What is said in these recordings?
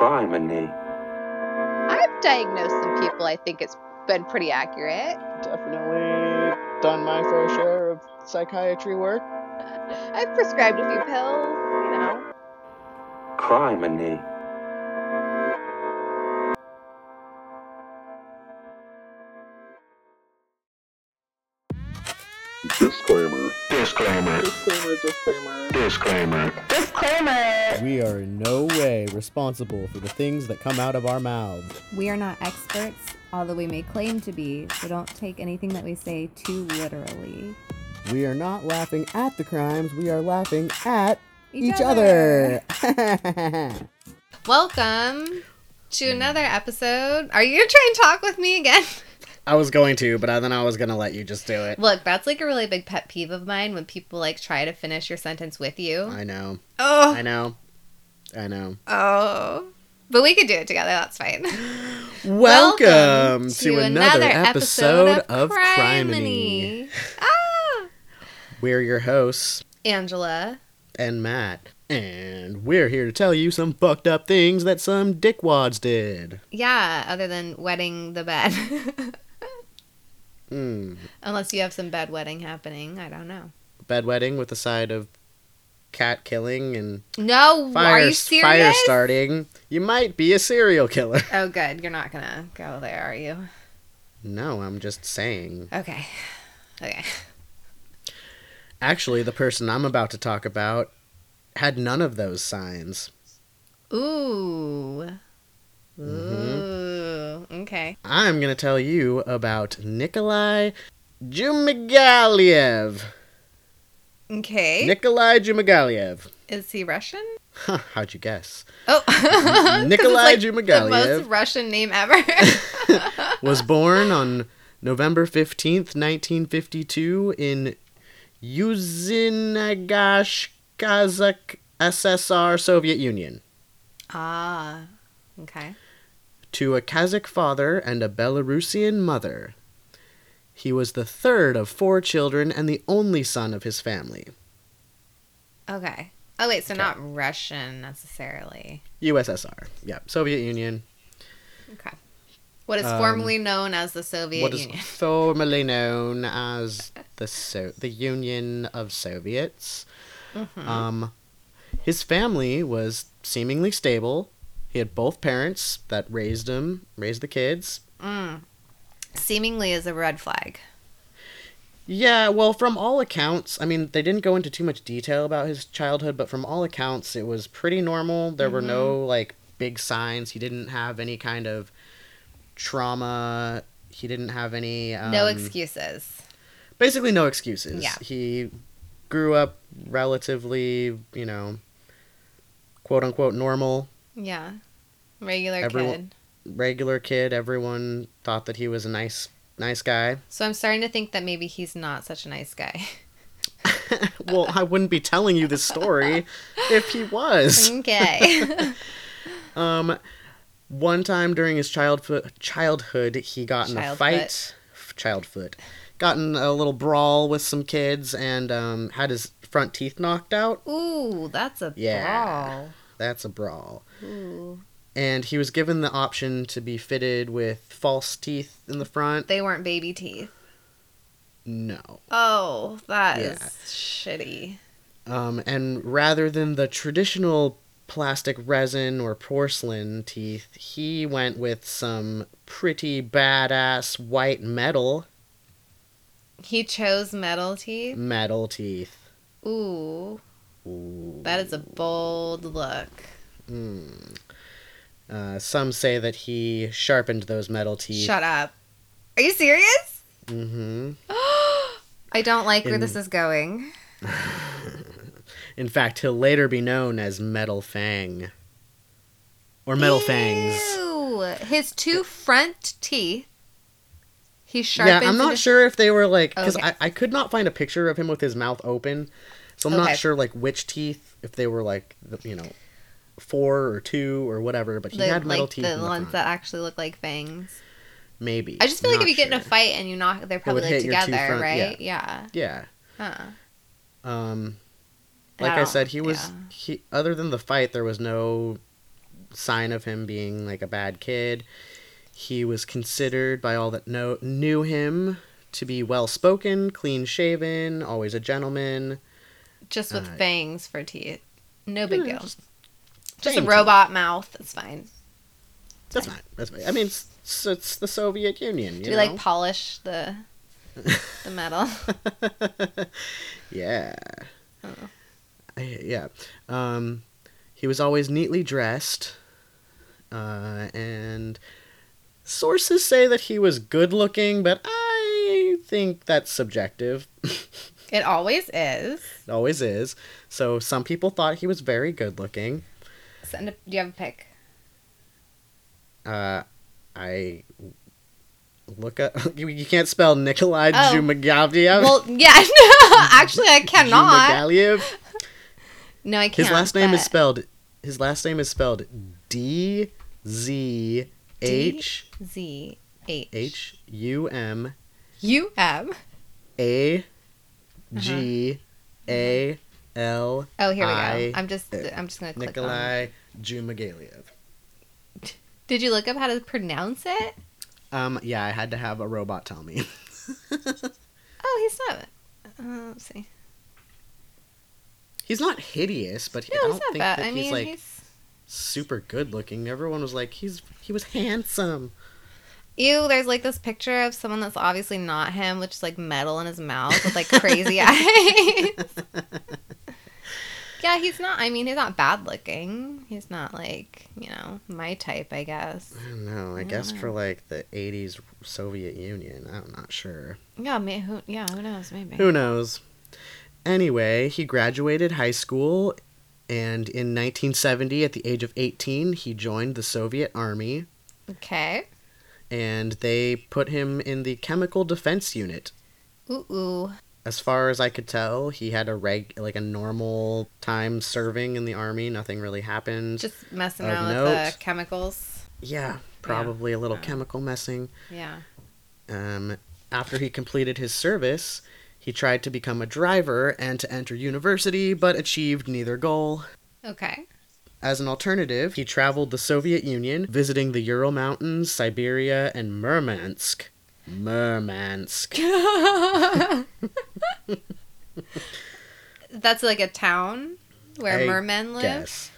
Criminy. I've diagnosed some people. I think it's been pretty accurate. Definitely done my fair share of psychiatry work. I've prescribed a few pills. You know. Criminy. Disclaimer. Disclaimer. Disclaimer, disclaimer. Disclaimer. Disclaimer. We are in no way responsible for the things that come out of our mouths. We are not experts, although we may claim to be, so don't take anything that we say too literally. We are not laughing at the crimes, we are laughing at Each each, other. Welcome to another episode. Are you gonna try and talk with me again? I was going to, but then I was going to let you just do it. Look, that's like a really big pet peeve of mine when people like try to finish your sentence with you. I know. Oh, I know. I know. oh. But we could do it together. That's fine. Welcome, to, another, episode, of Criminy. Criminy. Ah, We're your hosts Angela. and Matt. And we're here to tell you some fucked up things that some dickwads did. Yeah, other than wetting the bed. Hmm. Unless you have some bedwetting happening. I don't know. Bedwetting with a side of cat killing and No, fire, are you serious? fire starting. You might be a serial killer. Oh, good. You're not gonna go there, are you? No, I'm just saying. Okay. Okay. Actually, the person I'm about to talk about had none of those signs. Ooh. Mm-hmm. Ooh. Okay. I'm going to tell you about Nikolai Dzhumagaliev. Okay. Nikolai Dzhumagaliev. Is he Russian? Huh, how'd you guess? Oh, Nikolai like The most Russian name ever. Was born on November 15th, 1952 in Uzinagash, Kazakh SSR, Soviet Union. ah. Okay. to a Kazakh father and a Belarusian mother. He was the third of four children and the only son of his family. Okay. Oh wait, so Okay. not Russian necessarily. USSR. Yeah, Soviet Union. Okay. What is Um, known as the Soviet what is Union. formerly known as the so- the Union of Soviets. Mm-hmm. Um, his family was seemingly stable. He had both parents that raised him, raised the kids. Mm. Seemingly is a red flag. Yeah, well, from all accounts, I mean, they didn't go into too much detail about his childhood, but from all accounts, it was pretty normal. There were no, like, big signs. He didn't have any kind of trauma. He didn't have any. Um, no excuses. Basically, no excuses. Yeah. He grew up relatively, you know, quote unquote normal, Yeah. Regular Everyone- kid. regular kid. Everyone thought that he was a nice, nice guy. So I'm starting to think that maybe he's not such a nice guy. well, I wouldn't be telling you this story if he was. okay. Um, one time during his childhood, childhood, he got in a fight. F- Childfoot. Got in a little brawl with some kids and um, had his front teeth knocked out. Ooh, that's a Yeah. That's a brawl. Ooh. And he was given the option to be fitted with false teeth in the front. They weren't baby teeth. No. Oh, that is Yeah. shitty. Um, and rather than the traditional plastic resin or porcelain teeth, he went with some pretty badass white metal He chose metal teeth. metal teeth. Ooh, Ooh. that is a bold look. Mm. Uh, some say that he sharpened those metal teeth. Shut up. Are you serious? Mm-hmm. I don't like where In- this is going. In fact, he'll later be known as Metal Fang. Or Metal Fangs. His two front teeth. He sharpens. Yeah, I'm not sure if they were like because Okay. I, I could not find a picture of him with his mouth open, so I'm Okay. not sure like which teeth if they were like the- you know four or two or whatever. But he The, had metal like teeth the the ones front. that actually look like fangs. Maybe I just feel like if you get in a fight and you knock, they're probably like hit your two together, front- right? Yeah. yeah. Huh. Um, like I, don't- said, he was yeah. he. Other than the fight, there was no sign of him being like a bad kid. He was considered by all that know, knew him to be well spoken, clean shaven, always a gentleman. Just with Uh, fangs for teeth. No big Yeah, deal. just Just a robot mouth. It's fine. That's fine. That's fine. I mean, it's, it's, it's the Soviet Union. You Do we know? like polish the the metal? yeah. Oh. I, yeah. Um, he was always neatly dressed, uh, and sources say that he was good looking, but I think that's subjective. It always is. It always is. So some people thought he was very good looking. Send a, do you have a pic? Uh, I look up. You, you can't spell Nikolai Oh. Zhumagavdiev. Well, yeah. No, actually, I cannot. Zhumagaliev. No, I can't. His last name is spelled. His last name is spelled D Z H Z H U M U M. A G A L Oh, here we go. I'm just I'm just gonna click on. Nikolai Zhumagaliev. Did you look up how to pronounce it? Um, yeah, I had to have a robot tell me. Oh, he's not. Uh, let's see. he's not hideous, but he, No, I don't think bad. that I he's mean, like he's. super good looking. Everyone was like, he's he was handsome. Ew, there's like this picture of someone that's obviously not him, which is like metal in his mouth with like crazy eyes. yeah, he's not. I mean, he's not bad looking. He's not like, you know, my type, I guess. I don't know. I guess for like the '80s Soviet Union, I'm not sure. Yeah, may, who, yeah, who knows? Maybe. Who knows? Anyway, he graduated high school, and in 1970, at the age of 18, he joined the Soviet Army, Okay. and they put him in the Chemical Defense Unit. Ooh, ooh. As far as I could tell, he had a reg like a normal time serving in the army. Nothing really happened. Just messing around with note. the chemicals. yeah, probably a little Yeah. chemical messing. Yeah. Um, after he completed his service, he tried to become a driver and to enter university, but achieved neither goal. Okay. As an alternative, he traveled the Soviet Union, visiting the Ural Mountains, Siberia, and Murmansk. Murmansk. That's like a town where I mermen live. Guess.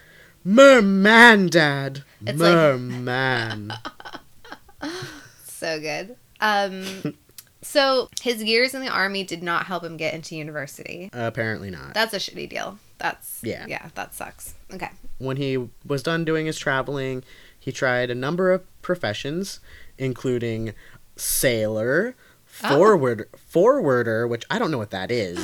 Merman, Dad. It's like- Merman. So good. Um, so his years in the army did not help him get into university. Apparently not. That's a shitty deal. That's Yeah. yeah, that sucks. Okay. when he was done doing his traveling, he tried a number of professions, including sailor, Oh. forward forwarder, which I don't know what that is.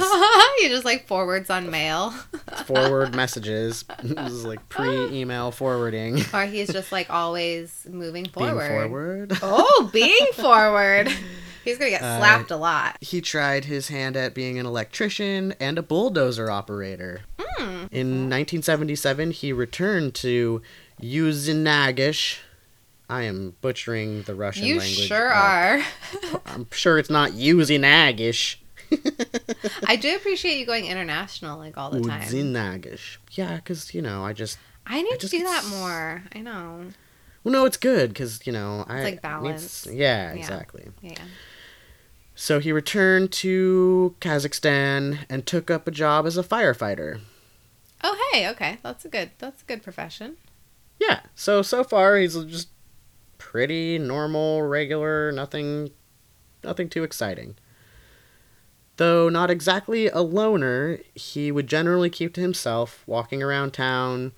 you just like forwards on mail, Forward messages. this is like pre-email forwarding. or he's just like always moving Being forward. forward. Oh, being forward. He's gonna get Uh, slapped a lot. He tried his hand at being an electrician and a bulldozer operator. Hmm. In 1977, he returned to Uzinagish. I am butchering the Russian You language. You sure uh, are. I'm sure it's not Uzinagish. I do appreciate you going international like all the time. Uzinagish. Yeah, because, you know, I just. I need I to just do that more. I know. Well, no, it's good because, you know, I. like needs- balance. yeah, Yeah. exactly. Yeah. So he returned to Kazakhstan and took up a job as a firefighter. Oh, hey. Okay, that's a good. That's a good profession. Yeah. So so far he's just pretty normal, regular, nothing nothing too exciting. Though not exactly a loner, he would generally keep to himself, walking around town,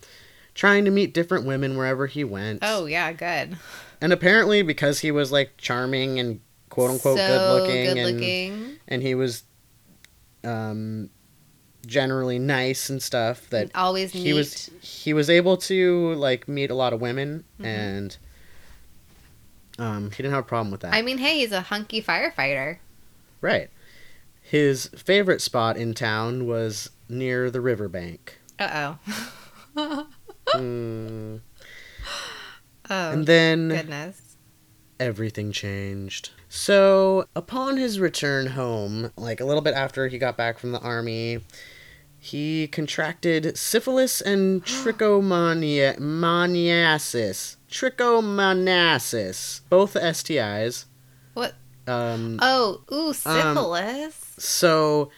trying to meet different women wherever he went. Oh yeah, good. And apparently because he was like charming and quote unquote so good looking and and he was um generally nice and stuff that always neat. he was he was able to like meet a lot of women Mhm. and um he didn't have a problem with that I mean, hey, he's a hunky firefighter. right his favorite spot in town was near the riverbank Uh oh. Hmm. oh and then goodness. everything changed so upon his return home like a little bit after he got back from the army He contracted syphilis and trichomoniasis. Trichomoniasis. Both STIs. What? Um, Oh, ooh, syphilis. so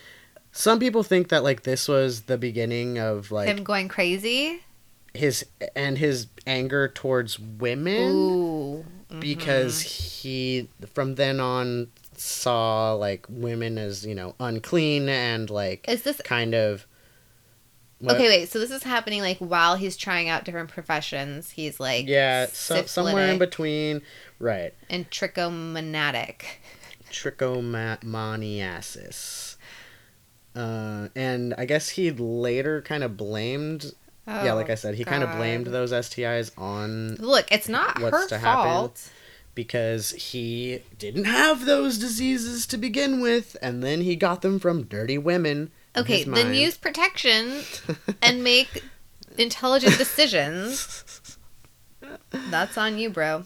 some people think that like this was the beginning of like Him going crazy. his and his anger towards women Ooh. because he from then on saw like women as you know unclean and like Is this kind of what- okay? Wait. So this is happening like while he's trying out different professions. He's like yeah so, somewhere in between right and trichomoniatic. trichomoniasis uh and i guess he later kind of blamed yeah like i said he kind of blamed Oh, those stis on Look, it's not what's her to happen. fault. because he didn't have those diseases to begin with, and then he got them from dirty women. Okay, then mind. use protection and make intelligent decisions. That's on you, bro.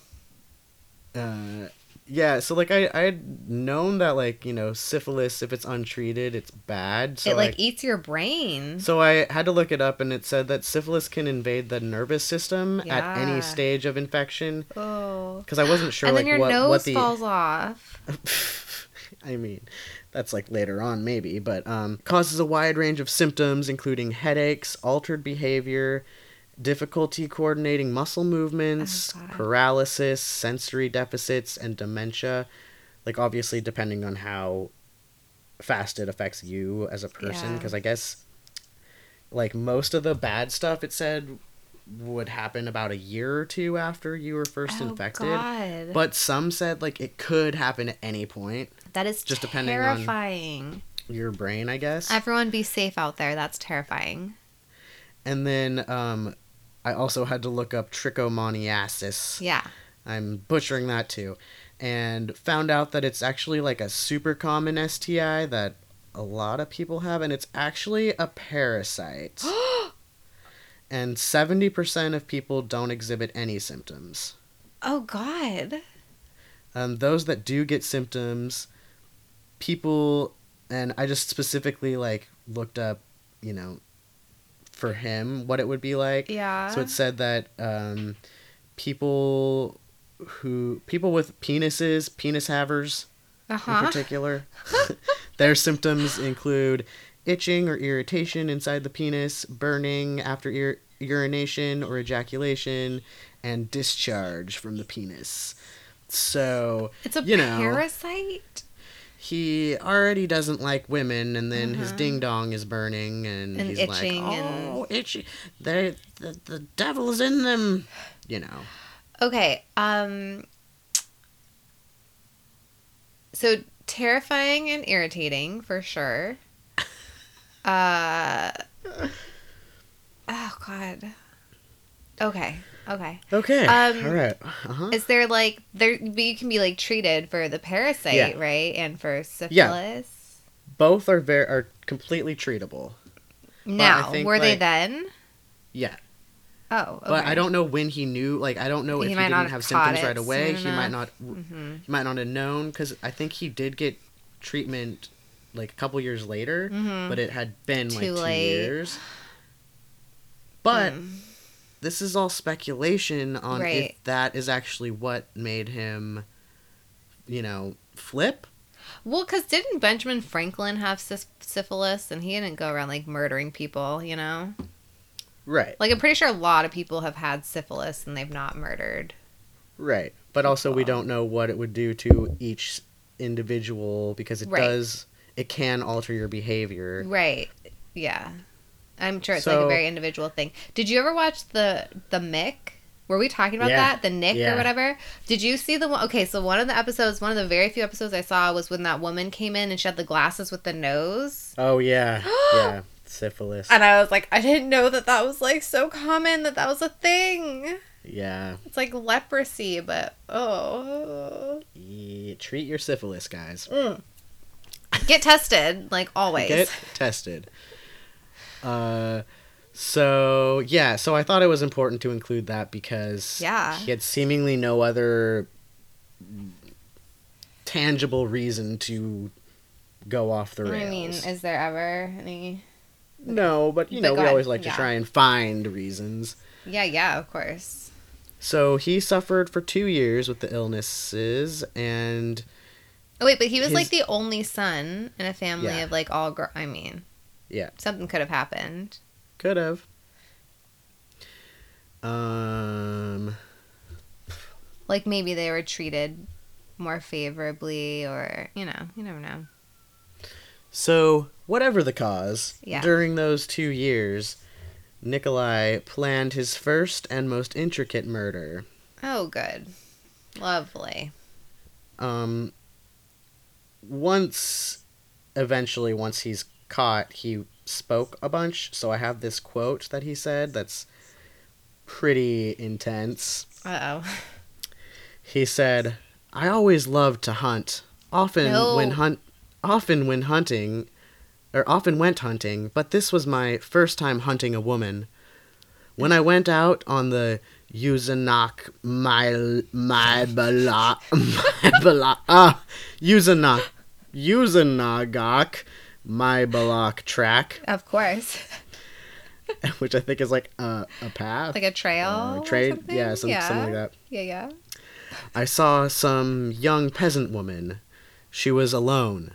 Uh, yeah, so like I I had known that like you know syphilis if it's untreated it's bad. So it like like eats your brain. so I had to look it up and it said that syphilis can invade the nervous system at any stage of infection oh. because I wasn't sure and like then your what nose what the falls off. I mean, that's like later on maybe, but um, causes a wide range of symptoms, including headaches, altered behavior, difficulty coordinating muscle movements, Oh, paralysis, sensory deficits, and dementia. Like obviously, depending on how fast it affects you as a person, Yeah. because I guess like most of the bad stuff it said would happen about a year or two after you were first oh, infected. God. But some said like it could happen at any point. That is just depending on- terrifying. Your brain, I guess. Everyone be safe out there. That's terrifying. And then um, I also had to look up trichomoniasis. Yeah. I'm butchering that too, and found out that it's actually like a super common STI that a lot of people have, and it's actually a parasite. and seventy percent of people don't exhibit any symptoms. Oh God. um, those that do get symptoms, people, and I just specifically like looked up, you know, for him what it would be like. Yeah. So it said that um, people who people with penises, penis havers Uh in particular, their symptoms include itching or irritation inside the penis, burning after ur- urination or ejaculation, and discharge from the penis. So It's a you know, parasite. He already doesn't like women, and then his ding dong is burning, and, Uh-huh. And he's itching like, and- "Oh, itchy! They, the the devil's in them," you know. Okay. Um. So terrifying and irritating for sure. Uh. Oh God. Okay. Okay. Okay, Um, all right, uh-huh. Is there like there? But you can be like treated for the parasite, Yeah. right? And for syphilis. Yeah. Both are very are completely treatable. Now, think, were they then? Yeah, Oh, okay. but I don't know when he knew. Like, I don't know He if he, didn't have symptoms right away. He might not. hmm He might not have known because I think he did get treatment like a couple years later, Mhm. but it had been like two late. years. But Mm. This is all speculation on Right. if that is actually what made him, you know, flip. Well, because didn't Benjamin Franklin have syphilis and he didn't go around like murdering people, you know? Right. Like, I'm pretty sure a lot of people have had syphilis and they've not murdered. Right. But also, we don't know what it would do to each individual because it Right. does, it can alter your behavior. Right. Yeah. I'm sure it's like a very individual thing. Did you ever watch the the Mick? Were we talking about Yeah. that? The Knick Yeah. or whatever? Did you see the one? Okay, so one of the episodes, one of the very few episodes I saw was when that woman came in and she had the glasses with the nose. Oh, yeah. yeah. Syphilis. And I was like, I didn't know that that was like so common that that was a thing. Yeah. It's like leprosy, but oh. Yeah, Treat your syphilis, guys. Mm. Get tested, like always. Get tested. Uh, so yeah, so I thought it was important to include that because Yeah. he had seemingly no other tangible reason to go off the rails. I mean, is there ever any No, but you But know, we always like to try and find reasons. Yeah, yeah, of course. So he suffered for two years with the illnesses, and Oh wait, but he was His- like the only son in a family Yeah. of like all girl. I mean, yeah, something could have happened. could have. Um, Like maybe they were treated more favorably, or you know, you never know. so whatever the cause, Yeah. during those two years, Nikolai planned his first and most intricate murder. Oh, good, lovely. um once eventually once he's caught he spoke a bunch so i have this quote that he said that's pretty intense Uh oh. he said i always loved to hunt often No. when hunt often when hunting or often went hunting but this was my first time hunting a woman when i went out on the Usanak my my bala my bala ah Usanak Usanagak my balak track Of course, which I think is like a, a path like a trail. Uh, or trade something? yeah some, something like that Yeah, yeah. I saw some young peasant woman. She was alone.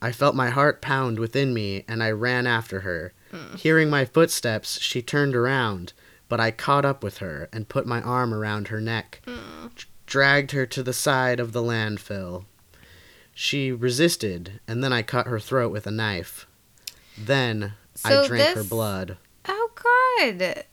I felt my heart pound within me, and I ran after her. Hmm. Hearing my footsteps, she turned around, but I caught up with her and put my arm around her neck, d- dragged her to the side of the landfill. She resisted, and then I cut her throat with a knife. Then So I drank her blood. Oh god.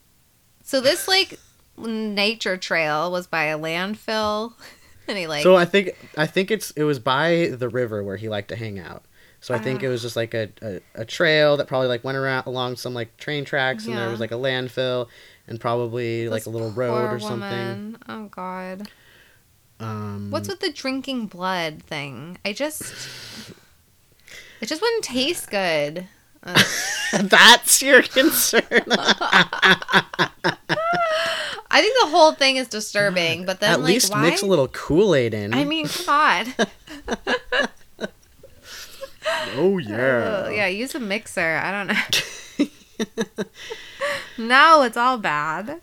So this like nature trail was by a landfill, and he like so I think I think it's it was by the river where he liked to hang out. So I think it Ah. was just like a, a, a trail that probably like went around along some like train tracks and there was like a landfill and probably like a little road or something. Oh god. Um What's with the drinking blood thing? I just it just wouldn't taste good. Uh, that's your concern. I think the whole thing is disturbing, but then At like least why? mix a little Kool-Aid in. I mean, come on. oh yeah. Yeah, use a mixer. I don't know. no, it's all bad.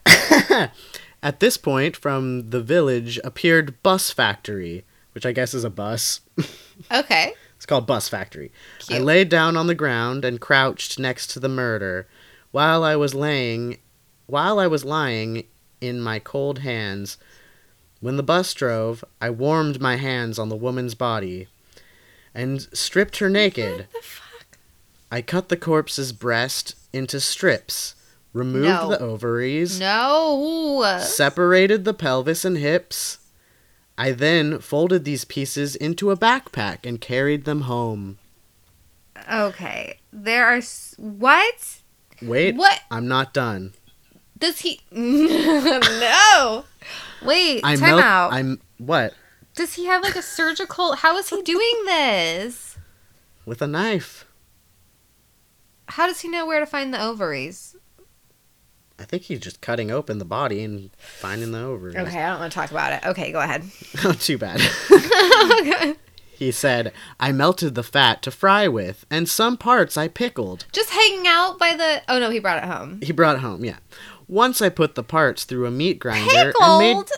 At this point from the village appeared Bus Factory, which I guess is a bus. Okay. It's called Bus Factory. I Cute. laid down on the ground and crouched next to the murder. While I was laying, while I was lying in my cold hands, when the bus drove, I warmed my hands on the woman's body and stripped her naked. What the fuck? I cut the corpse's breast into strips, removed No. the ovaries, No. separated the pelvis and hips. I then folded these pieces into a backpack and carried them home. Okay. There are s- what? Wait, What I'm not done. does he? no. Wait. I time melt. out. I'm what Does he have like a surgical? How is he doing this? with a knife. How does he know where to find the ovaries? I think he's just cutting open the body and finding the ovaries. Okay, I don't want to talk about it. Okay, go ahead. Not oh, too bad. he said, I melted the fat to fry with, and some parts I pickled. Just hanging out by the. Oh no, he brought it home. He brought it home, yeah. Once I put the parts through a meat grinder and made Pickled.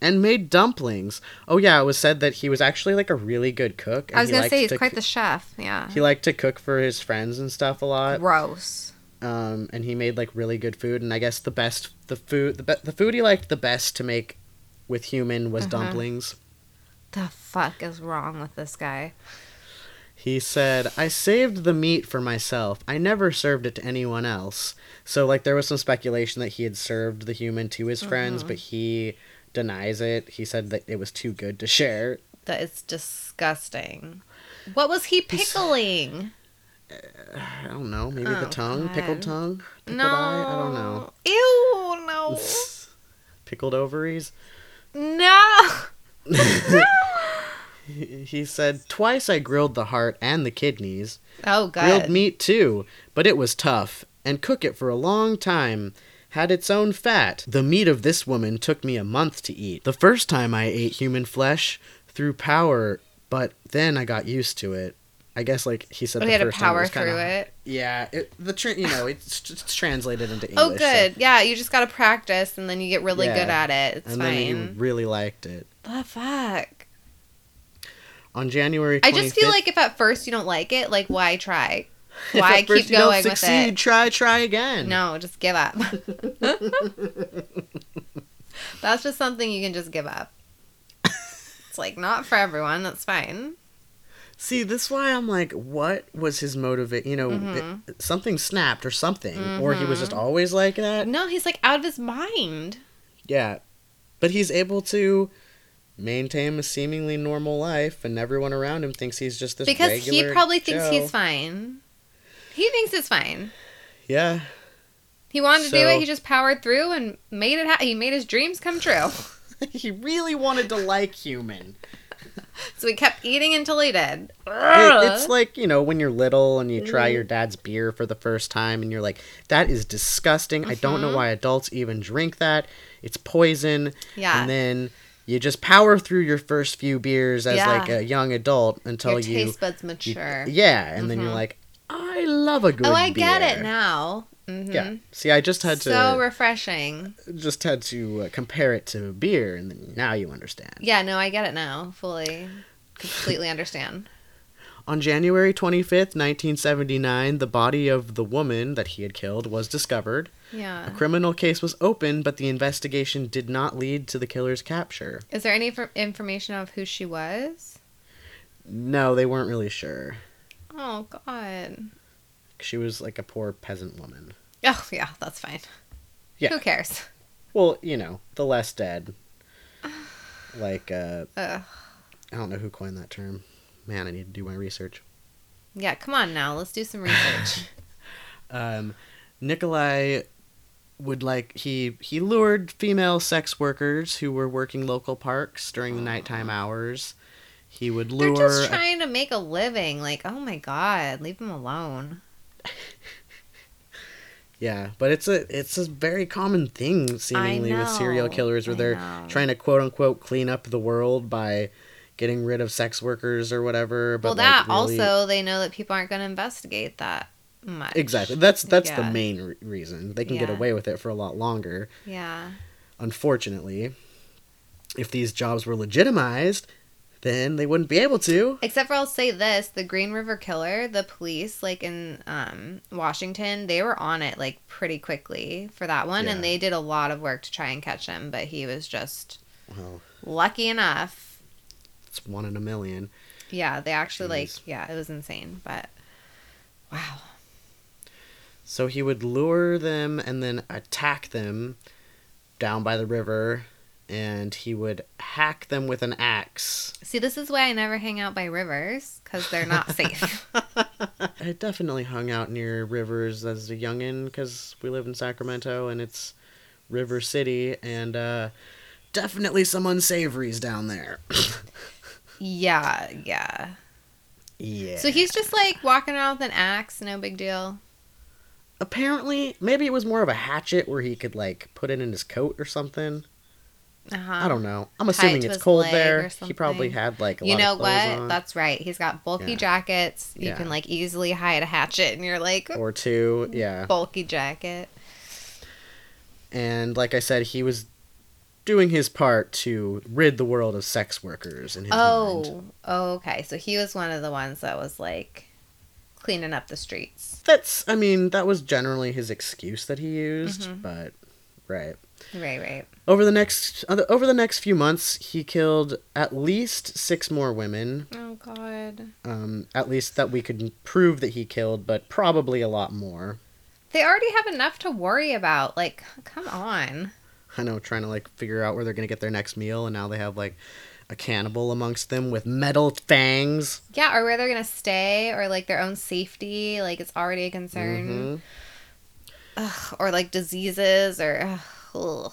and made dumplings. Oh yeah, it was said that he was actually like a really good cook. and I was gonna say he's quite the chef. Yeah. He liked to cook for his friends and stuff a lot. Gross. Um, and he made like really good food. And I guess the best, the food, the, be- the food he liked the best to make with human was Uh-huh. dumplings. The fuck is wrong with this guy? He said, "I saved the meat for myself. I never served it to anyone else." So like there was some speculation that he had served the human to his friends, Uh-huh. but he denies it. He said that it was too good to share. That is disgusting. What was he pickling? I don't know, maybe the Oh, tongue, pickled tongue, pickled no. eye. I don't know. Ew, no. Pickled ovaries. no. He he said, Twice I grilled the heart and the kidneys. Oh, God. Grilled meat too, but it was tough, and cook it for a long time. Had its own fat. The meat of this woman took me a month to eat. The first time I ate human flesh through power, but then I got used to it. I guess like he said But the he had to power kinda- through it. Yeah, it, the tr- you know it's, it's translated into oh, English. Oh, so- good. Yeah, you just gotta practice, and then you get really Yeah. good at it. It's and then he fine. really liked it. The fuck. On January 25th, I just feel like if at first you don't like it, like why try? Why keep you going with succeed, it? try try again. No, just give up. That's just something you can just give up. It's like not for everyone. That's fine. See, this is why I'm like, what was his motivate? You know, Mm-hmm. it- something snapped or something, or he was just always like that. No, he's like out of his mind. Yeah, but he's able to maintain a seemingly normal life, and everyone around him thinks he's just this Because he probably thinks he's fine. He thinks it's fine. Yeah, He wanted to do it. He just powered through and made it. Ha- he made his dreams come true. he really wanted to like human. So we kept eating until he did. It- it's like you know when you're little and you Mm-hmm. try your dad's beer for the first time, and you're like, "That is disgusting. I don't Mm-hmm. know why adults even drink that. It's poison." Yeah. and then you just power through your first few beers as Yeah. like a young adult until Your you, taste buds you- mature. yeah, and then you're like, "I love a good." oh, I get it now. hmm Yeah. See, I just had to So refreshing. just had to uh, compare it to beer, and then now you understand. Yeah, no, I get it now. Fully, completely understand. On January 25th, 1979, the body of the woman that he had killed was discovered. Yeah. A criminal case was opened, but the investigation did not lead to the killer's capture. Is there any infor- information of who she was? No, they weren't really sure. Oh God. She was like a poor peasant woman. Oh yeah, that's fine. Yeah. Who cares? Well, you know, the less dead. Like, uh, Ugh. I don't know who coined that term. Man, I need to do my research. Yeah, come on now. Let's do some research. um, Nikolai would like he he lured female sex workers who were working local parks during the nighttime hours. He would They're just trying to make a living. Like, oh my God, leave them alone. yeah, but it's a it's a very common thing seemingly with serial killers where I they're know. trying to quote unquote clean up the world by getting rid of sex workers or whatever. But well, that like, really- also they know that people aren't going to investigate that much. exactly that's that's the main re- reason they can get away with it for a lot longer. Yeah. unfortunately, if these jobs were legitimized, then they wouldn't be able to. Except for I'll say this: the Green River Killer, the police, like in um, Washington, they were on it like pretty quickly for that one, Yeah. and they did a lot of work to try and catch him. But he was just Well, lucky enough. it's one in a million. Yeah, they actually like yeah, it was insane. But wow, So he would lure them and then attack them down by the river, and he would hack them with an axe. see, this is why I never hang out by rivers because they're not safe. I definitely hung out near rivers as a youngin' because we live in Sacramento and it's River City, and uh, definitely some unsavories down there. yeah, yeah. yeah. So he's just like walking around with an axe, no big deal. apparently maybe it was more of a hatchet where he could like put it in his coat or something. Uh-huh. I don't know. I'm assuming it's cold there. He probably had like a You lot know what? on, That's right. He's got bulky Yeah. jackets. You Yeah. can like easily hide a hatchet, and you're like or two. Yeah. bulky jacket. And like I said, he was doing his part to rid the world of sex workers in his. Oh, oh, okay. So he was one of the ones that was like cleaning up the streets. That's I mean, that was generally his excuse that he used, Mm-hmm. but right. Right, right. Over the next over the next few months, he killed at least 6 more women. Oh God. Um, at least that we could prove that he killed, but probably a lot more. They already have enough to worry about. Like, come on. I know, trying to like figure out where they're gonna get their next meal, and now they have like a cannibal amongst them with metal fangs. Yeah, or where they're gonna stay, or like their own safety. Like it's already a concern. Mhm. Ugh, or like diseases, or ugh, ugh.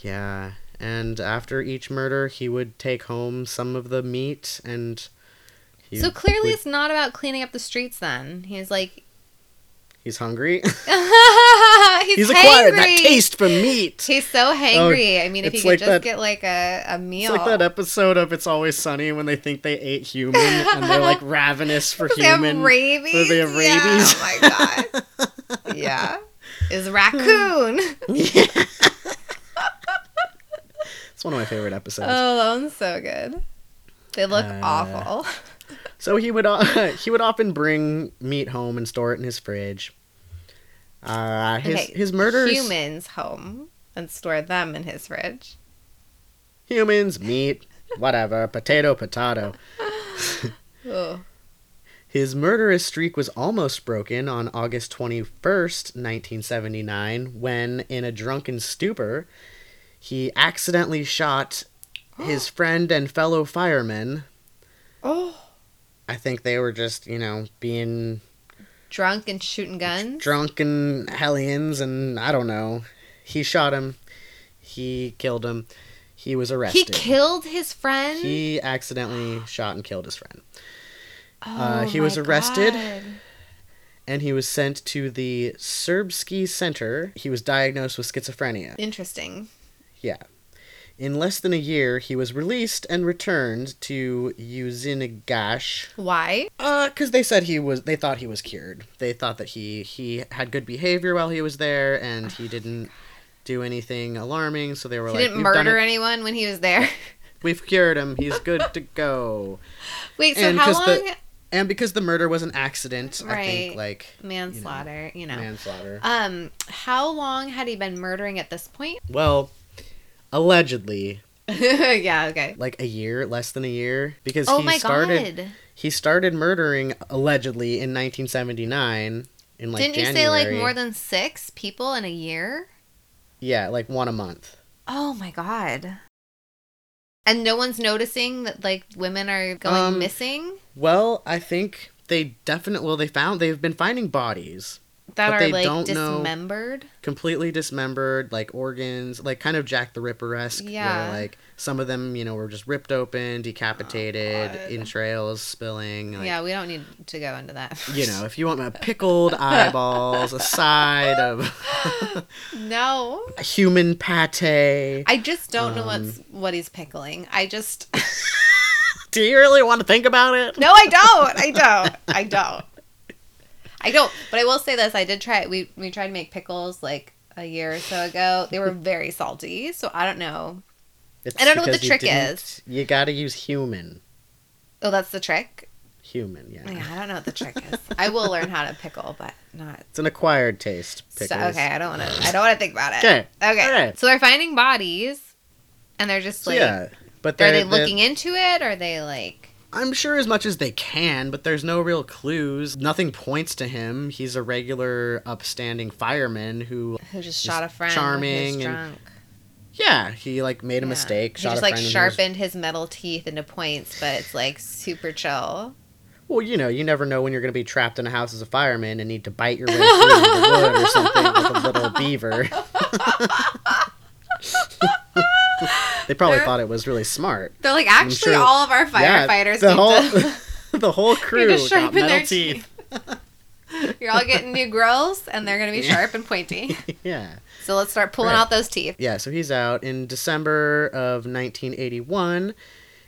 Yeah, and after each murder, he would take home some of the meat, and So clearly, would- it's not about cleaning up the streets. Then he's like, He's hungry. He's, He's acquired that taste for meat. He's so oh, hangry. I mean, if he could like just that- get like a, a meal. It's like that episode of It's Always Sunny when they think they ate human and they're like ravenous for human. They have rabies. They have Yeah, rabies. Oh my god. yeah. Is raccoon. It's one of my favorite episodes. oh, that one's so good. They look Uh, awful. So he would uh, he would often bring meat home and store it in his fridge. Uh, his Okay, his murders Humans home and store them in his fridge. humans meat whatever potato potato. Oh. His murderous streak was almost broken on August 21st, 1979, when, in a drunken stupor, he accidentally shot his friend and fellow fireman. Oh. I think they were just, you know, being Drunk and shooting guns. drunken hellions, and I don't know. He shot him. He killed him. He was arrested. He killed his friend. He accidentally shot and killed his friend. Oh, uh, he was arrested. God. and he was sent to the Serbsky Center. He was diagnosed with schizophrenia. Interesting. Yeah. In less than a year, he was released and returned to Uzinigash. Why? Uh, because they said he was. They thought he was cured. They thought that he he had good behavior while he was there, and he didn't do anything alarming. So they were like, He like, didn't "We've done murder anyone when he was there. We've cured him. He's good to go." Wait, so And how long? the- And because the murder was an accident, I think Right. like Manslaughter, you know. manslaughter. Um, how long had he been murdering at this point? Well, allegedly, yeah, okay. like a year, less than a year, because Oh he my started god. he started murdering allegedly in 1979 in like Didn't you say like more than six people in a year? Yeah, like one a month. Oh my god. And no one's noticing that like women are going Um, missing? Well, I think they definitely well they found they've been finding bodies that but are like don't know- dismembered. completely dismembered, like organs, like kind of Jack the Ripper esque. Yeah. Where like some of them, you know, were just ripped open, decapitated, Oh, entrails spilling. Like, yeah, we don't need to go into that. You know, if you want my pickled eyeballs, a side of no. human pate. I just don't know Um, what's what he's pickling. I just Do you really want to think about it? No, I don't. I don't. I don't. I don't. But I will say this: I did try. We we tried to make pickles like a year or so ago. They were very salty, so I don't know. It's I don't know what the trick is. You got to use human. Oh, that's the trick. Human, yeah. Oh, yeah, I don't know what the trick is. I will learn how to pickle, but not. It's an acquired taste. So, okay, I don't want to. I don't want to think about it. Okay. Okay. Okay. So they're finding bodies, and they're just like. yeah, but Are they looking into it? Or are they like? I'm sure as much as they can, but there's no real clues. Nothing points to him. He's a regular, upstanding fireman who, Who just shot a friend? charming and drunk. yeah, he like made a Yeah. mistake. He shot just a like friend. and was- sharpened his metal teeth into points, but it's like super chill. Well, you know, you never know when you're going to be trapped in a house as a fireman and need to bite your way through the wood or something with a little beaver. they probably They're- thought it was really smart. They're like, actually, sure- all of our firefighters. Yeah, the need whole to. the whole crew just got sharpen metal their teeth. You're all getting new grills, and they're gonna be Yeah. sharp and pointy. yeah. So let's start pulling Right. out those teeth. Yeah, so he's out in December of 1981.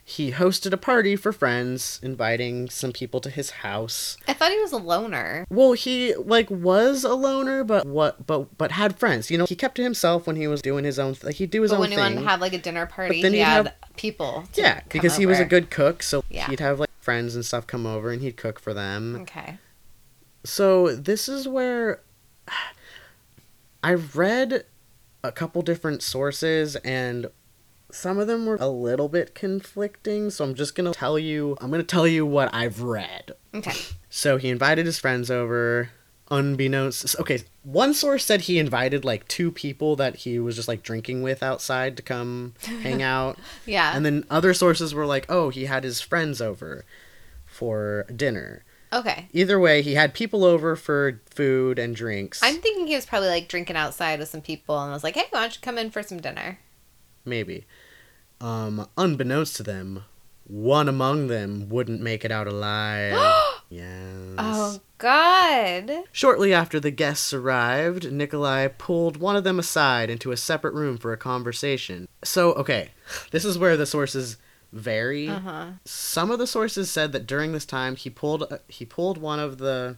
He hosted a party for friends, inviting some people to his house. I thought he was a loner. Well, he like was a loner, but what, but but had friends. You know, he kept to himself when he was doing his own. Like he'd do his But own when he thing. wanted to have like a dinner party, then he had have- people. yeah, because he was a good cook, so Yeah. he'd have like friends and stuff come over, and he'd cook for them. Okay. So this is where I've read a couple different sources and some of them were a little bit conflicting, so I'm just going to tell you I'm going to tell you what I've read. Okay. So he invited his friends over unbeknownst okay, one source said he invited like two people that he was just like drinking with outside to come hang out. Yeah. And then other sources were like, "Oh, he had his friends over for dinner." okay. Either way, he had people over for food and drinks. I'm thinking he was probably like drinking outside with some people, and I was like, "Hey, why don't you come in for some dinner?" Maybe. Um, unbeknownst to them, one among them wouldn't make it out alive. Yes. Oh God. Shortly after the guests arrived, Nikolai pulled one of them aside into a separate room for a conversation. So, okay, this is where the sources vary. Uh huh. Some of the sources said that during this time he pulled uh, he pulled one of the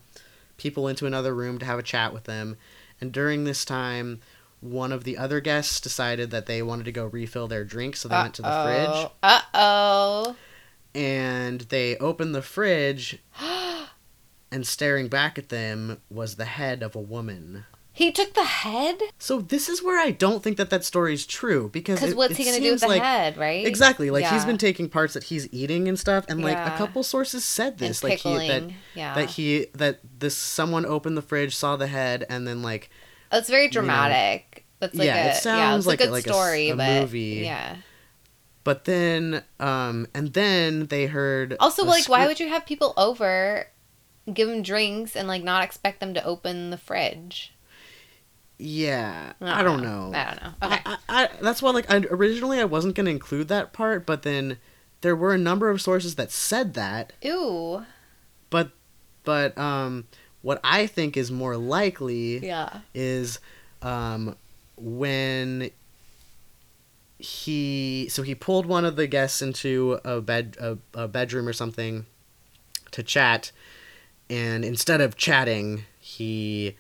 people into another room to have a chat with them, and during this time one of the other guests decided that they wanted to go refill their drink, so they went to the fridge Uh oh. and they opened the fridge and staring back at them was the head of a woman. He took the head? So this is where I don't think that that story is true because Because what's it he going to do with the like- head, right? Exactly, like he's been taking parts that he's eating and stuff, and like a couple sources said And this, like he that yeah. that he that this someone opened the fridge, saw the head, and then like That's very know, dramatic. That's like yeah, a it sounds it's like a a- good like story, a but movie. yeah. but then um and then they heard Also, a like, why would you have people over, give them drinks, and like not expect them to open the fridge? yeah I don't know I don't know. Okay. I, I, I- that's why like I, originally I wasn't gonna include that part, but then there were a number of sources that said that, Ooh. but but um what I think is more likely Yeah. is um when he so he pulled one of the guests into a bed a, a bedroom or something to chat and instead of chatting he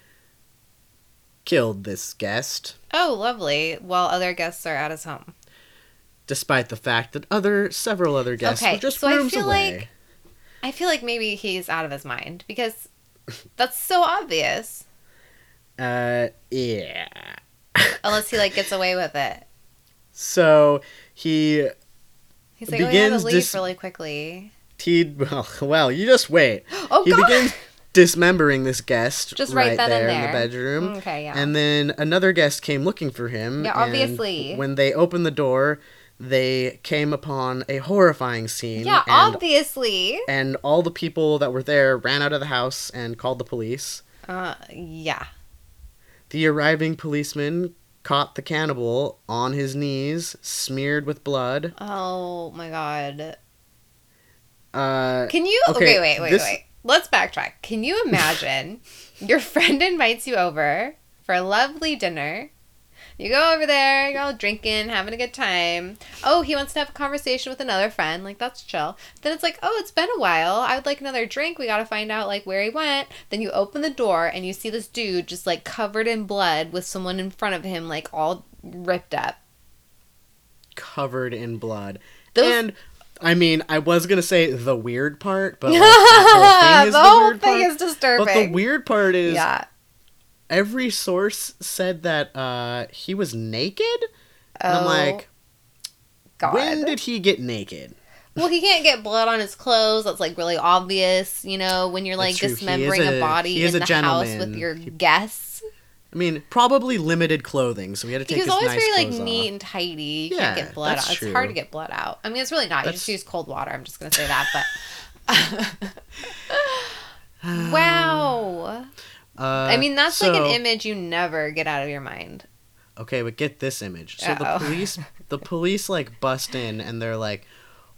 killed this guest Oh, lovely. While other guests are at his home. despite the fact that other several other guests Okay, were just so I rooms feel away. like- I feel like maybe he's out of his mind because that's so obvious. uh, yeah. Unless he like gets away with it. So he He's like, oh, yeah, Begins to leave dis- really quickly. he well, well you just wait. Oh he God! begins dismembering this guest Just right, right then and there, in the bedroom. Okay, yeah. And then another guest came looking for him. Yeah, and obviously. When they opened the door, they came upon a horrifying scene. yeah, and, obviously. and all the people that were there ran out of the house and called the police. Uh, yeah. The arriving policeman caught the cannibal on his knees, smeared with blood. Oh my god. Uh, Can you? Okay, Okay, wait, wait, this- wait. Let's backtrack. Can you imagine your friend invites you over for a lovely dinner? You go over there, you're all drinking, having a good time. Oh, he wants to have a conversation with another friend. Like, that's chill. Then it's like, oh, it's been a while. I would like another drink. We got to find out, like, where he went. Then you open the door and you see this dude just, like, covered in blood with someone in front of him, like, all ripped up. covered in blood. Those- and I mean, I was gonna say the weird part, but like, that whole thing is the the, whole weird thing part. is disturbing. But the weird part is yeah. Every source said that uh, he was naked. And I'm Oh, like, God. when did he get naked? Well, he can't get blood on his clothes. That's like really obvious, you know, when you're like That's true. He is dismembering a, a- body in a the house with your He- guests. I mean, probably limited clothing, so we had to take He was always nice very like clothes neat off. and tidy. You Yeah, can't get blood that's out. It's hard to get blood out. I mean, it's really not. You just use cold water. I'm just gonna say that, but. wow. Uh, I mean, that's like an image you never get out of your mind. Okay, but get this image. So Uh-oh. the police, the police like bust in and they're like,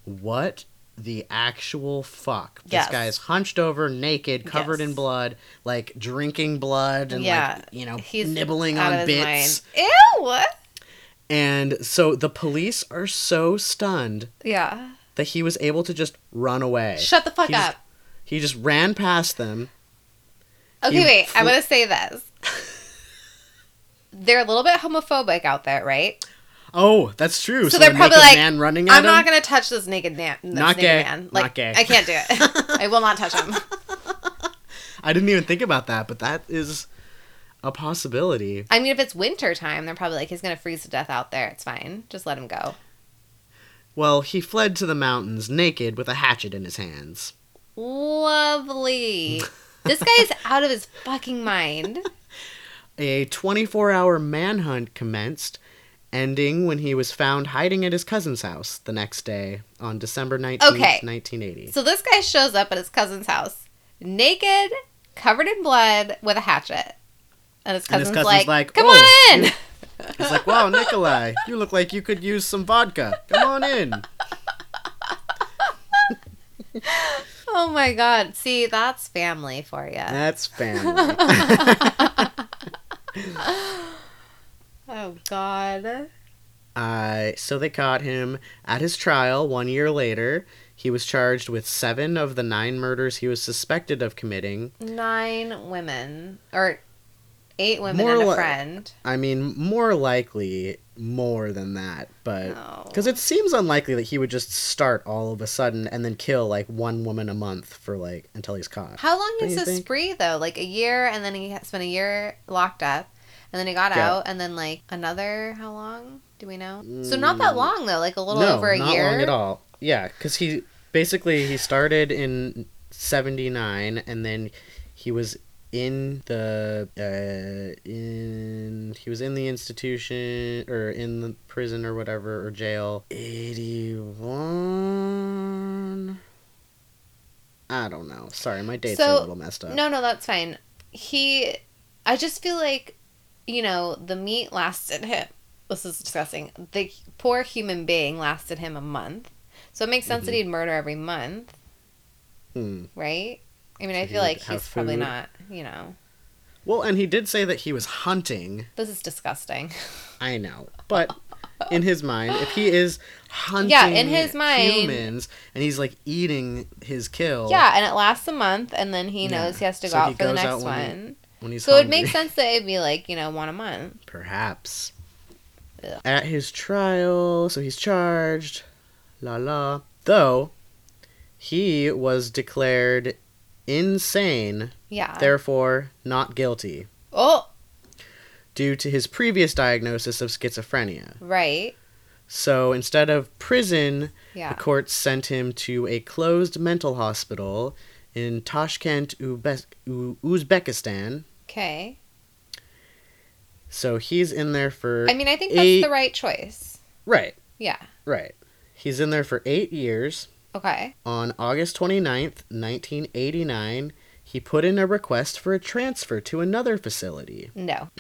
"What the actual fuck?" This Yes. guy is hunched over, naked, covered in blood, like drinking blood and Yeah, like you know He's nibbling on bits. mind. Ew. And so the police are so stunned Yeah. that he was able to just run away. Shut the fuck He just- up. He just ran past them. Okay, You wait. I'm gonna say this. They're a little bit homophobic out there, right? Oh, that's true. So So, they're probably like, man running at I'm him. not gonna touch this naked man. This Not naked gay. man. Not Like, gay. I can't do it. I will not touch him. I didn't even think about that, but that is a possibility. I mean, if it's winter time, they're probably like, he's gonna freeze to death out there. It's fine. Just let him go. Well, he fled to the mountains naked with a hatchet in his hands. Lovely. this guy is out of his fucking mind. A 24 hour manhunt commenced, ending when he was found hiding at his cousin's house the next day on December 19th, Okay. 1980. So this guy shows up at his cousin's house, naked, covered in blood, with a hatchet. And his And his cousin's, cousin's like, like, "Come "Oh, on in." He's like, wow, Nikolai, you look like you could use some vodka. Come on in. Oh my god. See, that's family for you. That's family. Oh god. Uh, so they caught him at his trial one year later. He was charged with seven of the nine murders he was suspected of committing. Nine women. Or eight women More and a li- friend. I mean, more likely more than that, but No. because it seems unlikely that he would just start all of a sudden and then kill like one woman a month for like until he's caught. How long Don't is this spree though? Like a year, and then he spent a year locked up, and then he got Yeah. out, and then like another. How long do we know? So not that Mm, long though. Like a little no, over a not year. long at all. Yeah, because he basically he started in '79 and then he was in the uh, in he was in the institution or in the prison or whatever or jail 81 i don't know sorry my dates are a little messed up No, no, that's fine. He, I just feel like, you know, the meat lasted him. This is disgusting. The poor human being lasted him a month, so it makes sense that Mhm. he'd murder every month, Hmm. right? I mean, So I feel like he's probably not. You know, well and he did say that he was hunting this is disgusting. I know, but in his mind, if he is hunting Yeah, in his mind- humans and he's like eating his kill, Yeah, and it lasts a month, and then he Yeah. knows he has to go he out for the next when he- one. when he's So it makes sense that it'd be like you know one a month. perhaps. Ugh. At his trial, so he's charged, la la. Though he was declared insane, Yeah. therefore not guilty, oh, due to his previous diagnosis of schizophrenia. right. So instead of prison, Yeah. The court sent him to a closed mental hospital in Tashkent, Ube- U- Uzbekistan. Okay. So he's in there for I mean, I think that's the right choice. right, Yeah. right. He's in there for eight years. Okay. On August 29th, 1989, he put in a request for a transfer to another facility. No.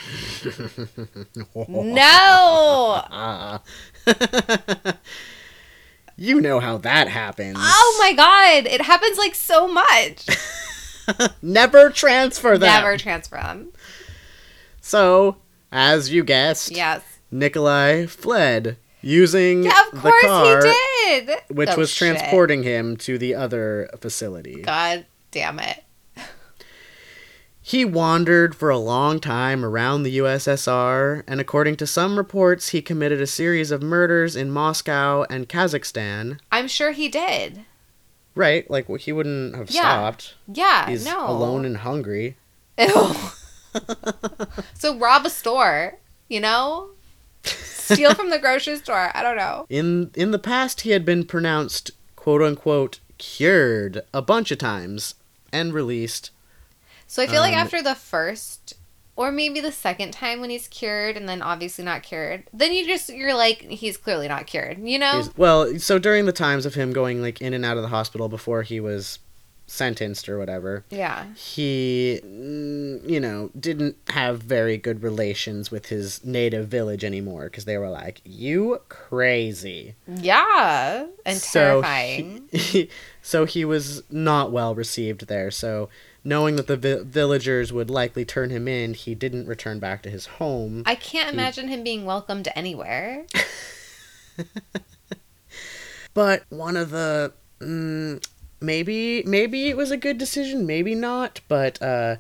No. You know how that happens. Oh my god, it happens like so much. Never transfer them. Never transfer them. So, as you guessed, Yes. Nikolai fled using Yeah, of the course car, he did. which Oh, was shit. transporting him to the other facility. God damn it. He wandered for a long time around the USSR, and according to some reports, he committed a series of murders in Moscow and Kazakhstan. I'm sure he did. Right, like he wouldn't have Yeah. stopped. Yeah. He's no. alone and hungry. Ew. so rob a store, you know? Steal from the grocery store. I don't know. In in the past, he had been pronounced "quote unquote" cured a bunch of times and released. So I feel like Um, after the first or maybe the second time when he's cured and then obviously not cured, then you just you're like he's clearly not cured, you know? He's- well, so during the times of him going like in and out of the hospital before he was sentenced or whatever, yeah. he, mm, you know, didn't have very good relations with his native village anymore because they were like, "You crazy." Yeah. And So terrifying. He, so he was not well received there. So knowing that the vi- villagers would likely turn him in, he didn't return back to his home. I can't imagine him being welcomed anywhere. But one of the mm, maybe maybe it was a good decision, maybe not. But uh,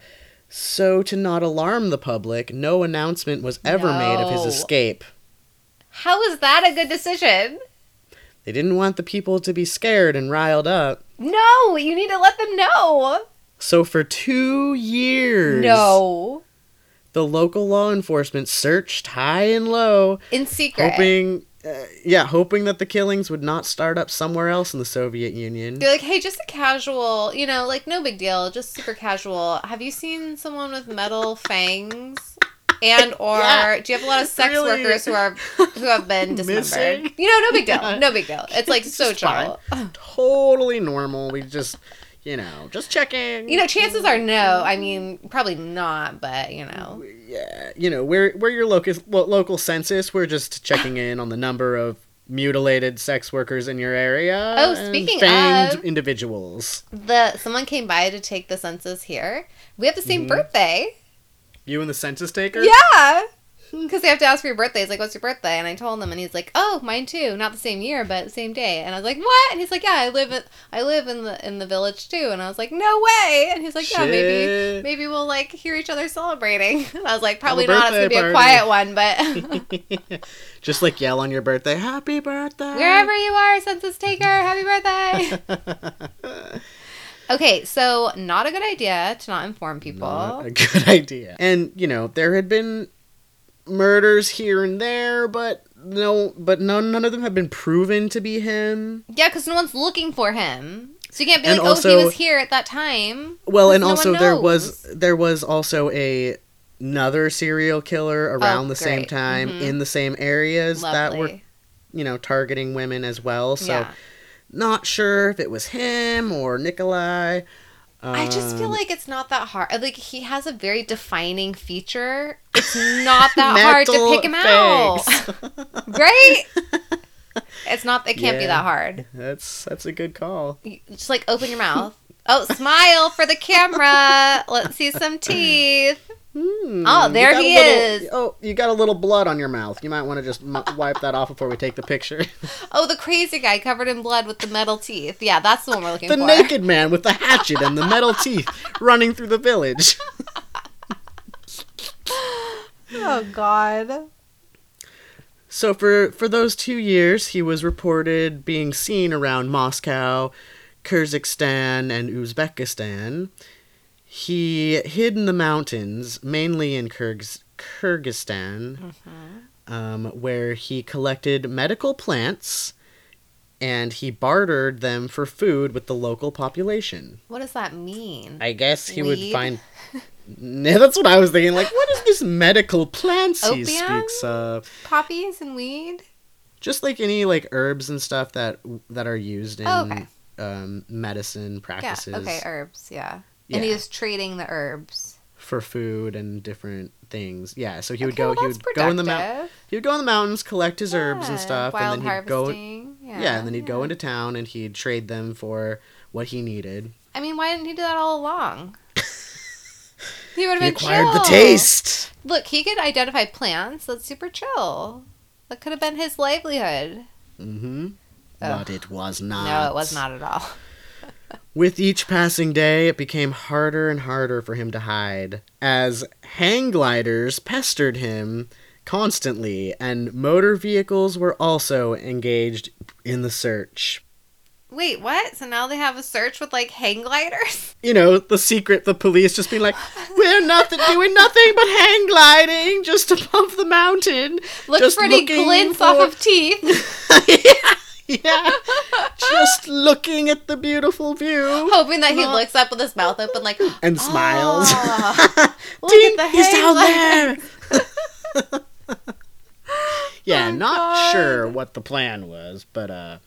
so to not alarm the public, no announcement was ever made of his No. escape. How is that a good decision? They didn't want the people to be scared and riled up. No, you need to let them know. So for two years, No. the local law enforcement searched high and low, In secret. hoping, uh, yeah, hoping that the killings would not start up somewhere else in the Soviet Union. They're like, hey, just a casual, you know, like no big deal, just super casual. Have you seen someone with metal fangs? And or Yeah. do you have a lot of sex Really? workers who are who have been dismembered? You know, no big deal. Yeah. No big deal. It's like so chill. Totally normal. We just, you know, just checking. You know, chances are no. I mean, probably not, but you know. yeah, you know, we're we're your local lo- local census. We're just checking in on the number of mutilated sex workers in your area. Oh, speaking of- individuals. The someone came by to take the census here. We have the same Mhm. birthday. You and the census taker? Yeah. Because they have to ask for your birthday. He's like, "What's your birthday?" And I told him, and he's like, "Oh, mine too. Not the same year, but same day." And I was like, "What?" And he's like, "Yeah, I live in I live in the in the village too." And I was like, "No way!" And he's like, "Yeah, maybe Shit. maybe we'll like hear each other celebrating." And I was like, "Probably Have a not. It's gonna be a quiet one, but Just like yell on your birthday, happy birthday. wherever you are, census taker, happy birthday." Okay, so not a good idea to not inform people. Not a good idea. And you know, there had been murders here and there, but no, but none, none of them have been proven to be him. Yeah, because no one's looking for him. So you can't be And like, oh, he was here at that time. Well, and no also there was there was also a another serial killer around the same Oh, great. time Mhm. in the same areas that were you know targeting women as well. So yeah. not sure if it was him or Nikolai. I just feel Um, like it's not that hard. Like he has a very defining feature. It's not that hard to pick him out, right? It's not. It can't be that hard. that's that's a good call. You just like open your mouth. Oh, smile for the camera. Let's see some teeth. Hmm, Oh, there he little- is. Oh, you got a little blood on your mouth. You might want to just m- wipe that off before we take the picture. Oh, the crazy guy covered in blood with the metal teeth. Yeah, that's the one we're looking the for. The naked man with the hatchet and the metal teeth running through the village. Oh God. So for for those two years, he was reported being seen around Moscow, Kyrgyzstan, and Uzbekistan. He hid in the mountains, mainly in Kyrgyz- Kyrgyzstan, um, where he collected medical plants, and he bartered them for food with the local population. What does that mean? I guess he would find. Yeah, that's what I was thinking. Like, what is this medical plants he Opium? speaks of? Poppies and weed. just like any like herbs and stuff that that are used in Oh, okay. um, medicine Yeah. practices Okay. Herbs. Yeah. Yeah. And he was trading the herbs. for food and different things. Yeah, so he would Okay, go. well, he would go in the mountain. He would go in the mountains, collect his herbs and stuff, and then he'd go. Yeah. Yeah, and then he'd go into town and he'd trade them for what he needed. I mean, why didn't he do that all along? he would have been acquired the chill. taste. Look, he could identify plants. That's super chill. That could have been his livelihood. Mm-hmm. Ugh. But it was not. No, it was not at all. With each passing day, it became harder and harder for him to hide, as hang gliders pestered him constantly, and motor vehicles were also engaged in the search. Wait, what? So now they have a search with like hang gliders? You know, the secret, the police just being like, we're nothing, doing nothing but hang gliding just above the mountain. Look Just for any glints for- off of teeth, yeah, yeah. just looking at the beautiful view hoping that he Not- looks up with his mouth open, like, and smiles. "Ah, look Dean, the he's down there. yeah, Oh, not God. sure what the plan was, but uh,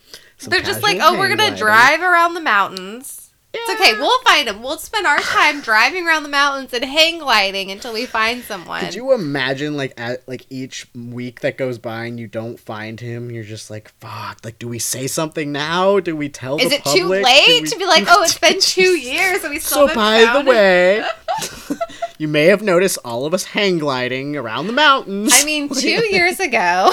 They're just like, oh, we're gonna gliding. drive around the mountains. It's okay. We'll find him. We'll spend our time driving around the mountains and hang gliding until we find someone. Could you imagine, like, at like each week that goes by and you don't find him, you're just like, fuck. Like, do we say something now? Do we tell Is the it too public? Do late we- to be like, oh, it's been two years and we still So haven't by the way, you may have noticed all of us hang gliding around the mountains. I mean, two years ago.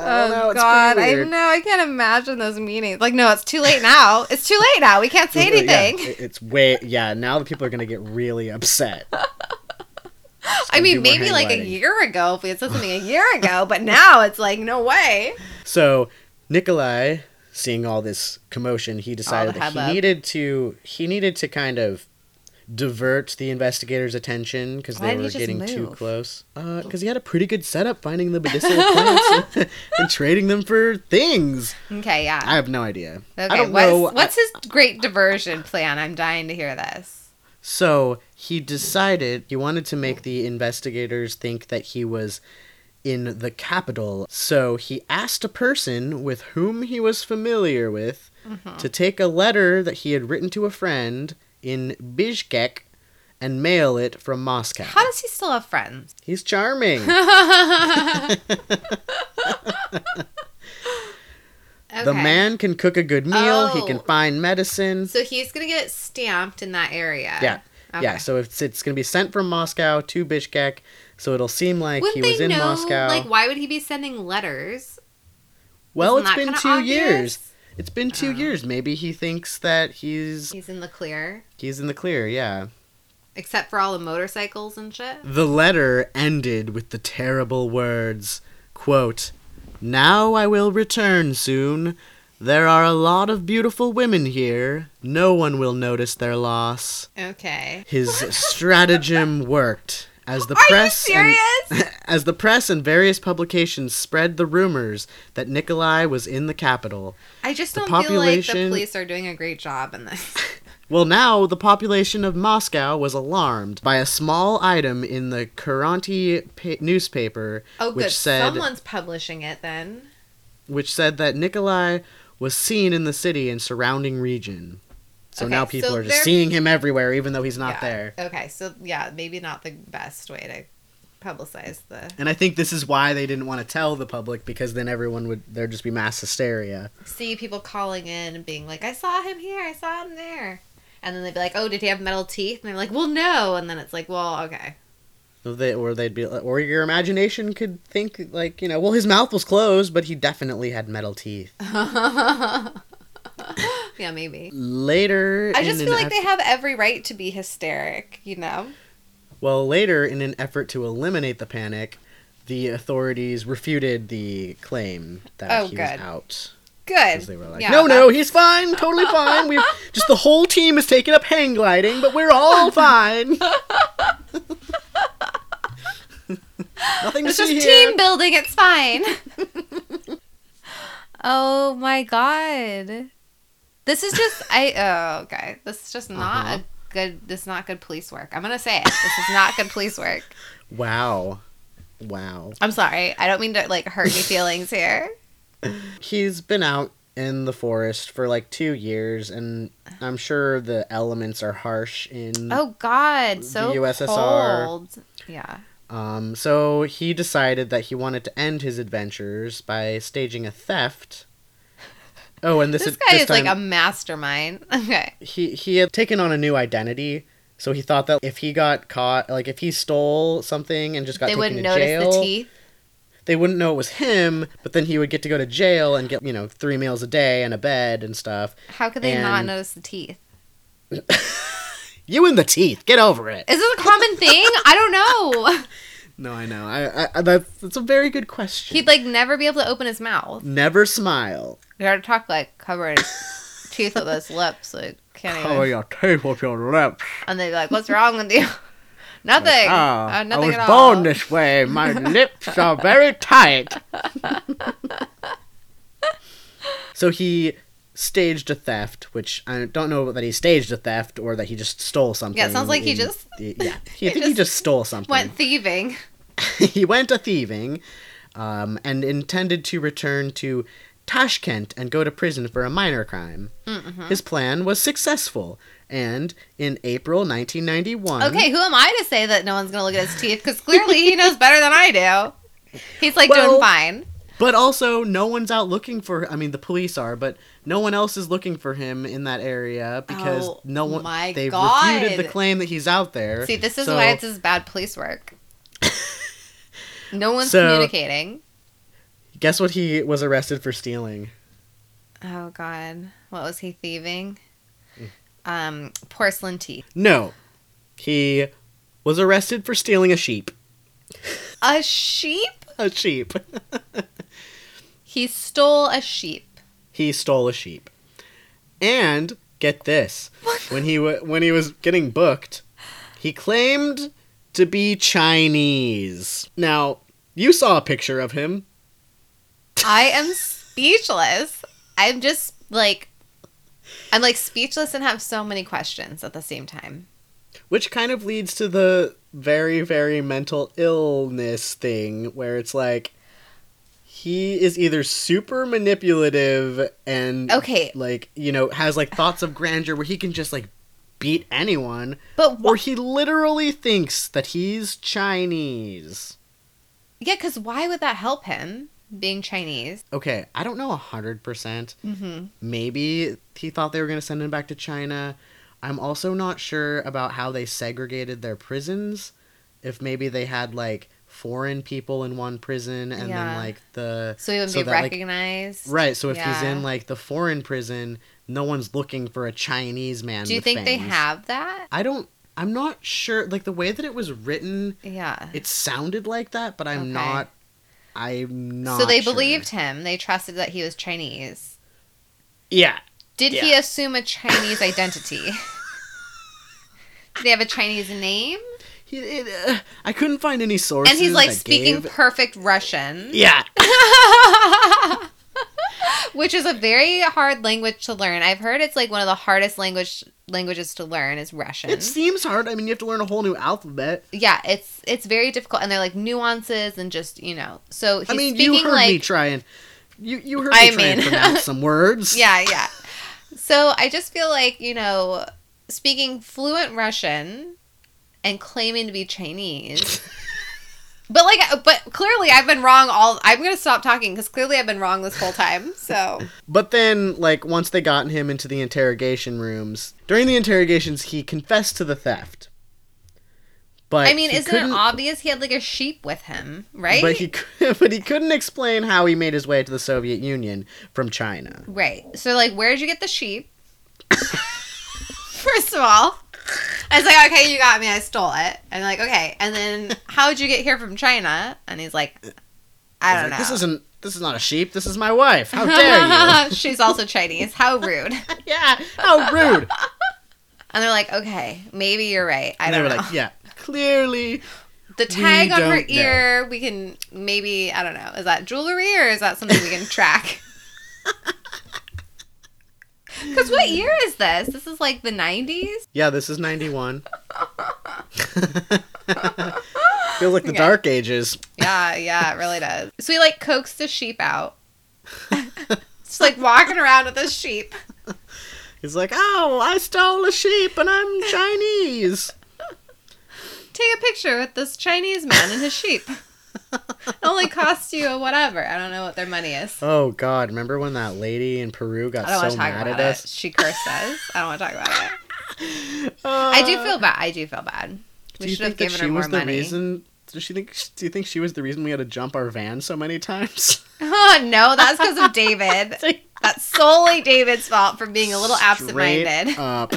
I oh, know, oh it's God, I know. I can't imagine those meetings. Like, no, it's too late now. It's too late now. We can't say anything. it- it's way yeah. Now the people are gonna get really upset. I mean, maybe like a year ago if we had said something a year ago, but now it's like no way. So Nikolai, seeing all this commotion, he decided that he needed to he needed to kind of divert the investigators' attention because they were getting too move? close. Because he had a pretty good setup finding the medicinal plants and, and trading them for things. Okay, yeah. I have no idea. Okay, what's, know. what's his great diversion plan? I'm dying to hear this. So he decided he wanted to make the investigators think that he was in the capital. So he asked a person with whom he was familiar with Mm-hmm. to take a letter that he had written to a friend in Bishkek and mail it from Moscow. How does he still have friends? He's charming. The man can cook a good meal. He can Oh. find medicine. So he's gonna get stamped in that area. Yeah. Yeah, so it's it's gonna be sent from Moscow to Bishkek, so it'll seem like Wouldn't he was in know? Moscow. Like, why would he be sending letters? well, Isn't it's been two obvious? years. It's been two Oh. years. Maybe he thinks that he's He's in the clear, he's in the clear. Yeah. except for all the motorcycles and shit. The letter ended with the terrible words, quote, "Now I will return soon. There are a lot of beautiful women here. No one will notice their loss." Okay. His stratagem worked. As the Are you press and- as the press and various publications spread the rumors that Nikolai was in the capital. I just The don't feel like the population- police are doing a great job in this. Well, now the population of Moscow was alarmed by a small item in the Kuranti pa- newspaper Oh, which good. said Someone's publishing it then. which said that Nikolai was seen in the city and surrounding region. So Okay, now people so are just seeing him everywhere, even though he's not Yeah. there. Okay, so yeah, maybe not the best way to publicize the. And I think this is why they didn't want to tell the public because then everyone would there'd just be mass hysteria. See people calling in and being like, "I saw him here. I saw him there," and then they'd be like, "Oh, did he have metal teeth?" And they're like, "Well, no." And then it's like, "Well, okay." So They, or they'd be, or your imagination could think like you know, well, his mouth was closed, but he definitely had metal teeth. yeah, maybe. Later, I just feel like they have every right to be hysteric, you know? Well, later, in an effort to eliminate the panic, the authorities refuted the claim that Oh, he good. was out. Good. they were like, Yeah, no, no, he's fine, totally fine. We've just the whole team is taking up hang gliding, but we're all fine. Nothing to It's see just here. team building. It's fine. oh my god. This is just I oh okay. This is just not Uh-huh. a good this is not good police work. I'm gonna say it. This is not good police work. Wow, wow. I'm sorry. I don't mean to like hurt your feelings here. He's been out in the forest for like two years, and I'm sure the elements are harsh in. Oh god, so The USSR. cold. Yeah. Um, so he decided that he wanted to end his adventures by staging a theft. Oh, and this, This, is- guy this is like a mastermind. Okay. he he had taken on a new identity. So he thought that if he got caught, like if he stole something and just got They taken wouldn't to notice jail, the teeth. they wouldn't know it was him. But then he would get to go to jail and get you know three meals a day and a bed and stuff. How could they not notice the teeth? You and the teeth, get over it. Is this a common thing? I don't know. No, I know. I, I that's that's a very good question. He'd like never be able to open his mouth. never smile. You gotta talk like covering his teeth with his lips. Like can't even. Cover your teeth with your lips. And they'd be like, "What's wrong with you?" nothing. Ah, Uh, nothing I was at all. born this way. My lips are very tight. so he staged a theft, which I don't know that he staged a theft or that he just stole something. Yeah, it sounds like he in just- yeah, he, he I think he just just stole something. Went thieving. he went a thieving, um, and intended to return to Tashkent and go to prison for a minor crime. Mm-hmm. His plan was successful, and in April 1991. Okay, who am I to say that no one's gonna look at his teeth? Because clearly he knows better than I do. He's like Well- doing fine. But also, no one's out looking for. I mean, the police are, but no one else is looking for him in that area because Oh, no one. my they've God. refuted the claim that he's out there. See, this is So, why it's his bad police work. No one's So- communicating. Guess what? He was arrested for stealing. Oh God, what was he thieving? Mm. Um, porcelain teeth. No, he was arrested for stealing a sheep. A sheep? A sheep. He stole a sheep. he stole a sheep, and get this: when he wa when he was getting booked, he claimed to be Chinese. Now, you saw a picture of him. I am speechless. I'm just like, I'm like speechless and have so many questions at the same time. Which kind of leads to the very, very mental illness thing where it's like he is either super manipulative and Okay. like, you know, has like thoughts of grandeur where he can just like beat anyone, But or he literally thinks that he's Chinese. yeah, because why would that help him being Chinese? Okay, I don't know a hundred percent. Mm-hmm. Maybe he thought they were going to send him back to China. I'm also not sure about how they segregated their prisons. If maybe they had like foreign people in one prison and Yeah. then like the So he wouldn't So be that, like- recognized. right. So if he's in like the foreign prison, no one's looking for a Chinese man. Do you think they have that? I don't. I'm not sure. Like the way that it was written, Yeah. it sounded like that, but I'm Okay. not. I'm not. so they sure. believed him. They trusted that he was Chinese. Yeah. Did he assume a Chinese identity? Did he have a Chinese name? He, it, uh, I couldn't find any sources. And he's like speaking gave- perfect Russian. Yeah. Which is a very hard language to learn. I've heard it's like one of the hardest language languages to learn is Russian. It seems hard. I mean, you have to learn a whole new alphabet. yeah, it's it's very difficult and they're like nuances and just, you know. So he's I mean, you heard like me trying. you you heard me try and mean- pronounce some words. Yeah, yeah. So I just feel like, you know, speaking fluent Russian and claiming to be Chinese. but like but clearly I've been wrong all I'm going to stop talking cuz clearly I've been wrong this whole time. So, But then, like, once they got him into the interrogation rooms, during the interrogations, he confessed to the theft. But I mean, isn't it obvious he had like a sheep with him, right? But he but he couldn't explain how he made his way to the Soviet Union from China. Right. So like where did you get the sheep? First of all, I was like, okay, you got me. I stole it. And I'm like, okay. And then how'd you get here from China? And he's like, I don't like, know. This isn't this is not a sheep. This is my wife. How dare you? She's also Chinese. How rude. yeah. How rude. And they're like, okay, maybe you're right. I And they don't were know. like, yeah, clearly. the tag on her don't know. ear, we can maybe, I don't know. Is that jewelry or is that something we can track? Because what year is this? This is like the 90s? Yeah, this is 91. Feels like the Okay. dark ages. Yeah, yeah, it really does. So he like coaxed the sheep out. Just like walking around with this sheep. He's like, oh, I stole a sheep and I'm Chinese. Take a picture with this Chinese man and his sheep. It only costs you whatever. I don't know what their money is. Oh, God. Remember when that lady in Peru got I don't want so mad at it. us? She cursed us. I don't want to talk about it. Uh, I do feel bad. I do feel bad. We should have given her she more was the money. reason? Does she think? Do you think she was the reason we had to jump our van so many times? Oh no, that's because of David. That's solely David's fault for being a little Straight absent-minded. Up.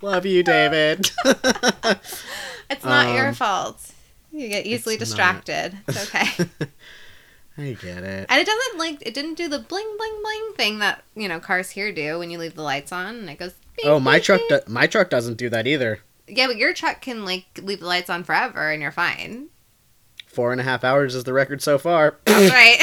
Love you, David. It's not your Um, fault. You get easily it's distracted. It's okay. I get it. And it doesn't like it didn't do the bling bling bling thing that you know cars here do when you leave the lights on and it goes. bing, Oh, my bing, truck. Do- my truck doesn't do that either. Yeah, but your truck can like leave the lights on forever and you're fine. Four and a half hours is the record so far. That's right.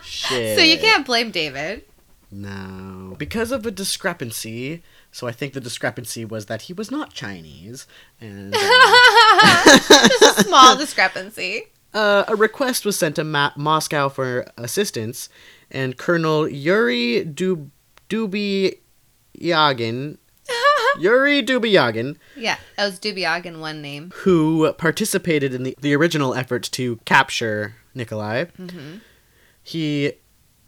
Shit. so you can't blame David. No. Because of a discrepancy. So I think the discrepancy was that he was not Chinese, and uh, Just a small discrepancy. uh, a request was sent to Ma- Moscow for assistance, and Colonel Yuri Dub- Dubyagin, Yuri Dubyagin, yeah, that was Dubyagin one name. who participated in the, the original effort to capture Nikolai, Mm-hmm. he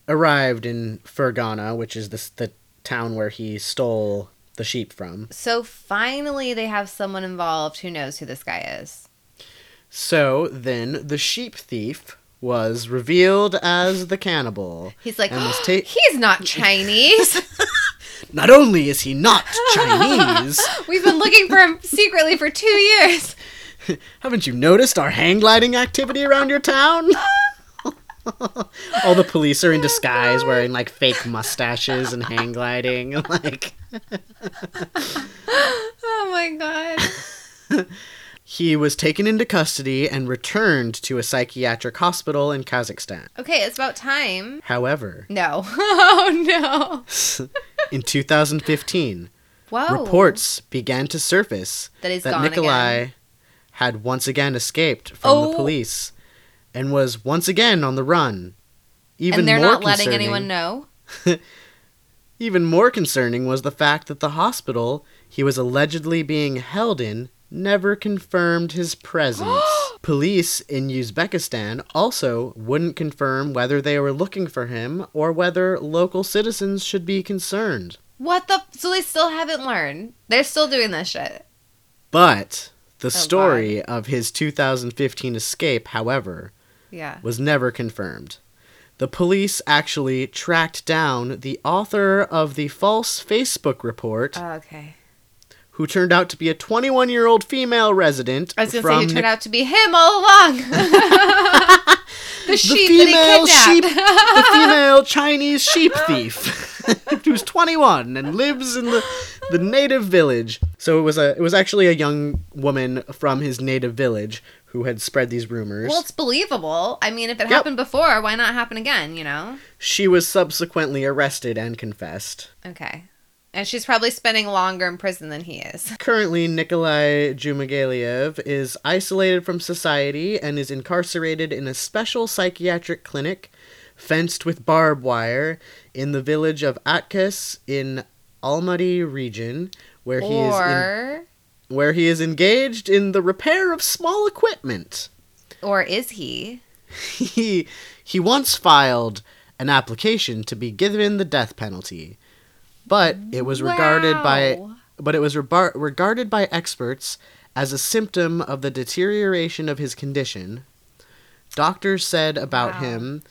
arrived in Fergana, which is this, the town where he stole the sheep from. So finally, they have someone involved who knows who this guy is. So then the sheep thief was revealed as the cannibal. He's like, was ta- he's not Chinese. Not only is he not Chinese, We've been looking for him secretly for two years. haven't you noticed our hang gliding activity around your town? All the police are in disguise wearing like fake mustaches and hang gliding. Like Oh my god. he was taken into custody and returned to a psychiatric hospital in Kazakhstan. Okay, it's about time. However, No. Oh no. in 2015, Whoa. reports began to surface That that Nikolai again. had once again escaped from Oh. the police and was once again on the run. Even and they're more not letting anyone know. Even more concerning was the fact that the hospital he was allegedly being held in never confirmed his presence. Police in Uzbekistan also wouldn't confirm whether they were looking for him or whether local citizens should be concerned. What the? So they still haven't learned. They're still doing this shit. But the Oh, story of his 2015 escape, however, Yeah. was never confirmed. The police actually tracked down the author of the false Facebook report, Oh, okay. who turned out to be a 21 year old female resident I was gonna say he turned Nic- out to be him all along. the the female sheep, the female Chinese sheep thief, who's 21 and lives in the the native village. So it was a it was actually a young woman from his native village who had spread these rumors. well, it's believable. I mean, if it Yep. happened before, why not happen again? You know? she was subsequently arrested and confessed. Okay. And she's probably spending longer in prison than he is. Currently, Nikolai Dzhumagaliev is isolated from society and is incarcerated in a special psychiatric clinic fenced with barbed wire in the village of Aktas in Almaty region, where he is in, Or, where he is engaged in the repair of small equipment. or is he? He he once filed an application to be given the death penalty, but it was regarded by but it was rebar- regarded by experts as a symptom of the deterioration of his condition. Doctors said about Wow. him,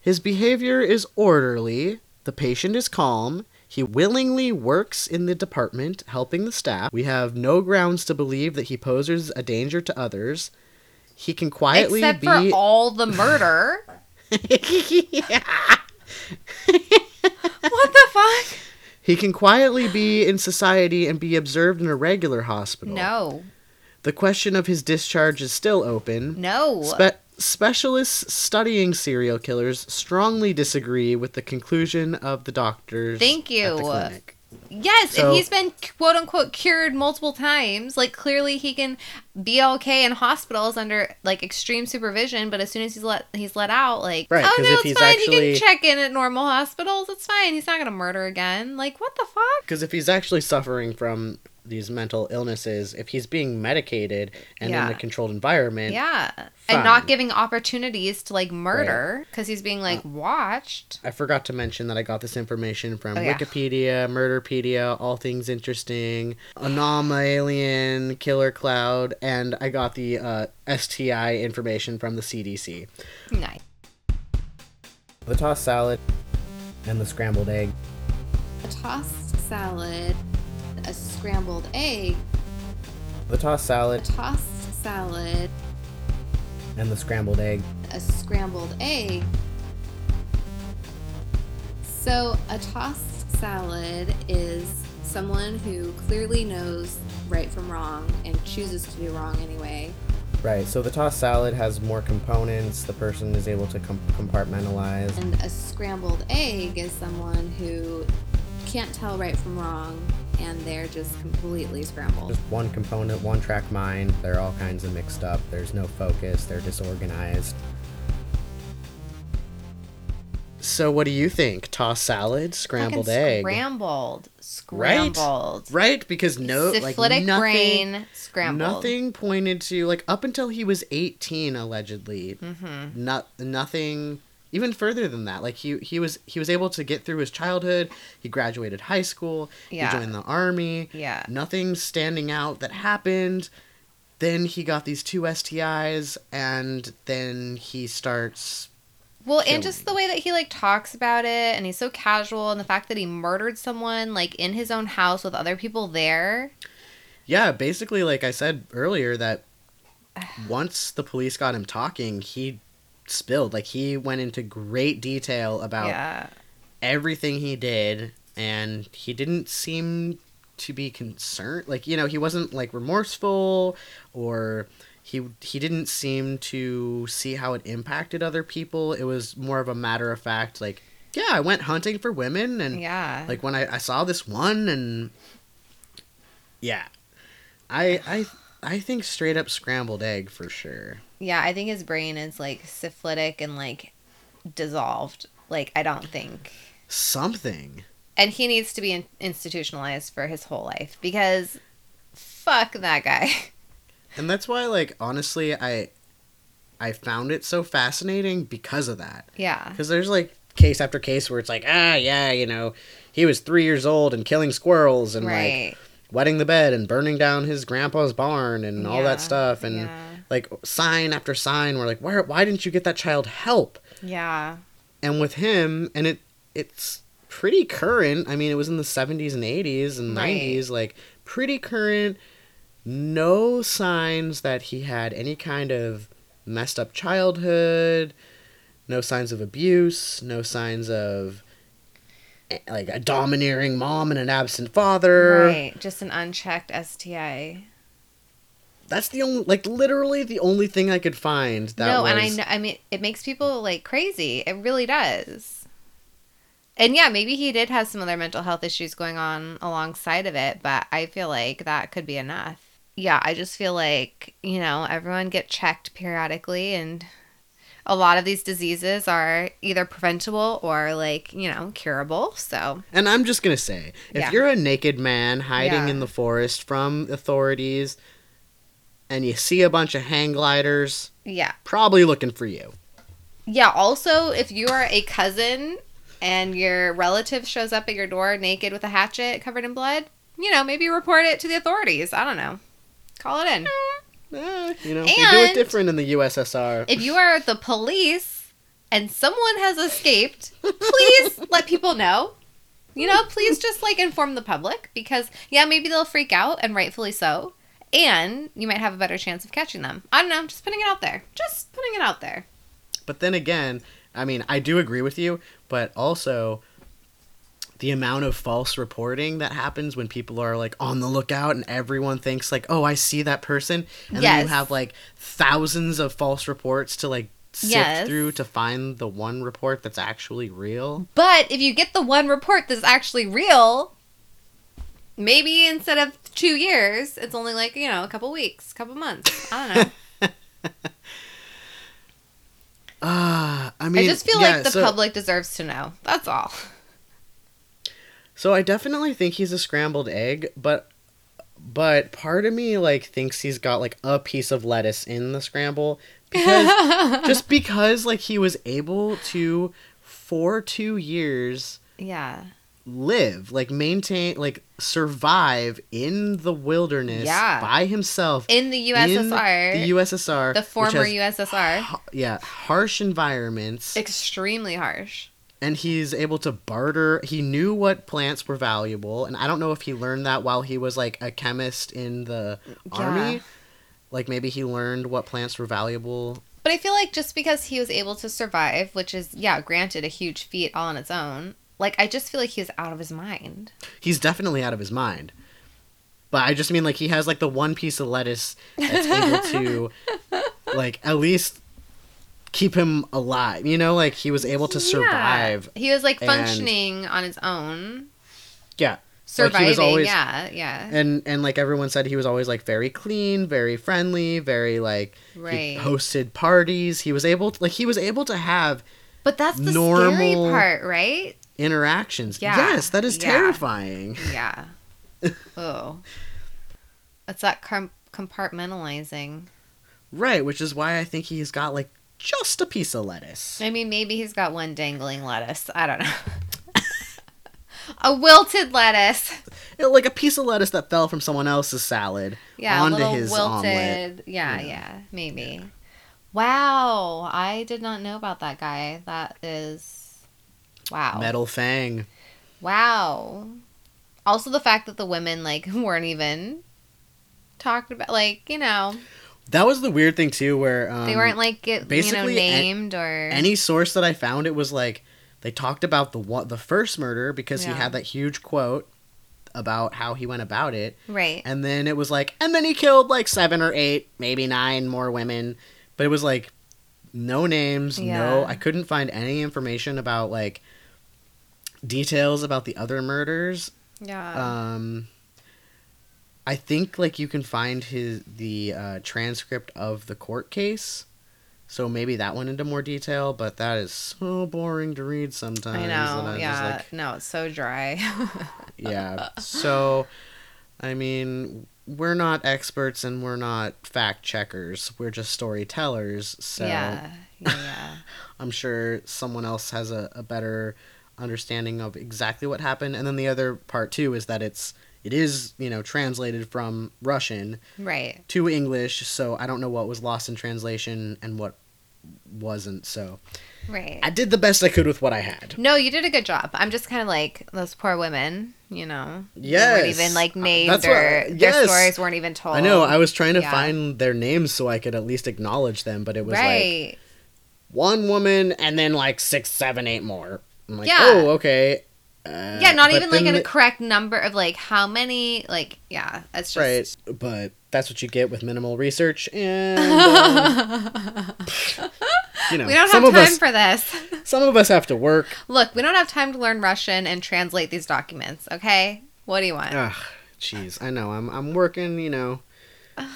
his behavior is orderly, the patient is calm, he willingly works in the department helping the staff. We have no grounds to believe that he poses a danger to others. He can quietly Except be for all the murder. what the fuck? He can quietly be in society and be observed in a regular hospital. No. The question of his discharge is still open. No. Spe- specialists studying serial killers strongly disagree with the conclusion of the doctors. Thank At you. Yes, So- if he's been quote unquote cured multiple times, like clearly he can be okay in hospitals under like extreme supervision, but as soon as he's let he's let out, like Right, oh no, if it's he's fine. He actually- can check in at normal hospitals. It's fine. He's not gonna murder again. Like what the fuck? Because if he's actually suffering from these mental illnesses, if he's being medicated and Yeah. in a controlled environment, Yeah, Fine. and not giving opportunities to like murder because he's being like watched. I forgot to mention that I got this information from Oh, yeah. Wikipedia, Murderpedia, All Things Interesting, Anomalien, Killer Cloud, and I got the uh, STI information from the CDC. Nice. The tossed salad and the scrambled egg. A tossed salad, scrambled egg, The tossed a salad tossed salad, and the scrambled egg. a scrambled egg. So, a tossed salad is someone who clearly knows right from wrong and chooses to do wrong anyway. Right, so the tossed salad has more components. The person is able to com- compartmentalize. And a scrambled egg is someone who can't tell right from wrong and they're just completely scrambled. Just one component, one track mind. They're all kinds of mixed up. There's no focus. They're disorganized. So, what do you think? Toss salad, scrambled Fucking egg, Scrambled. Scrambled. right? Right, Because no, like Syphilitic nothing, brain scrambled. nothing pointed to like up until he was 18 allegedly. Mm-hmm. Not nothing even further than that. Like he he was he was able to get through his childhood. He graduated high school. Yeah. He joined the army. Yeah. Nothing standing out that happened. Then he got these two STIs, and then he starts. Well, and just the way that he like talks about it, and he's so casual, and the fact that he murdered someone like in his own house with other people there. Yeah, basically, like I said earlier, that once the police got him talking, he spilled. Like he went into great detail about Yeah. everything he did, and he didn't seem to be concerned. Like you know, he wasn't like remorseful or. He, he didn't seem to see how it impacted other people. It was more of a matter of fact, like, yeah, I went hunting for women and Yeah. like when I, I saw this one and yeah i i i think straight up scrambled egg for sure yeah, I think his brain is like syphilitic and like dissolved. Like I don't think. something and he needs to be in- institutionalized for his whole life because fuck that guy. And that's why, like, honestly, I I found it so fascinating because of that. yeah. Because there's like case after case where it's like, ah, yeah, you know, he was three years old and killing squirrels and like wetting the bed and burning down his grandpa's barn and all that stuff and yeah. Like sign after sign we're like why why didn't you get that child help Yeah. and with him and it it's pretty current i mean it was in the 70s and 80s and Right. 90s like pretty current no signs that he had any kind of messed up childhood no signs of abuse no signs of eh, like a domineering mom and an absent father Right. Just an unchecked STI. That's the only like literally the only thing i could find that no, was and I know. I mean, it makes people like crazy. It really does. And yeah, maybe he did have some other mental health issues going on alongside of it, but I feel like that could be enough. Yeah, I just feel like you know everyone get checked periodically, and a lot of these diseases are either preventable or like you know curable. So And I'm just gonna say, if Yeah. you're a naked man hiding Yeah. in the forest from authorities, and you see a bunch of hang gliders, yeah, probably looking for you. Yeah, also, if you are a cousin and your relative shows up at your door naked with a hatchet covered in blood, you know, maybe report it to the authorities. I don't know. Call it in. Eh, you know, they do it different in the USSR. If you are the police and someone has escaped, please let people know. You know, please just like inform the public because, yeah, maybe they'll freak out and rightfully so. And you might have a better chance of catching them. I don't know. Just putting it out there. Just putting it out there. But then again, I mean, I do agree with you, but also the amount of false reporting that happens when people are like on the lookout and everyone thinks like, "Oh, I see that person." And then you have like thousands of false reports to like sift Yes. through to find the one report that's actually real. But if you get the one report that's actually real, maybe instead of two years, it's only like, you know, a couple weeks, couple months. I don't know. Ah, I mean, I just feel yeah, like the so- public deserves to know. That's all. So I definitely think he's a scrambled egg, but but part of me like thinks he's got like a piece of lettuce in the scramble because just because like he was able to for 2 years yeah. Live, like maintain like survive in the wilderness Yeah. by himself In the USSR, the the, USSR, the former USSR, ha- yeah, harsh environments. extremely harsh. and he's able to barter he knew what plants were valuable and i don't know if he learned that while he was like a chemist in the army like maybe he learned what plants were valuable But I feel like just because he was able to survive, which is, yeah, granted, a huge feat all on its own, like, I just feel like he was out of his mind. he's definitely out of his mind but i just mean like he has like the one piece of lettuce that's able to like at least keep him alive you know like he was able to survive Yeah. He was like functioning on his own, yeah surviving. was always- yeah, yeah. and and like everyone said he was always like very clean very friendly very like Right. he hosted parties he was able to like he was able to have But that's the scary normal- part, right? Interactions Yeah. yes that is Yeah. terrifying Yeah. oh. It's that com- compartmentalizing. right which is why i think he's got like just a piece of lettuce I mean, maybe he's got one dangling lettuce. I don't know. a wilted lettuce. Know, like a piece of lettuce that fell from someone else's salad Yeah, onto his wilted. omelet Yeah, Yeah. yeah, maybe. Wow, I did not know about that guy. That is wow. metal fang Wow. Also the fact that the women like weren't even talked about like, you know, that was the weird thing too where um, they weren't like get, you know basically, named or any source that I found, it was like they talked about the one, the first murder because Yeah. he had that huge quote about how he went about it, right. and then it was like, and then he killed like seven or eight, maybe nine more women, but it was like no names, no. I couldn't find any information about like details about the other murders. Yeah. Um, I think like you can find his the uh, transcript of the court case. So maybe that went into more detail, but that is so boring to read sometimes. I know. Yeah. like, no, it's so dry. yeah. So, I mean, we're not experts and we're not fact checkers. We're just storytellers. So yeah. Yeah. I'm sure someone else has a, a better understanding of exactly what happened. And then the other part too is that it's it is you know translated from Russian right. to English. So I don't know what was lost in translation and what wasn't. So Right. I did the best I could with what I had. No, you did a good job. I'm just kind of like those poor women, you know. Yes. weren't even like named that's or what- their stories weren't even told. I know. I was trying to Yeah. find their names so I could at least acknowledge them, but it was like one woman and then like six, seven, eight more. I'm like, Yeah. oh, okay. Uh, yeah, not even like in a the- correct number of like how many. Like, yeah, that's just. right. But that's what you get with minimal research, and um, you know, we don't have time us, for this. some of us have to work. Look, we don't have time to learn Russian and translate these documents. Okay, what do you want? Ugh, jeez, I know. I'm I'm working, you know,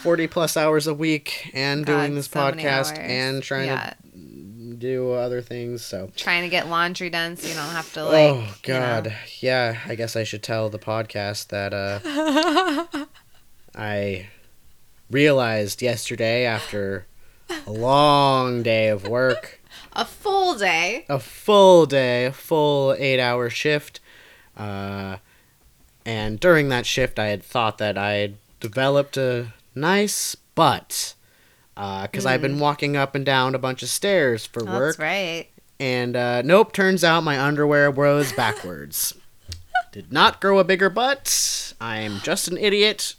forty plus hours a week, and doing this so podcast, and trying Yeah. to do other things. So. Trying to get laundry done so you don't have to like. oh God, yeah. I guess I should tell the podcast that uh, I realized yesterday after a long day of work, a full day. a full day, a full eight-hour shift, uh, and during that shift, I had thought that I had developed a nice butt. Because I've been walking up and down a bunch of stairs for Oh, work. That's right. And uh, nope, turns out my underwear grows backwards. Did not grow a bigger butt. I'm just an idiot.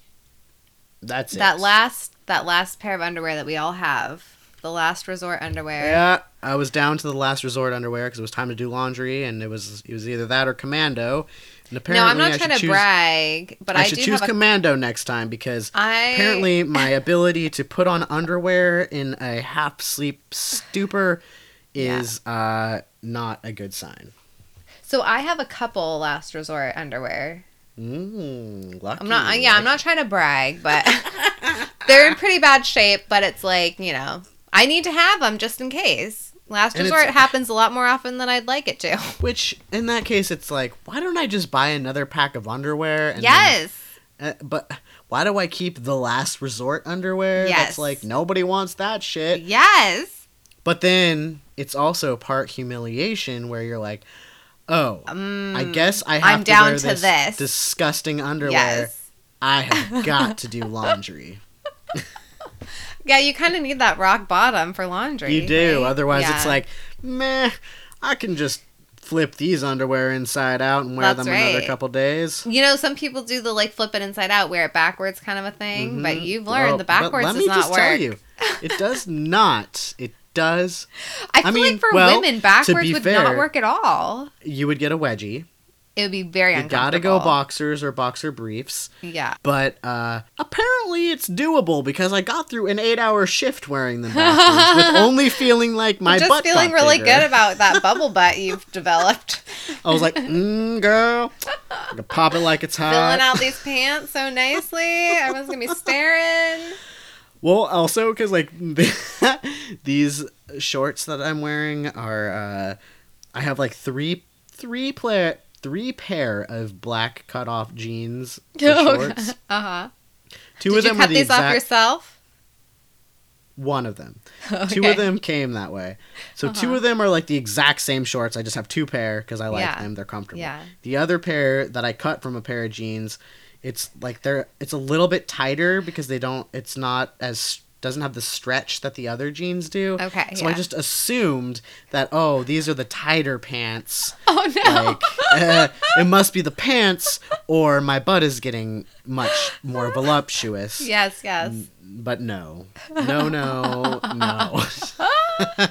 That's it. That last that last pair of underwear that we all have, the last resort underwear. Yeah, I was down to the last resort underwear because it was time to do laundry, and it was it was either that or commando. And apparently, No, I'm not I trying to choose, brag, but I, I, should do choose have a. commando next time because I apparently my ability to put on underwear in a half sleep stupor is uh, not a good sign. so I have a couple last resort underwear. Mm, lucky. I'm not. Yeah, I'm not trying to brag, but they're in pretty bad shape. But it's like you know, I need to have them just in case. Last resort happens a lot more often than I'd like it to. Which, in that case, it's like, why don't I just buy another pack of underwear? And yes. then- uh, but why do I keep the last resort underwear? Yes. That's like nobody wants that shit. Yes. But then it's also part humiliation where you're like, oh, I guess I have Mm, I'm to down wear to this, this. disgusting underwear. Yes. I have got to do laundry. Yeah, you kind of need that rock bottom for laundry. you do. right? Otherwise, it's like, meh, I can just flip these underwear inside out and wear That's them another couple days. You know, some people do the like flip it inside out, wear it backwards kind of a thing, but Mhm. you've learned Well, the but backwards does not work. you, it does not. It does. I I feel mean, like for well, women, backwards would fair- not work at all. You would get a wedgie. It would be very You uncomfortable. gotta go boxers or boxer briefs. Yeah. But uh, apparently it's doable because I got through an eight-hour shift wearing them with only feeling like my butt. Just feeling really bigger. good about that bubble butt you've developed. I was like, mm, girl, pop it like it's hot. Filling out these pants so nicely. I Everyone's gonna be staring. Well, also because like these shorts that I'm wearing are, uh, I have like three, three pair, three pair of black cut off jeans shorts. Uh huh. Two Did of you them cut are the these off exact yourself? one of them. Two of them came that way. So two Uh-huh. of them are like the exact same shorts. I just have two pair because I like Yeah. them. They're comfortable. Yeah. The other pair that I cut from a pair of jeans, it's like they're it's a little bit tighter because they don't. It's not as doesn't have the stretch that the other jeans do. Okay, So I just assumed that oh these are the tighter pants. Oh no. Like uh, it must be the pants or my butt is getting much more voluptuous. yes, yes. But no. No, no, no.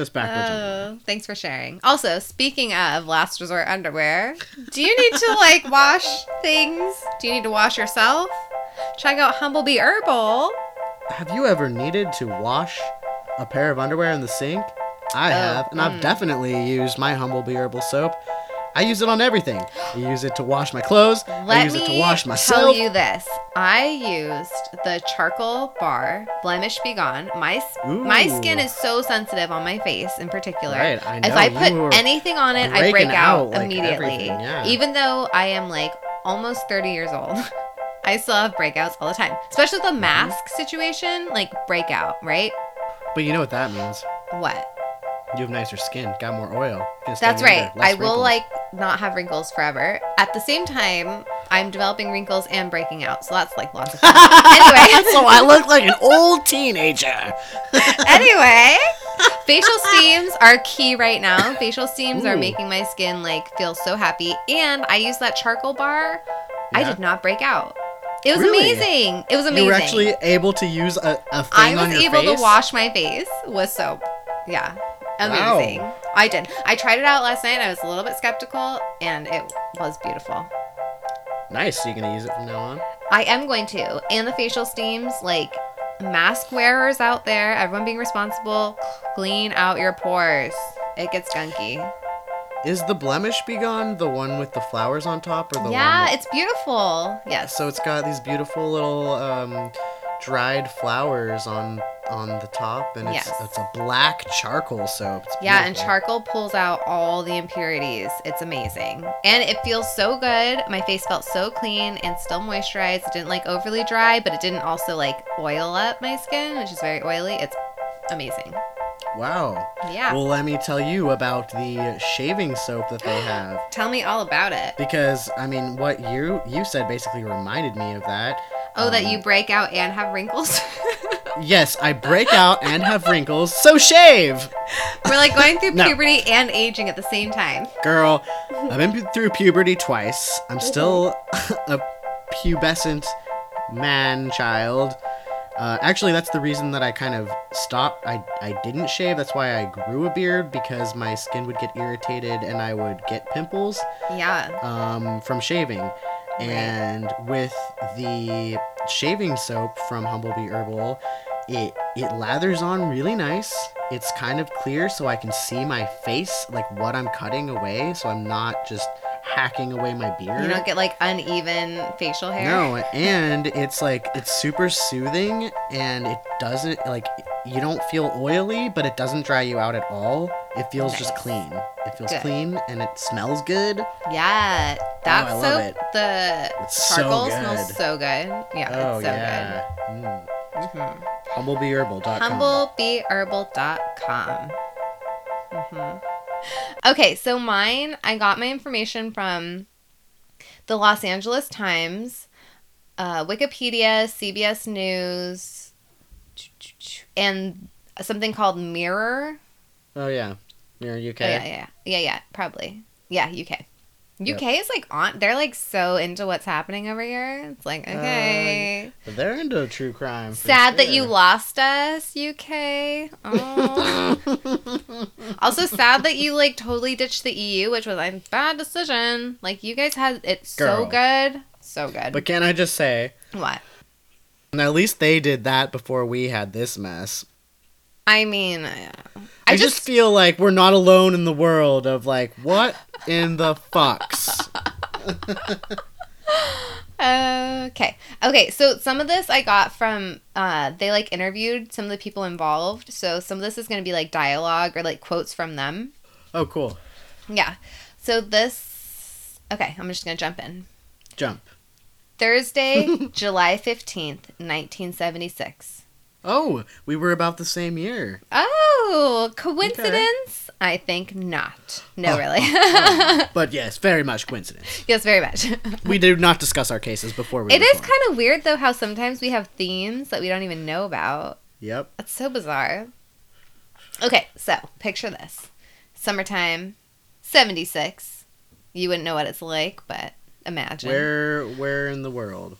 Just backwards. Oh, thanks for sharing. Also, speaking of last resort underwear, do you need to like wash things? Do you need to wash yourself? Check out Humblebee Herbal. Have you ever needed to wash a pair of underwear in the sink? I Oh, have, and I've mm. definitely used my Humble Bee Herbal soap. I use it on everything. I use it to wash my clothes. I Let use me it to wash tell myself. you this. I used the charcoal bar Blemish Be Gone. My s- my skin is so sensitive on my face in particular. Right, I know. if I put anything on it, I break out, out, like, immediately. yeah. Even though I am like almost 30 years old. I still have breakouts all the time. Especially with the Mm-hmm. mask situation, like breakout, right? But you know what that means? What? You have nicer skin, got more oil. That's right. I will wrinkles. like not have wrinkles forever. At the same time, I'm developing wrinkles and breaking out. So that's like lots of fun. anyway, so I look like an old teenager. anyway, facial steams are key right now. Facial steams are making my skin like feel so happy. And I use that charcoal bar. I did not break out. It was Really? amazing. It was amazing. You were actually able to use a, a thing I was able face? to wash my face with soap. Yeah. Wow. Amazing. I did. I tried it out last night. I was a little bit skeptical and it was beautiful. Nice. So you're gonna use it from now on. I am going to. And the facial steams, like mask wearers out there, everyone being responsible, clean out your pores. It gets gunky. Is the blemish be gone the one with the flowers on top, or the yeah, one? it's beautiful. Yes. So it's got these beautiful little um, dried flowers on on the top, and it's Yes. it's a black charcoal soap. It's yeah, and charcoal pulls out all the impurities. It's amazing. And it feels so good. My face felt so clean and still moisturized. It didn't like overly dry, but it didn't also like oil up my skin, which is very oily. It's amazing. Wow. Yeah. Well, let me tell you about the shaving soap that they have. Tell me all about it. Because I mean, what you you said basically reminded me of that. Oh, that Um, you break out and have wrinkles? Yes, I break out and have wrinkles, so shave, We're like going through No. puberty and aging at the same time. girl. I've been through puberty twice. I'm still a pubescent man child. Uh, actually, that's the reason that I kind of stopped. I, I didn't shave. That's why I grew a beard because my skin would get irritated and I would get pimples. Yeah. um, from shaving. And with the shaving soap from Humblebee Herbal, it it lathers on really nice. It's kind of clear so I can see my face, like what I'm cutting away, so I'm not just hacking away my beard. You don't get like uneven facial hair. No, and it's like it's super soothing and it doesn't like you don't feel oily, but it doesn't dry you out at all. It feels just clean. It feels Good. clean and it smells good. Yeah. That Oh, I love soap, it. the It's charcoal good. smells so good. Yeah, oh it's so yeah. Mm. good. Mm-hmm. Humblebeeherbal.com. Humblebeeherbal.com. hmm Okay, so mine, I got my information from the Los Angeles Times, uh, Wikipedia, CBS News, and something called Mirror. Oh yeah. You're UK. Oh, yeah, yeah, yeah, yeah, probably. Yeah, UK. Yep. UK is like on. They're like so into what's happening over here. It's like uh, okay. They're into true crime. Sad that you lost us, UK. Oh. also sad that you like totally ditched the EU, which was a bad decision. Like you guys had it so good, so good. But can I just say, what? And at least they did that before we had this mess. I mean, I, I just, just feel like we're not alone in the world of like what in the fucks. Okay. Okay, so some of this I got from uh they like interviewed some of the people involved. So some of this is going to be like dialogue or like quotes from them. Oh, cool. Yeah. So this Okay, I'm just going to jump in. Jump. Thursday, July 15th, 1976. Oh, we were about the same year. Oh, coincidence? I think not. No, Oh, really. Oh, oh, oh. But yes, very much coincidence. yes, very much. We do not discuss our cases before we. It is kind of weird though how sometimes we have themes that we don't even know about. Yep. That's so bizarre. Okay, so picture this summertime, 76. You wouldn't know what it's like, but imagine. Where where in the world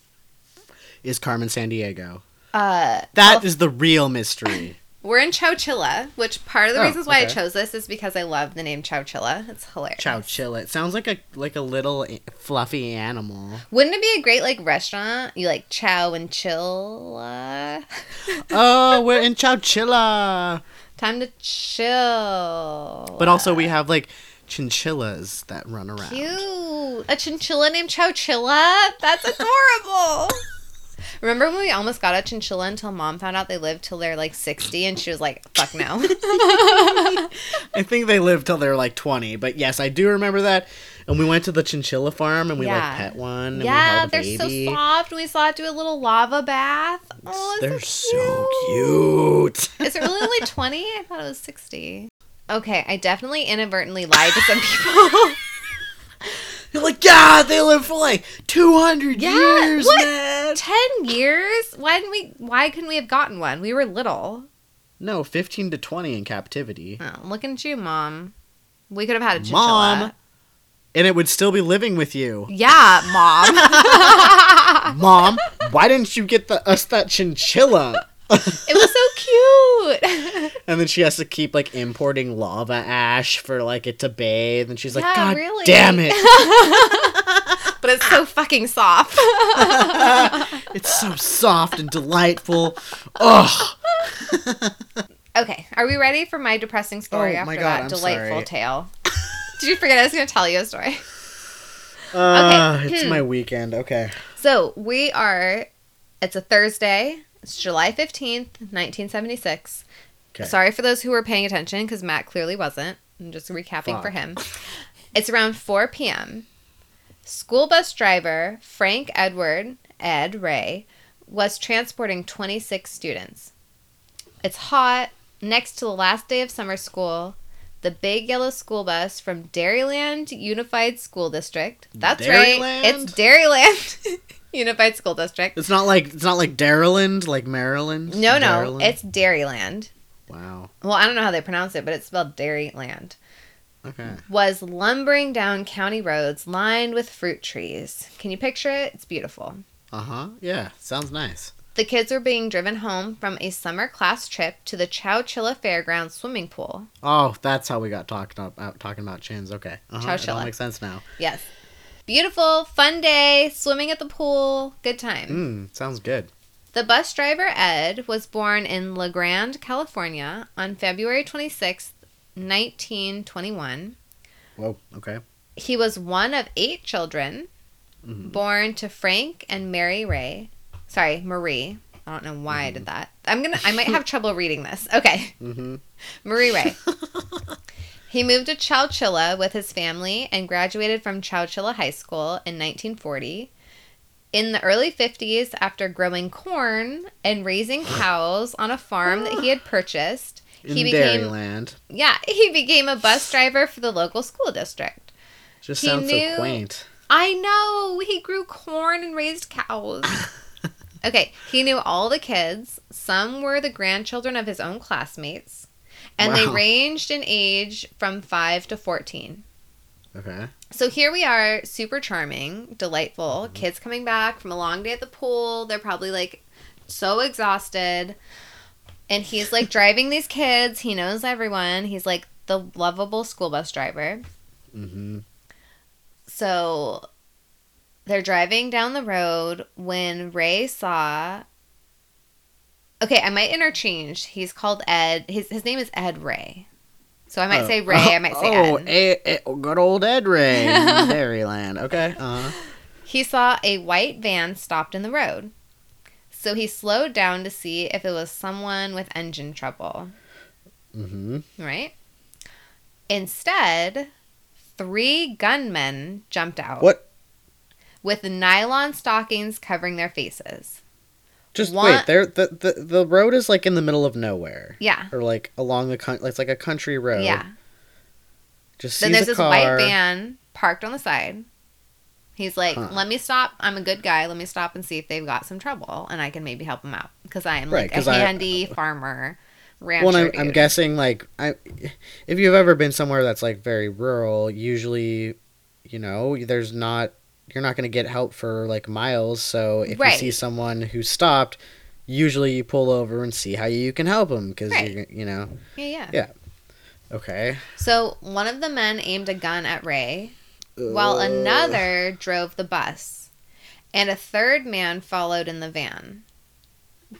is Carmen Sandiego? Uh, That is the real mystery. we're in Chowchilla, which part of the Oh, reasons why I chose this is because I love the name Chowchilla. It's hilarious. Chowchilla. It sounds like a like a little fluffy animal. Wouldn't it be a great like restaurant? You like chow and chilla. oh, we're in Chowchilla. Time to chill. But also we have like chinchillas that run around. Cute. A chinchilla named Chowchilla? That's adorable. Remember when we almost got a chinchilla until mom found out they lived till they're like 60 and she was like, fuck no. I think they live till they're like 20, but yes, I do remember that. And we went to the chinchilla farm and we Yeah. like pet one. And we yeah, they're baby. so soft. We saw it do a little lava bath. Oh, They're it's so cute. Is it really only 20? I thought it was 60. Okay, I definitely inadvertently lied to some people. You're like, yeah, they live for like 200 Yeah, years, what? man. 10 years? Why didn't we why couldn't we have gotten one? We were little. No, 15 to 20 in captivity. Oh, looking at you, mom. We could have had a chinchilla. Mom. And it would still be living with you. Yeah, mom. Mom, why didn't you get the, us that chinchilla? It was so cute. And then she has to keep like importing lava ash for like it to bathe. And she's like, Yeah, God really." damn it. but it's so fucking soft. It's so soft and delightful. Ugh. okay, are we ready for my depressing story Oh, after God, that I'm delightful sorry. tale? Did you forget I was going to tell you a story? Uh, Okay. It's my weekend. Okay. So we are. It's a Thursday. It's July fifteenth, nineteen seventy six. Okay. Sorry for those who were paying attention because Matt clearly wasn't. I'm just recapping for him. It's around 4 p.m. School bus driver Frank Edward Ed Ray was transporting 26 students. It's hot. Next to the last day of summer school, the big yellow school bus from Dairyland Unified School District. That's right. It's Dairyland Unified School District. It's not like it's not like Dairyland, like Maryland. No, no, Dairyland? it's Dairyland. wow. Well, I don't know how they pronounce it, but it's spelled Dairyland. Okay. Was lumbering down county roads lined with fruit trees. Can you picture it? It's beautiful. Uh huh. Yeah. Sounds nice. The kids were being driven home from a summer class trip to the Chowchilla Fairgrounds swimming pool. Oh, that's how we got talking about talking about chins. Okay. Uh-huh. It Chowchilla. all makes sense now. Yes. Beautiful, fun day, swimming at the pool, good time. Mm, sounds good. The bus driver Ed was born in Le Grand, California on February 26th, 1921. Whoa. Okay. He was one of eight children Mhm. born to Frank and Mary Ray. Sorry, Marie. I don't know why I did that. I'm gonna. I might have trouble reading this. Okay, Mm-hmm. Marie Ray. he moved to Chowchilla with his family and graduated from Chowchilla High School in 1940. In the early 50s, after growing corn and raising cows on a farm that he had purchased, In he became Dairyland. yeah he became a bus driver for the local school district. Just he sounds knew- so quaint. I know. He grew corn and raised cows. okay, he knew all the kids. Some were the grandchildren of his own classmates, and they ranged in age from 5 to 14. Okay. So here we are, super charming, delightful. Kids coming back from a long day at the pool. They're probably like so exhausted. And he's like driving these kids. He knows everyone. He's like the lovable school bus driver. Mm-hmm. So they're driving down the road when Ray saw. Okay, I might interchange. He's called Ed. His his name is Ed Ray. So I might say Ray. I might say Oh, Ed. eh, good old Ed Ray, in Dairyland. Okay. Uh-huh. He saw a white van stopped in the road. So he slowed down to see if it was someone with engine trouble, Mm-hmm. right? Instead, three gunmen jumped out What? with nylon stockings covering their faces. Just One- wait. There, the, the the road is like in the middle of nowhere, Yeah. or like along the coun- It's like a country road. Yeah. Just Then there's a this car. white van parked on the side. He's like, Huh. "Let me stop. I'm a good guy. Let me stop and see if they've got some trouble, and I can maybe help them out because I am Right, like a I- handy uh, farmer, rancher." Well, I'm, I'm guessing like I, if you've ever been somewhere that's like very rural, usually, you know, there's not you're not going to get help for like miles. So if Right. you see someone who's stopped, usually you pull over and see how you can help them because Right. you you know. Yeah, yeah. Yeah. Okay. So one of the men aimed a gun at Ray, while another drove the bus, and a third man followed in the van.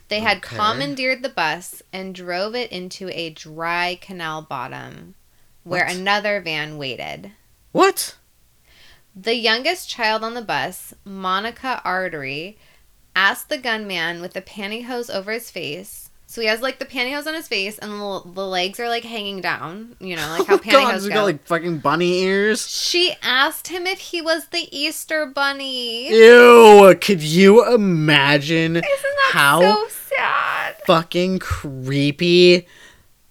They had Okay. commandeered the bus and drove it into a dry canal bottom where What? another van waited. What? The youngest child on the bus, Monica Ertola, asked the gunman with the pantyhose over his face. So he has like the pantyhose on his face, and the, the legs are like hanging down. You know, like how oh God, pantyhose he's go. got like fucking bunny ears. she asked him if he was the Easter Bunny. Ew! Could you imagine Isn't that how so sad? fucking creepy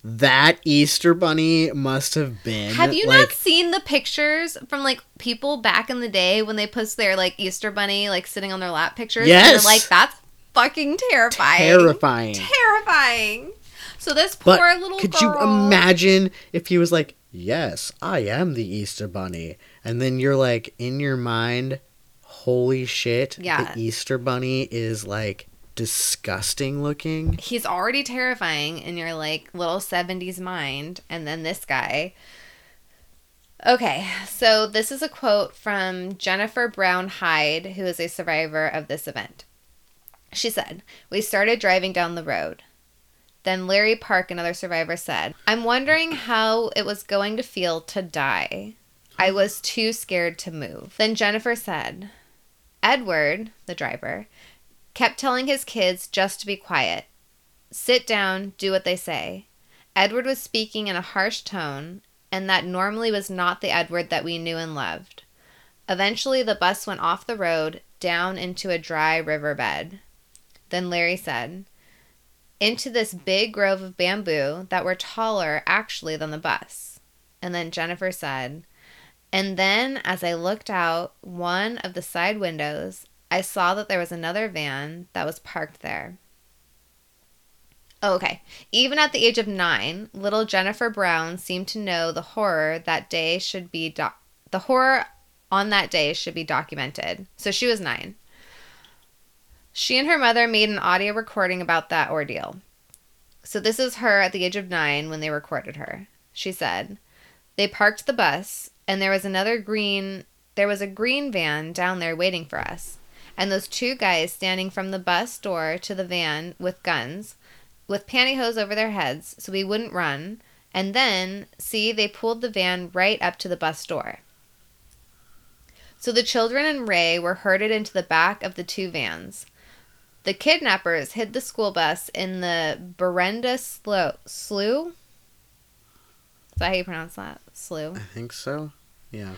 that Easter bunny must have been? Have you like, not seen the pictures from like people back in the day when they post their like Easter bunny like sitting on their lap pictures? And Yes. like, that's fucking terrifying. terrifying? Terrifying. So this poor But little could girl. you imagine if he was like, "Yes, I am the Easter bunny," and then you're like in your mind, "Holy shit! Yeah. the Easter bunny is like disgusting looking." He's already terrifying in your like little 70s mind. And then this guy. Okay, so this is a quote from Jennifer Brown Hyde, who is a survivor of this event. She said, We started driving down the road. Then Larry Park, another survivor, said, I'm wondering how it was going to feel to die. I was too scared to move. Then Jennifer said, Edward, the driver, kept telling his kids just to be quiet. Sit down, do what they say. Edward was speaking in a harsh tone, and that normally was not the Edward that we knew and loved. Eventually, the bus went off the road down into a dry riverbed. Then Larry said, Into this big grove of bamboo that were taller actually than the bus. And then Jennifer said, And then as I looked out one of the side windows, I saw that there was another van that was parked there. Oh, okay. Even at the age of nine, little Jennifer Brown seemed to know the horror that day should be the horror on that day should be documented. So she was nine. She and her mother made an audio recording about that ordeal. So this is her at the age of nine when they recorded her. She said, "They parked the bus, and there was another green. There was a green van down there waiting for us." And those two guys standing from the bus door to the van with guns, with pantyhose over their heads so we wouldn't run. And then, see, they pulled the van right up to the bus door. So the children and Ray were herded into the back of the two vans. The kidnappers hid the school bus in the Berenda Slough. Slough? Is that how you pronounce that? Slough I think so. Yeah.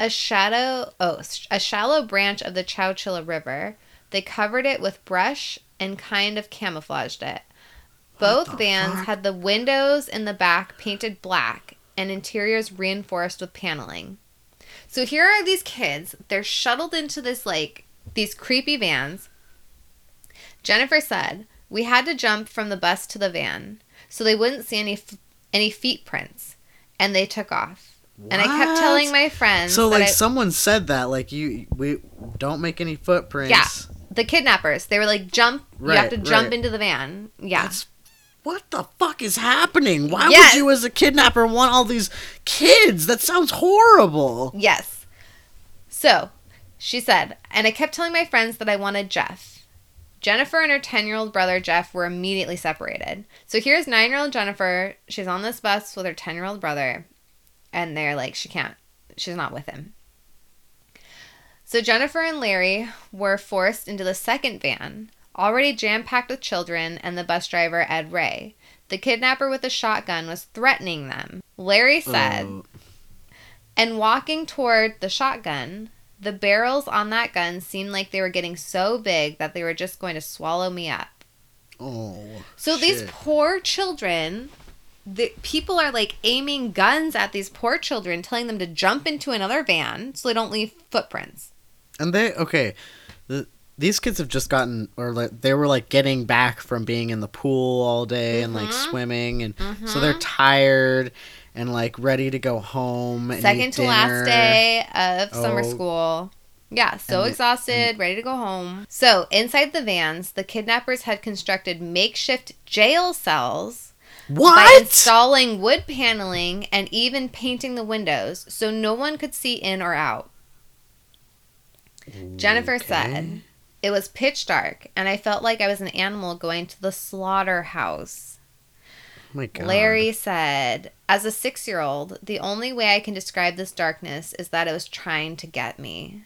A shadow oh a shallow branch of the Chowchilla River. They covered it with brush and kind of camouflaged it. Both vans fuck? had the windows in the back painted black and interiors reinforced with paneling. So here are these kids. They're shuttled into this like these creepy vans. Jennifer said, "We had to jump from the bus to the van so they wouldn't see any f- any feet prints, and they took off." And I kept telling my friends So like I- someone said that like you we don't make any footprints. Yeah. the kidnappers. They were like, "Jump! Right, you have to jump right. into the van." Yeah, That's what the fuck is happening? Why Yes. would you as a kidnapper want all these kids? That sounds horrible. yes. So she said, and I kept telling my friends that I wanted Jeff. Jennifer and her ten-year-old brother Jeff were immediately separated. So here's nine-year-old Jennifer. She's on this bus with her ten-year-old brother, and they're like, she can't. She's not with him. So Jennifer and Larry were forced into the second van, already jam packed with children and the bus driver Ed Ray. The kidnapper with the shotgun was threatening them. Larry said, Oh, and walking toward the shotgun, the barrels on that gun seemed like they were getting so big that they were just going to swallow me up. oh. So these poor children, the people are like aiming guns at these poor children, telling them to jump into another van so they don't leave footprints. And they okay, the, these kids have just gotten or like they were like getting back from being in the pool all day and like Mhm. swimming and so they're tired and like ready to go home. Second to last day of summer Oh. school. Yeah, so And exhausted, ready to go home. So, inside the vans, the kidnappers had constructed makeshift jail cells by installing wood paneling and even painting the windows so no one could see in or out. Jennifer said, It was pitch dark, and I felt like I was an animal going to the slaughterhouse. Oh my God. Larry said, As a six year old, the only way I can describe this darkness is that it was trying to get me.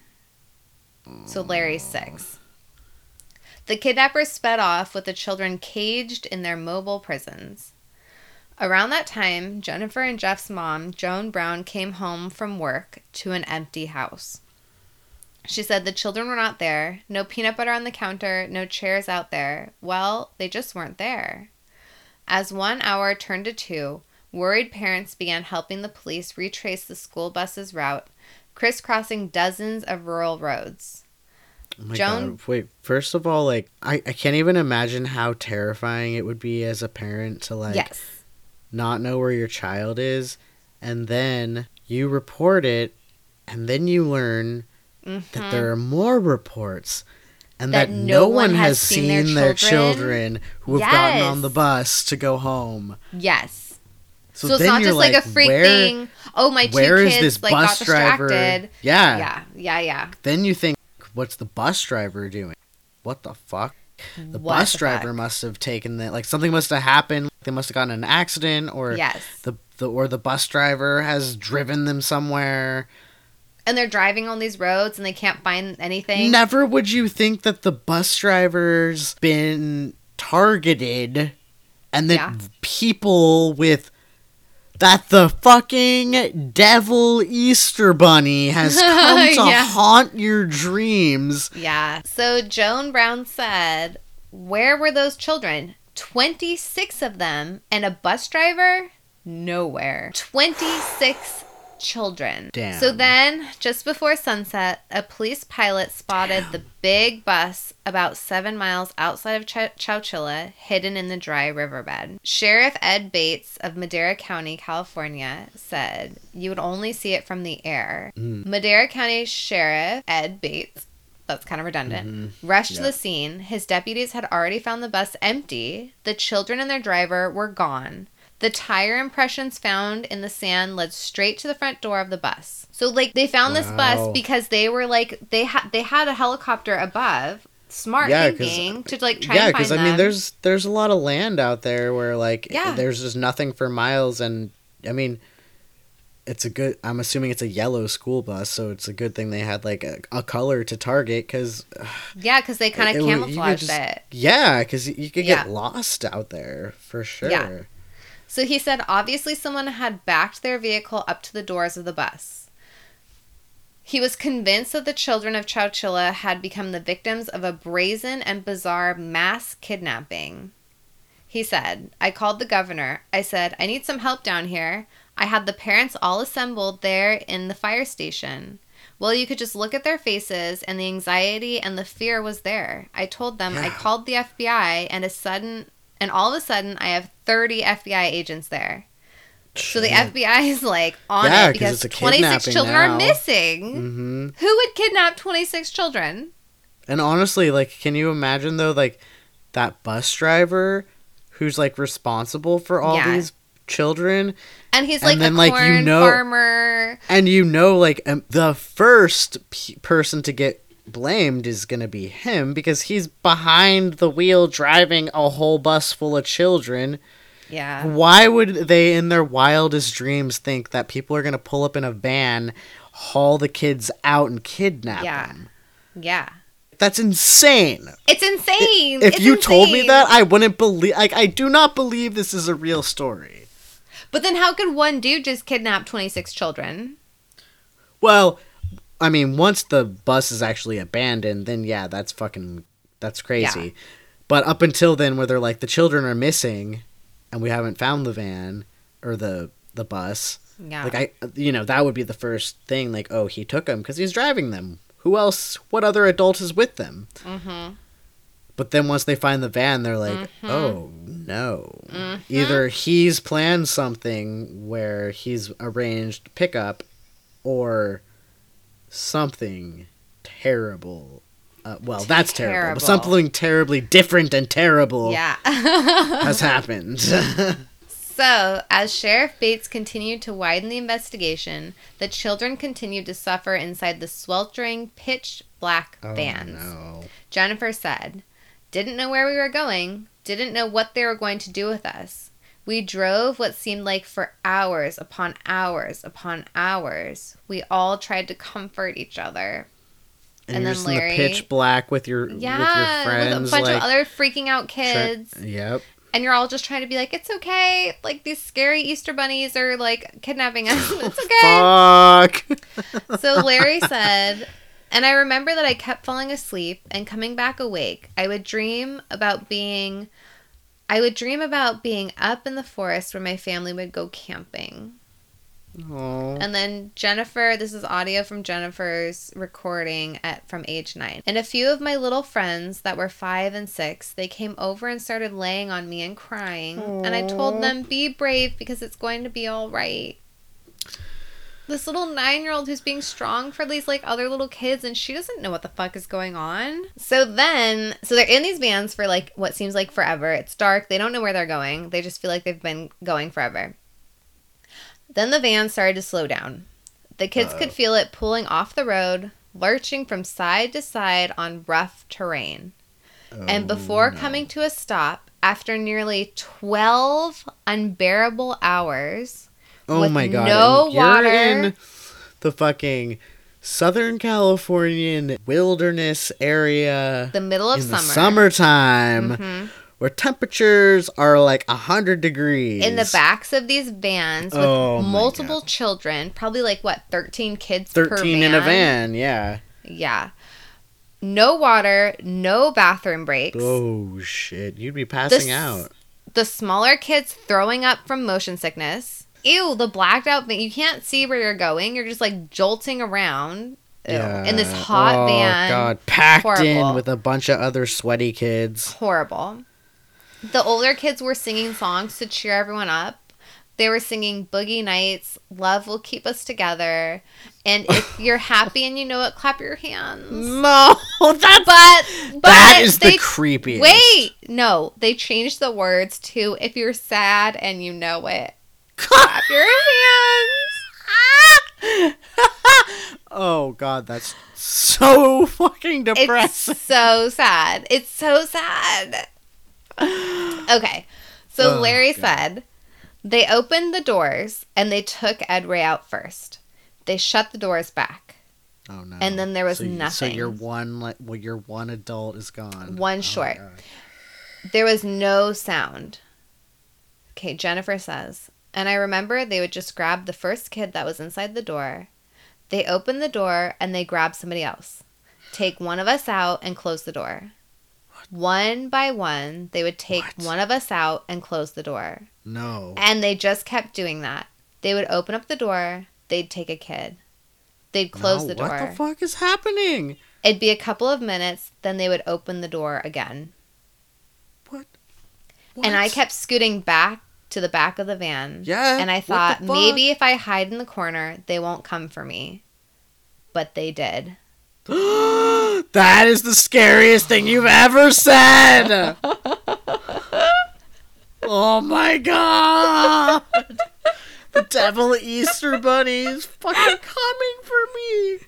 So Larry's six. The kidnappers sped off with the children caged in their mobile prisons. Around that time, Jennifer and Jeff's mom, Joan Brown, came home from work to an empty house. She said the children were not there, no peanut butter on the counter, no chairs out there. Well, they just weren't there. As one hour turned to two, worried parents began helping the police retrace the school bus's route, crisscrossing dozens of rural roads. Oh my Joan- God. Wait, first of all, like I, I can't even imagine how terrifying it would be as a parent to like yes. Not know where your child is and then you report it and then you learn that there mm-hmm. are more reports and that, That no one has seen, their, children. children who have gotten on the bus to go home. Yes. So, So, it's not just like, a freak where, thing. Oh, my two where is kids this like bus got driver? distracted. Yeah. Yeah, yeah, yeah. Then you think, what's the bus driver doing? What the fuck? The What bus the driver fuck? must have taken that. Like something must have happened. They must have gotten an accident, or Yes. the, the or the bus driver has driven them somewhere. And they're driving on these roads and they can't find anything. Never would you think that the bus driver's been targeted, and that Yeah. people with that the fucking devil Easter bunny has come to Yeah. haunt your dreams. Yeah. So Joan Brown said, Where were those children? 26 of them and a bus driver? Nowhere. 26 children. Damn. So then, just before sunset, a police pilot spotted the big bus about seven miles outside of Ch- Chowchilla, hidden in the dry riverbed. Sheriff Ed Bates of Madera County, California, said you would only see it from the air. Mm. Madera County Sheriff Ed Bates that's kind of redundant. Mm-hmm. Rushed to Yeah. the scene. His deputies had already found the bus empty. The children and their driver were gone. The tire impressions found in the sand led straight to the front door of the bus. So like they found this bus because they were like they had they had a helicopter above. Smart Yeah, thinking uh, to like try yeah, find I mean, there's there's a lot of land out there where like Yeah. there's just nothing for miles, and I mean, it's a good. I'm assuming it's a yellow school bus, so it's a good thing they had like a, a color to target because yeah, because they kind of camouflaged just- it. yeah, because you could Yeah. get lost out there for sure. Yeah. So he said obviously someone had backed their vehicle up to the doors of the bus. He was convinced that the children of Chowchilla had become the victims of a brazen and bizarre mass kidnapping. He said, I called the governor. I said, I need some help down here. I had the parents all assembled there in the fire station. Well, you could just look at their faces, and the anxiety and the fear was there. I told them I called the FBI, and a sudden, and all of a sudden, I have thirty FBI agents there. So the FBI is like on Yeah, it 'cause because it's a twenty six children now. are missing. Mm-hmm. Who would kidnap twenty six children? And honestly, like, can you imagine though, like that bus driver who's like responsible for all Yeah. these children? And he's And like then, a like, you corn know- farmer. And you know, like um, the first p- person to get blamed is gonna be him because he's behind the wheel driving a whole bus full of children. Yeah. Why would they, in their wildest dreams, think that people are gonna pull up in a van, haul the kids out, and kidnap Yeah. them? Yeah. That's insane. It's insane. If It's you told me that, I wouldn't believe. Like, I do not believe this is a real story. But then how could one dude just kidnap 26 children? Well, I mean, once the bus is actually abandoned, then yeah, that's fucking that's crazy. Yeah. But up until then, where they're like the children are missing, and we haven't found the van or the the bus, Yeah. like I, you know, that would be the first thing. Like, oh, he took them because he's driving them. Who else? What other adult is with them? mm-hmm. But then once they find the van, they're like, oh no. Either he's planned something where he's arranged pickup or something terrible. Uh, well, that's terrible. Terrible. But something terribly different and terrible Yeah. has happened. so, as Sheriff Bates continued to widen the investigation, the children continued to suffer inside the sweltering, pitch black vans. Oh, no. Jennifer said, Didn't know where we were going, didn't know what they were going to do with us. We drove what seemed like for hours upon hours upon hours. We all tried to comfort each other. And, And then Larry- the pitch black with your with your Yeah, friends, with a bunch like, of other freaking out kids. Yep. and you're all just trying to be like, it's okay. Like these scary Easter bunnies are like kidnapping us. It's okay. Fuck. so Larry said, and I remember that I kept falling asleep and coming back awake. I would dream about being, I would dream about being up in the forest where my family would go camping. Aw. And then Jennifer, this is audio from Jennifer's recording at from age nine. And a few of my little friends that were five and six, they came over and started laying on me and crying. And I told them, be brave because it's going to be all right. This little nine year old who's being strong for these like other little kids and she doesn't know what the fuck is going on. So then so they're in these vans for like what seems like forever. It's dark, they don't know where they're going. They just feel like they've been going forever. Then the van started to slow down. The kids could feel it pulling off the road, lurching from side to side on rough terrain. and oh, before coming to a stop, after nearly 12 unbearable hours, Oh my god. no and you're water. in the fucking Southern Californian wilderness area the middle of in the summer, summertime Mhm. where temperatures are like a hundred degrees. in the backs of these vans with Oh multiple children, probably like what, 13 kids per van? Thirteen in a van, yeah. Yeah. No water, no bathroom breaks. Oh shit. You'd be passing s- out. the smaller kids throwing up from motion sickness. Ew, the blacked out van. You can't see where you're going. You're just like jolting around Ew. in this hot oh, van. God, packed in with a bunch of other sweaty kids. Horrible. The older kids were singing songs to cheer everyone up. They were singing Boogie Nights, Love Will Keep Us Together. And if you're happy and you know it, clap your hands. No, that's But, but that is they the creepiest. Wait, no, they changed the words to if you're sad and you know it, clap your hands. oh god, that's so fucking depressing. It's so sad. It's so sad. Okay. So Oh, Larry God. said they opened the doors and they took Ed Ray out first. They shut the doors back. oh no. and then there was so, you- So nothing. your one like well, your one adult is gone. One Oh, short. There was no sound. Okay, Jennifer says, and I remember they would just grab the first kid that was inside the door. They open the door and they grab somebody else. Take one of us out and close the door. One by one, they would take What? one of us out and close the door. No. And they just kept doing that. They would open up the door, they'd take a kid. They'd close No, the door. What the fuck is happening? It'd be a couple of minutes, then they would open the door again. What? And I kept scooting back to the back of the van. Yeah. And I thought maybe if I hide in the corner, they won't come for me. But they did. that is the scariest thing you've ever said. oh my god. The devil Easter bunny is fucking coming for me.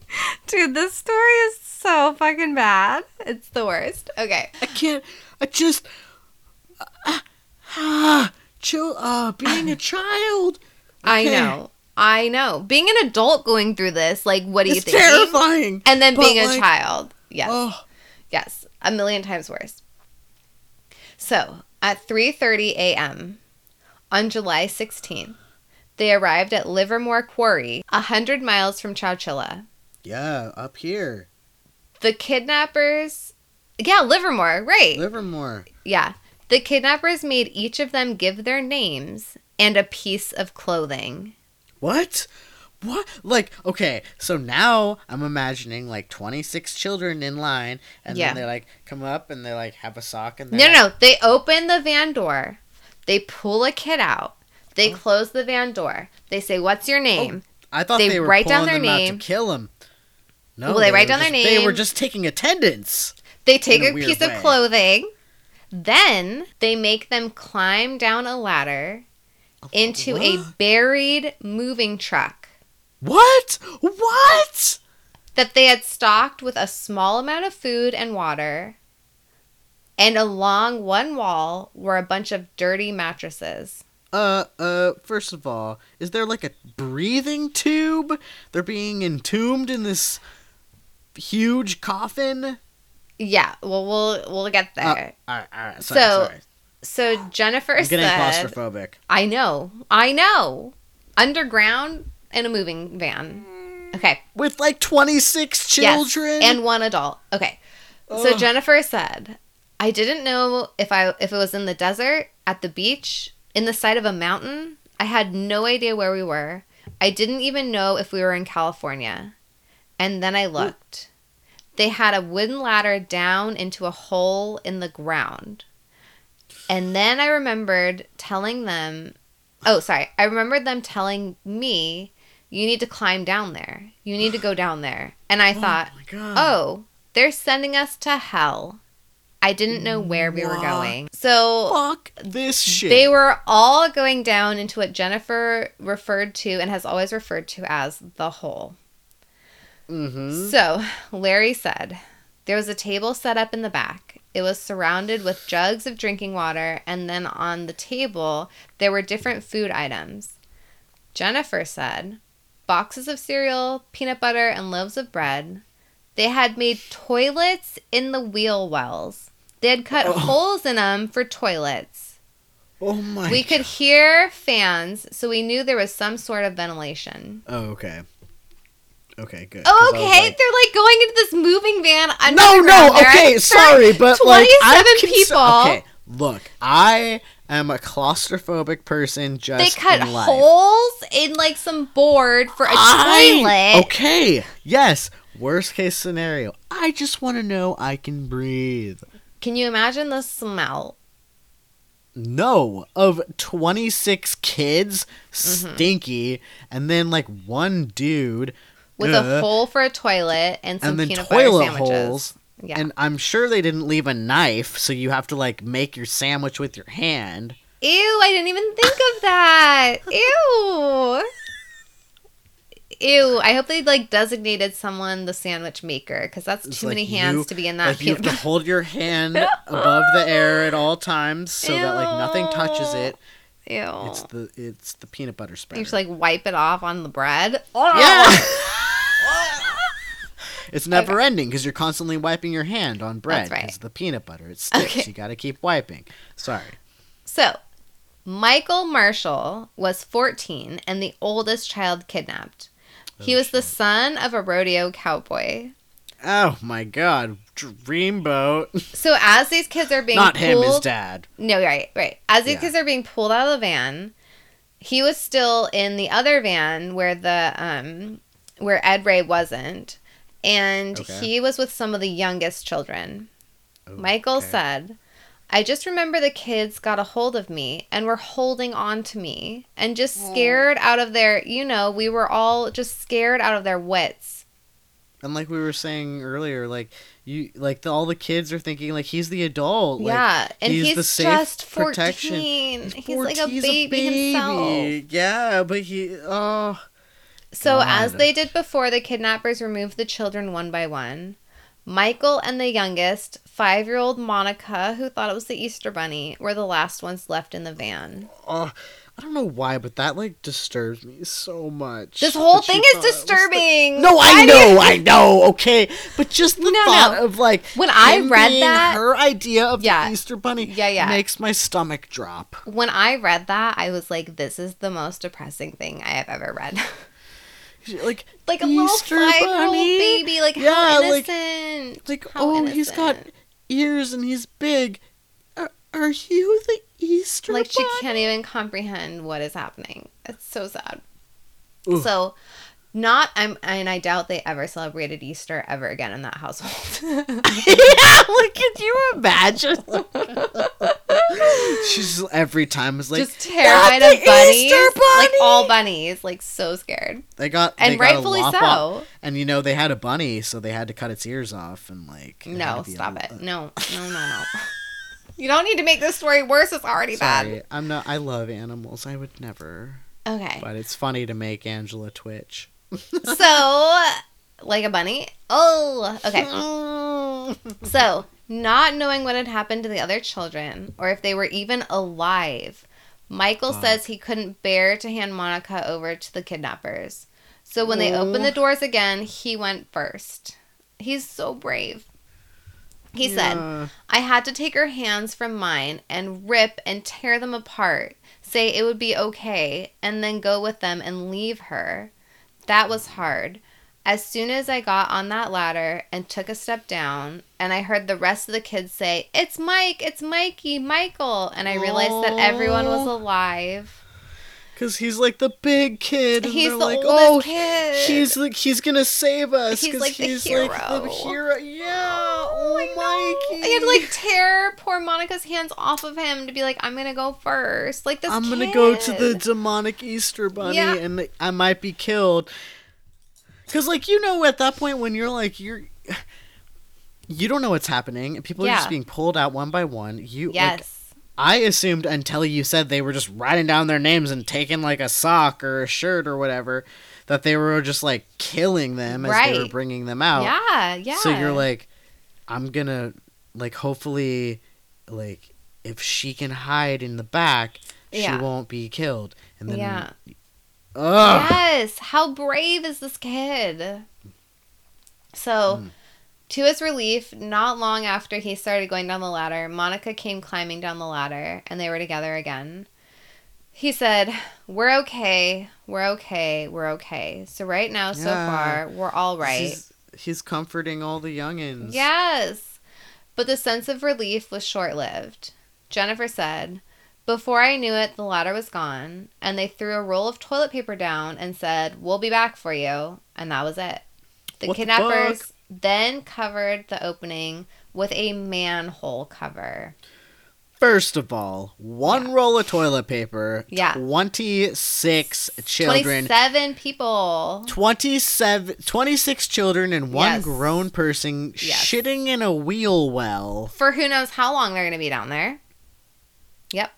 Dude, this story is so fucking bad. It's the worst. Okay. I can't. I just. Ah, ah, chill. Uh, being a child. I know. I know. Being an adult going through this, like, what do you think? It's terrifying. And then being a child. Yes. Oh, Yes, a million times worse. So, at 3:30 a.m. on July 16th, they arrived at Livermore Quarry, a 100 miles from Chowchilla. yeah, up here, The kidnappers Yeah, Livermore, right. Livermore. yeah. The kidnappers made each of them give their names and a piece of clothing. What? What? Like, okay, so now I'm imagining like 26 children in line, and Yeah. then they like come up and they like have a sock and No, no, no. They open the van door. They pull a kid out. They Oh. close the van door. They say, "What's your oh, name?" I thought they they, were write down their name. to kill him. No, Well, they write were down their just- They were just taking attendance. They take a a, piece way. of clothing. Then they make them climb down a ladder into a buried moving truck What? What? that they had stocked with a small amount of food and water. And along one wall were a bunch of dirty mattresses. Uh, uh, first of all, is there like a breathing tube? They're being entombed in this huge coffin? Yeah, well, we'll we'll get Uh, there. alright, alright, sorry, So, sorry. so Jennifer I'm getting said, claustrophobic. "I know, I know, underground in a moving van." Okay, With like 26 children? Yes, and one adult. Okay. So Jennifer said, I didn't know if I if it was in the desert, at the beach, in the side of a mountain. I had no idea where we were. I didn't even know if we were in California. And then I looked. They had a wooden ladder down into a hole in the ground. And then I remembered telling them, oh, sorry. I remembered them telling me, you need to climb down there. You need to go down there. And I oh thought, oh god. oh, they're sending us to hell. I didn't know where we were going. So Fuck this shit. they were all going down into what Jennifer referred to and has always referred to as the hole. Mm-hmm. So Larry said there was a table set up in the back. It was surrounded with jugs of drinking water, and then on the table there were different food items. Jennifer said boxes of cereal, peanut butter, and loaves of bread. They had made toilets in the wheel wells. They had cut Oh. holes in them for toilets. Oh my We could hear fans, so we knew there was some sort of ventilation. Oh, okay. Okay, good. I Okay, like- they're like going into this moving van. no, underground. no, They're okay, for sorry, but like I'm 27 cons- people. Okay, look, I am a claustrophobic person just They cut in life. holes in like some board for a I- toilet. Okay, yes. Worst case scenario. I just want to know I can breathe. Can you imagine the smell? No, of 26 kids, Mm-hmm. stinky, and then like one dude With ugh, a hole for a toilet and some and then peanut butter toilet sandwiches. holes. Yeah. And I'm sure they didn't leave a knife, so you have to like make your sandwich with your hand. Ew, I didn't even think of that. Ew. Ew, I hope they like designated someone the sandwich maker because that's It's too like many hands you- to be in that Like you have peanut to hold your hand above the air at all times so that like nothing touches it. Ew. It's the it's the peanut butter spread. you just like wipe it off on the bread. yeah. it's never ending because you're constantly wiping your hand on bread That's right. because the peanut butter it sticks. Okay. You got to keep wiping. Sorry. So, Michael Marshall was 14 and the oldest child kidnapped. He Oh, was the son of a rodeo cowboy. Oh my god, dreamboat. So as these kids are being Not him, his pulled, dad. no, right, right. As these Yeah. kids are being pulled out of the van, he was still in the other van where the um where Ed Ray wasn't, and Okay. he was with some of the youngest children. Michael Okay. said, I just remember the kids got a hold of me and were holding on to me and just scared out of their, you know, we were all just scared out of their wits. And like we were saying earlier, like you, like the, all the kids are thinking like he's the adult. Like, yeah. And he's he's, the safe just 14. protection. He's, like a 14, he's baby, himself. Yeah, but he. Oh. So, as they did before, the kidnappers removed the children one by one. Michael and the youngest, five year old Monica, who thought it was the Easter Bunny, were the last ones left in the van. Oh, I don't know why, but that like disturbs me so much. This whole thing is was the- disturbing. No, Why I you- know, I know. Okay, but just the No, thought no. of like When I read that- her idea of Yeah. the Easter Bunny, Yeah, yeah. makes my stomach drop. When I read that, I was like, this is the most depressing thing I have ever read. Like, like a Easter little five year old Bunny? baby. Like, Yeah, how like- innocent. like How oh, he's got ears and he's big. Are, are you the Easter like she can't even comprehend what is happening. It's so sad. Ooh. So, not I'm and I doubt they ever celebrated Easter ever again in that household. yeah, like could you imagine? She's every time is like Just terrified of bunnies, like Bunny!" all bunnies, like so scared. They got And they got rightfully lop so. off- and you know they had a bunny, so they had to cut its ears off and like. No, stop it. No, no, no, no. You don't need to make this story worse. It's already Sorry, I'm not. I love animals. I would never. Okay. But it's funny to make Angela twitch. So, like a bunny. Oh, okay. So, not knowing what had happened to the other children or if they were even alive, Michael says he couldn't bear to hand Monica over to the kidnappers. So when they opened the doors again, he went first. He's so brave. He said, Yeah. I had to take her hands from mine and rip and tear them apart, say it would be okay, and then go with them and leave her. That was hard. As soon as I got on that ladder and took a step down, and I heard the rest of the kids say, It's Mike, it's Mikey, Michael, and I realized that everyone was alive. Cause he's like the big kid. and He's the like, oldest oh, kid." he's like he's gonna save us. He's like the he's like the hero. hero. Yeah. Oh, Mikey. I had to like tear poor Monica's hands off of him to be like, I'm gonna go first. Like this. I'm gonna go to the demonic Easter bunny Yeah. and I might be killed. Cause like you know at that point when you're like you're you don't know what's happening and people are just being pulled out one by one. You like, Yes. I assumed until you said they were just writing down their names and taking like a sock or a shirt or whatever that they were just like killing them as they were bringing them out. yeah. Yeah. So you're like, I'm gonna like hopefully like if she can hide in the back, Yeah. she won't be killed. And then yeah. Ugh. Yes. How brave is this kid? So, Mm. to his relief, not long after he started going down the ladder, Monica came climbing down the ladder and they were together again. He said, We're okay. We're okay. We're okay. So, right now, so Yeah. far, we're all right. He's, he's comforting all the youngins. Yes. But the sense of relief was short lived. Jennifer said, Before I knew it, the ladder was gone, and they threw a roll of toilet paper down and said, We'll be back for you. And that was it. The What kidnappers fuck? then covered the opening with a manhole cover. First of all, one roll of toilet paper. Yeah. Twenty six children. 27 people. 27, 26 children and one Yes. grown person Yes. shitting in a wheel well. For who knows how long they're going to be down there. Yep.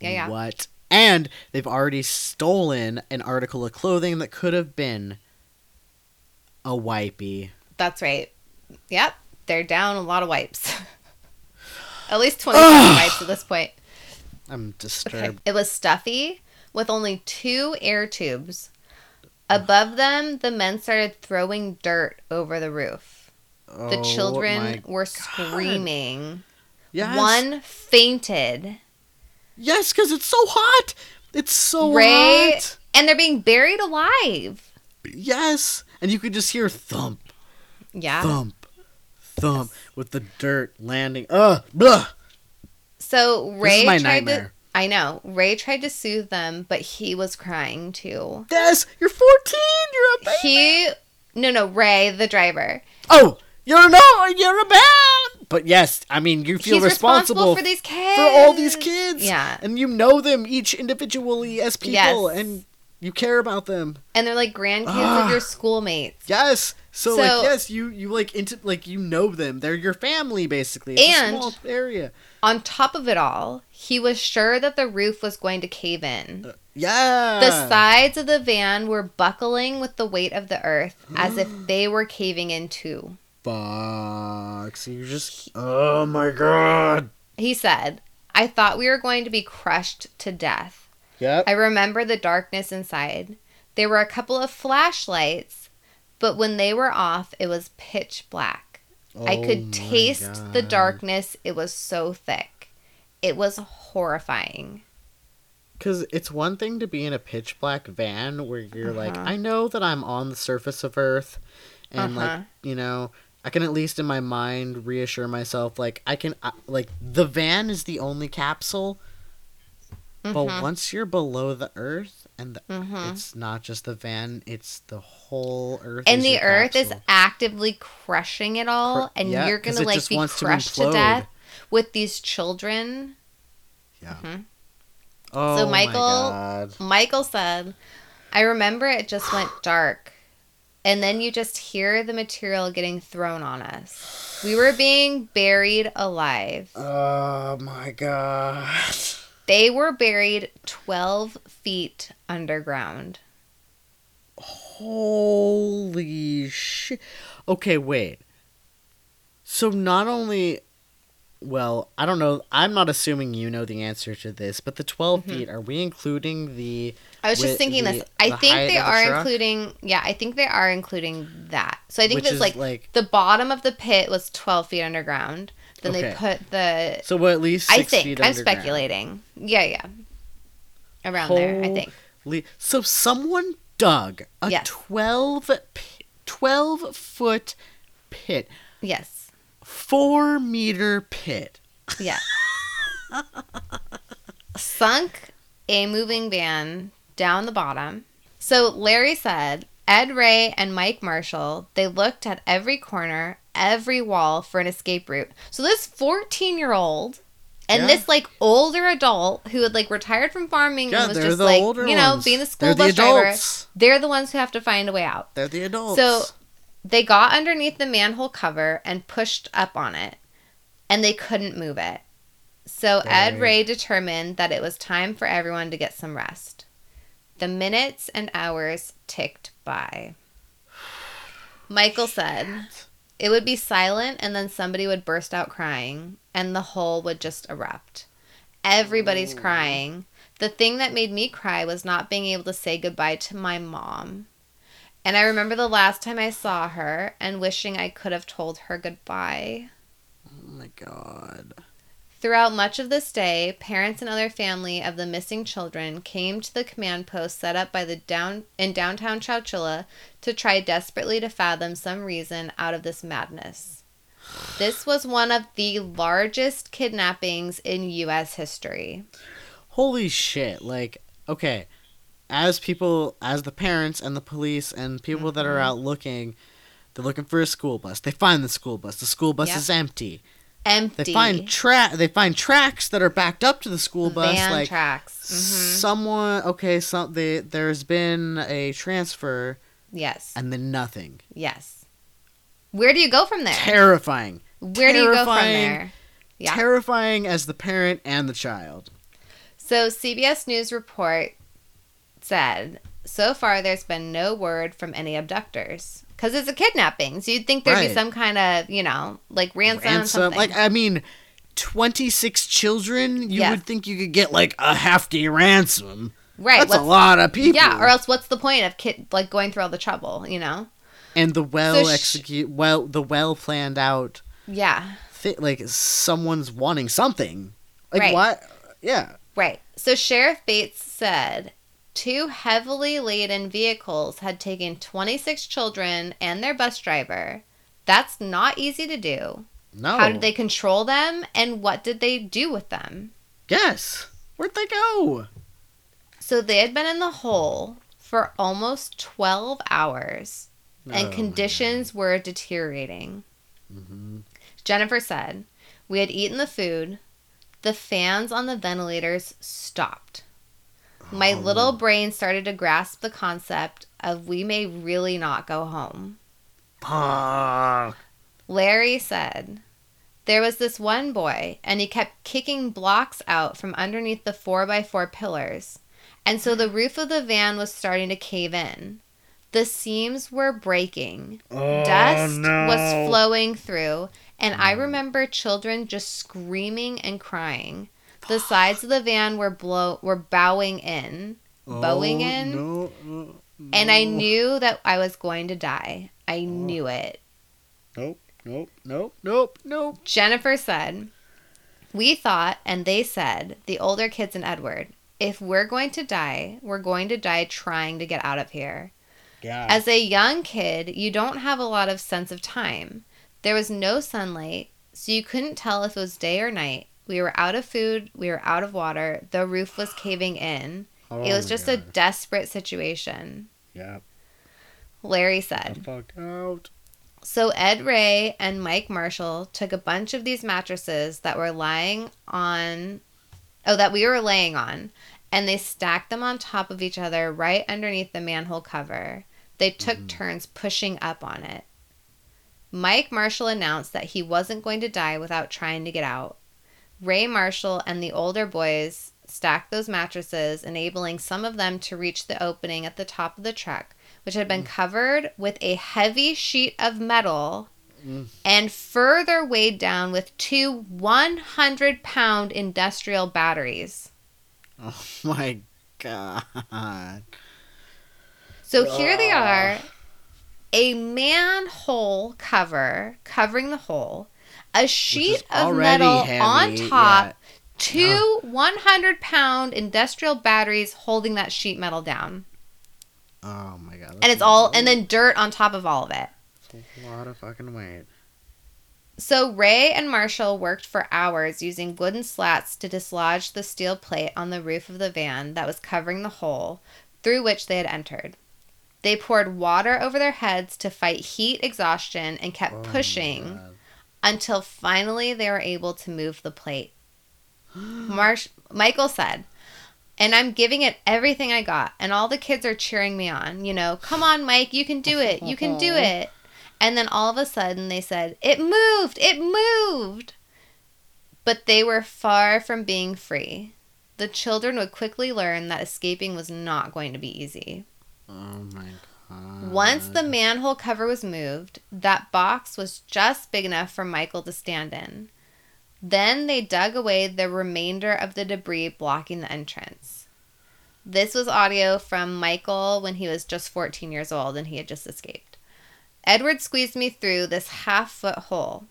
Yeah, yeah. What? And they've already stolen an article of clothing that could have been a wipey. That's right. Yep. They're down a lot of wipes. At least 25 wipes at this point. I'm Okay. disturbed. It was stuffy with only two air tubes. Above them, the men started throwing dirt over the roof. The Oh children were God. screaming. Yes. One fainted. Yes, because it's so hot. It's so Ray, hot. and they're being buried alive. Yes. And you could just hear thump, Yeah. thump, thump with the dirt landing. Ugh. Blah. So Ray tried nightmare. to. I know. Ray tried to soothe them, but he was crying too. Des, you're 14. You're a baby. He. No, no, Ray, the driver. Oh, you're no, you're a man. But yes, I mean you feel He's responsible, for these kids. for all these kids. Yeah. and you know them each individually as people, Yes. and you care about them. And they're like grandkids Ah. of your schoolmates. Yes. So, So- like yes, you you like into like you know them. They're your family basically. It's And- a small area. On top of it all, he was sure that the roof was going to cave in. Yeah. The sides of the van were buckling with the weight of the earth as if they were caving in too. So you're just. Oh my god. He said, I thought we were going to be crushed to death. Yep. I remember the darkness inside. There were a couple of flashlights, but when they were off, it was pitch black. Oh I could taste the darkness. It was so thick. It was horrifying. Because it's one thing to be in a pitch black van where you're like, Uh-huh. I know that I'm on the surface of Earth, and Uh-huh. like, you know, I can at least in my mind reassure myself, like, I can, uh, like, the van is the only capsule, but Mhm. once you're below the Earth, and the, Mhm. it's not just the van, it's the whole Earth. and the earth is actively crushing it all Cru- and yeah, you're gonna like be crushed to, death with these children Yeah. Mhm. Oh So my Michael- God. michael said i remember it just went dark and then you just hear the material getting thrown on us we were being buried alive Oh my god. they were buried 12 feet underground Holy shit. Okay, wait. So not only well, I don't know. I'm not assuming you know the answer to this, but the 12 Mm-hmm. feet, are we including the. I was just thinking the- this. I the think they of the are including. Yeah, I think they are including that. So I think it's like, like- the bottom of the pit was 12 feet underground. Then they put the. So we're at least I think I'm speculating. Yeah, yeah. Around there, I think. So someone dug a Yes. 12, 12 foot pit, Yes. Four meter pit. Yeah. Sunk a moving van down the bottom. So Larry said Ed Ray and Mike Marshall, they looked at every corner, every wall for an escape route. So this 14 year old and Yeah. this like older adult who had like retired from farming Yeah, and was just like, you know, ones. being the school They're the bus driver, they're the ones who have to find a way out. They're the adults. So they got underneath the manhole cover and pushed up on it, and they couldn't move it. So Ed Ray determined that it was time for everyone to get some rest. The minutes and hours ticked by. Michael said it would be silent, and then somebody would burst out crying, and the hole would just erupt. Everybody's oh. crying. The thing that made me cry was not being able to say goodbye to my mom. And I remember the last time I saw her and wishing I could have told her goodbye. oh my god. Throughout much of this day, parents and other family of the missing children came to the command post set up by the down in downtown Chowchilla to try desperately to fathom some reason out of this madness. This was one of the largest kidnappings in US history. Holy shit. Like, okay. As people, as the parents and the police and people that Mm-hmm. are out looking, they're looking for a school bus. They find the school bus. The school bus Yep. is empty. Empty. They find tra- They find tracks that are backed up to the school bus. van like tracks. hmm someone. Okay, some they, there's been a transfer Yes. and then nothing. Yes. Where do you go from there? Terrifying. Where do you go from there? Yeah. Terrifying as the parent and the child. So CBS News report said so far there's been no word from any abductors because it's a kidnapping. So you'd think there'd be some kind of you know like ransom, ransom. something. Like I mean, twenty six children. You would think you could get like a hefty ransom. right? That's a lot of people. Yeah, or else what's the point of kid like going through all the trouble? You know? and the well sh- execute well the well planned out. Yeah. Thi- like someone's wanting something. Like Right. what? Yeah. Right. So Sheriff Bates said two heavily laden vehicles had taken 26 children and their bus driver. That's not easy to do. No. How did they control them and what did they do with them? Yes. Where'd they go? So they had been in the hole for almost 12 hours Oh, and my conditions were deteriorating. Mhm. Jennifer said, We had eaten the food. The fans on the ventilators stopped. My Oh. little brain started to grasp the concept of we may really not go home. Fuck. Larry said, There was this one boy, and he kept kicking blocks out from underneath the 4x4 pillars. And so the roof of the van was starting to cave in. The seams were breaking. Oh, Dust no. was flowing through, and I mm. remember children just screaming and crying. The sides of the van were blow were bowing in, bowing Oh, in, No, no, and I knew that I was going to die. I oh. knew it. Nope. Nope. Nope. Nope. Nope. Jennifer said, We thought, and they said, the older kids and Edward, if we're going to die, we're going to die trying to get out of here. Yeah. As a young kid, you don't have a lot of sense of time. There was no sunlight, so you couldn't tell if it was day or night. We were out of food, we were out of water, the roof was caving in. Oh it was just a desperate situation. Yeah. Larry said. fucked out. So Ed Ray and Mike Marshall took a bunch of these mattresses that were lying on oh that we were laying on and they stacked them on top of each other right underneath the manhole cover. They took mm-hmm. turns pushing up on it. Mike Marshall announced that he wasn't going to die without trying to get out. Ray Marshall and the older boys stacked those mattresses, enabling some of them to reach the opening at the top of the truck, which had been mm. covered with a heavy sheet of metal mm. and further weighed down with two 100 pound industrial batteries. Oh my god. So here they are a manhole cover covering the hole, a sheet of metal heavy, on top, yeah. two 100 pound industrial batteries holding that sheet metal down. Oh my god. And it's all, and then dirt on top of all of it. that's a lot of fucking weight. So Ray and Marshall worked for hours using wooden slats to dislodge the steel plate on the roof of the van that was covering the hole through which they had entered. They poured water over their heads to fight heat exhaustion and kept Oh pushing. Until finally they were able to move the plate. Marsh Michael said, and I'm giving it everything I got, and all the kids are cheering me on. You know, come on, Mike, you can do it, you can do it. And then all of a sudden they said, It moved, it moved. But they were far from being free. The children would quickly learn that escaping was not going to be easy. Oh my god. Once the manhole cover was moved, that box was just big enough for Michael to stand in. Then they dug away the remainder of the debris blocking the entrance. This was audio from Michael when he was just 14 years old and he had just escaped. Edward squeezed me through this half foot hole.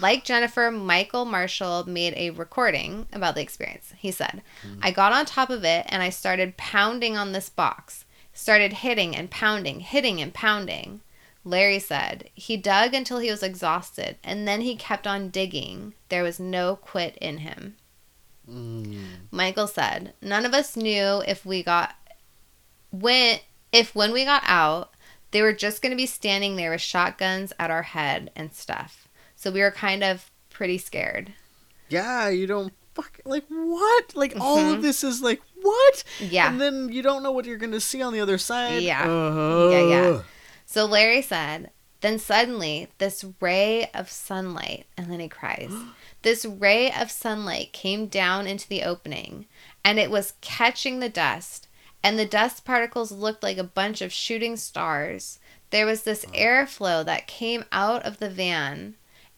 Like Jennifer, Michael Marshall made a recording about the experience. He said, hmm. I got on top of it and I started pounding on this box. Started hitting and pounding, hitting and pounding. Larry said, he dug until he was exhausted and then he kept on digging. There was no quit in him. Mm. Michael said, none of us knew if we got when if when we got out, they were just going to be standing there with shotguns at our head and stuff. So we were kind of pretty scared. Yeah, you don't fuck like what? Like all Mhm. of this is like what? Yeah. And then you don't know what you're gonna see on the other side. Yeah. Uh-huh. Yeah, yeah. So Larry said, then suddenly this ray of sunlight, and then he cries. this ray of sunlight came down into the opening, and it was catching the dust, and the dust particles looked like a bunch of shooting stars. There was this airflow that came out of the van,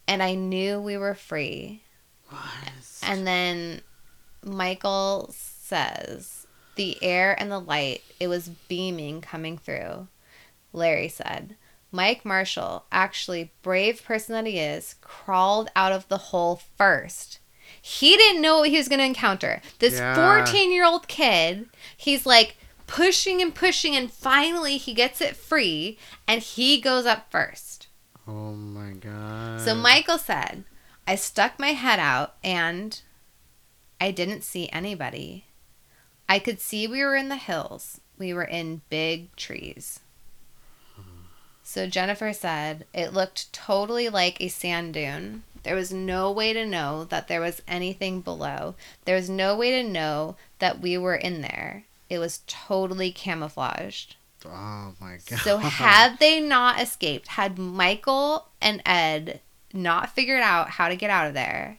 and I knew we were free. What? And then Michael says, the air and the light, it was beaming coming through. Larry said, Mike Marshall, actually brave person that he is, crawled out of the hole first. He didn't know what he was going to encounter. This Yeah. 14 year old kid, he's like pushing and pushing, and finally he gets it free and he goes up first. Oh my god. So Michael said, I stuck my head out and I didn't see anybody. I could see we were in the hills. We were in big trees. So Jennifer said it looked totally like a sand dune. There was no way to know that there was anything below. There was no way to know that we were in there. It was totally camouflaged. Oh my god. So had they not escaped, had Michael and Ed not figured out how to get out of there,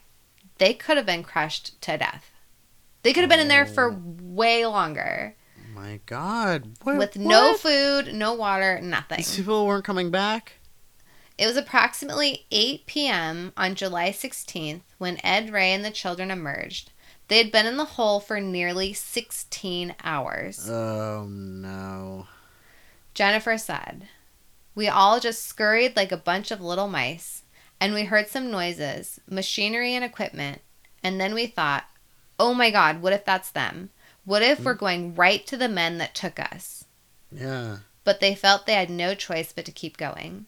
they could have been crushed to death. They could have been in there for way longer my god. What, with no food, no water, nothing. These people weren't coming back? It was approximately 8 p.m. on July 16th when Ed Ray and the children emerged. They had been in the hole for nearly 16 hours. Oh no. Jennifer said, We all just scurried like a bunch of little mice, and we heard some noises, machinery and equipment, and then we thought, oh my god, what if that's them? What if we're mm. going right to the men that took us? Yeah. But they felt they had no choice but to keep going.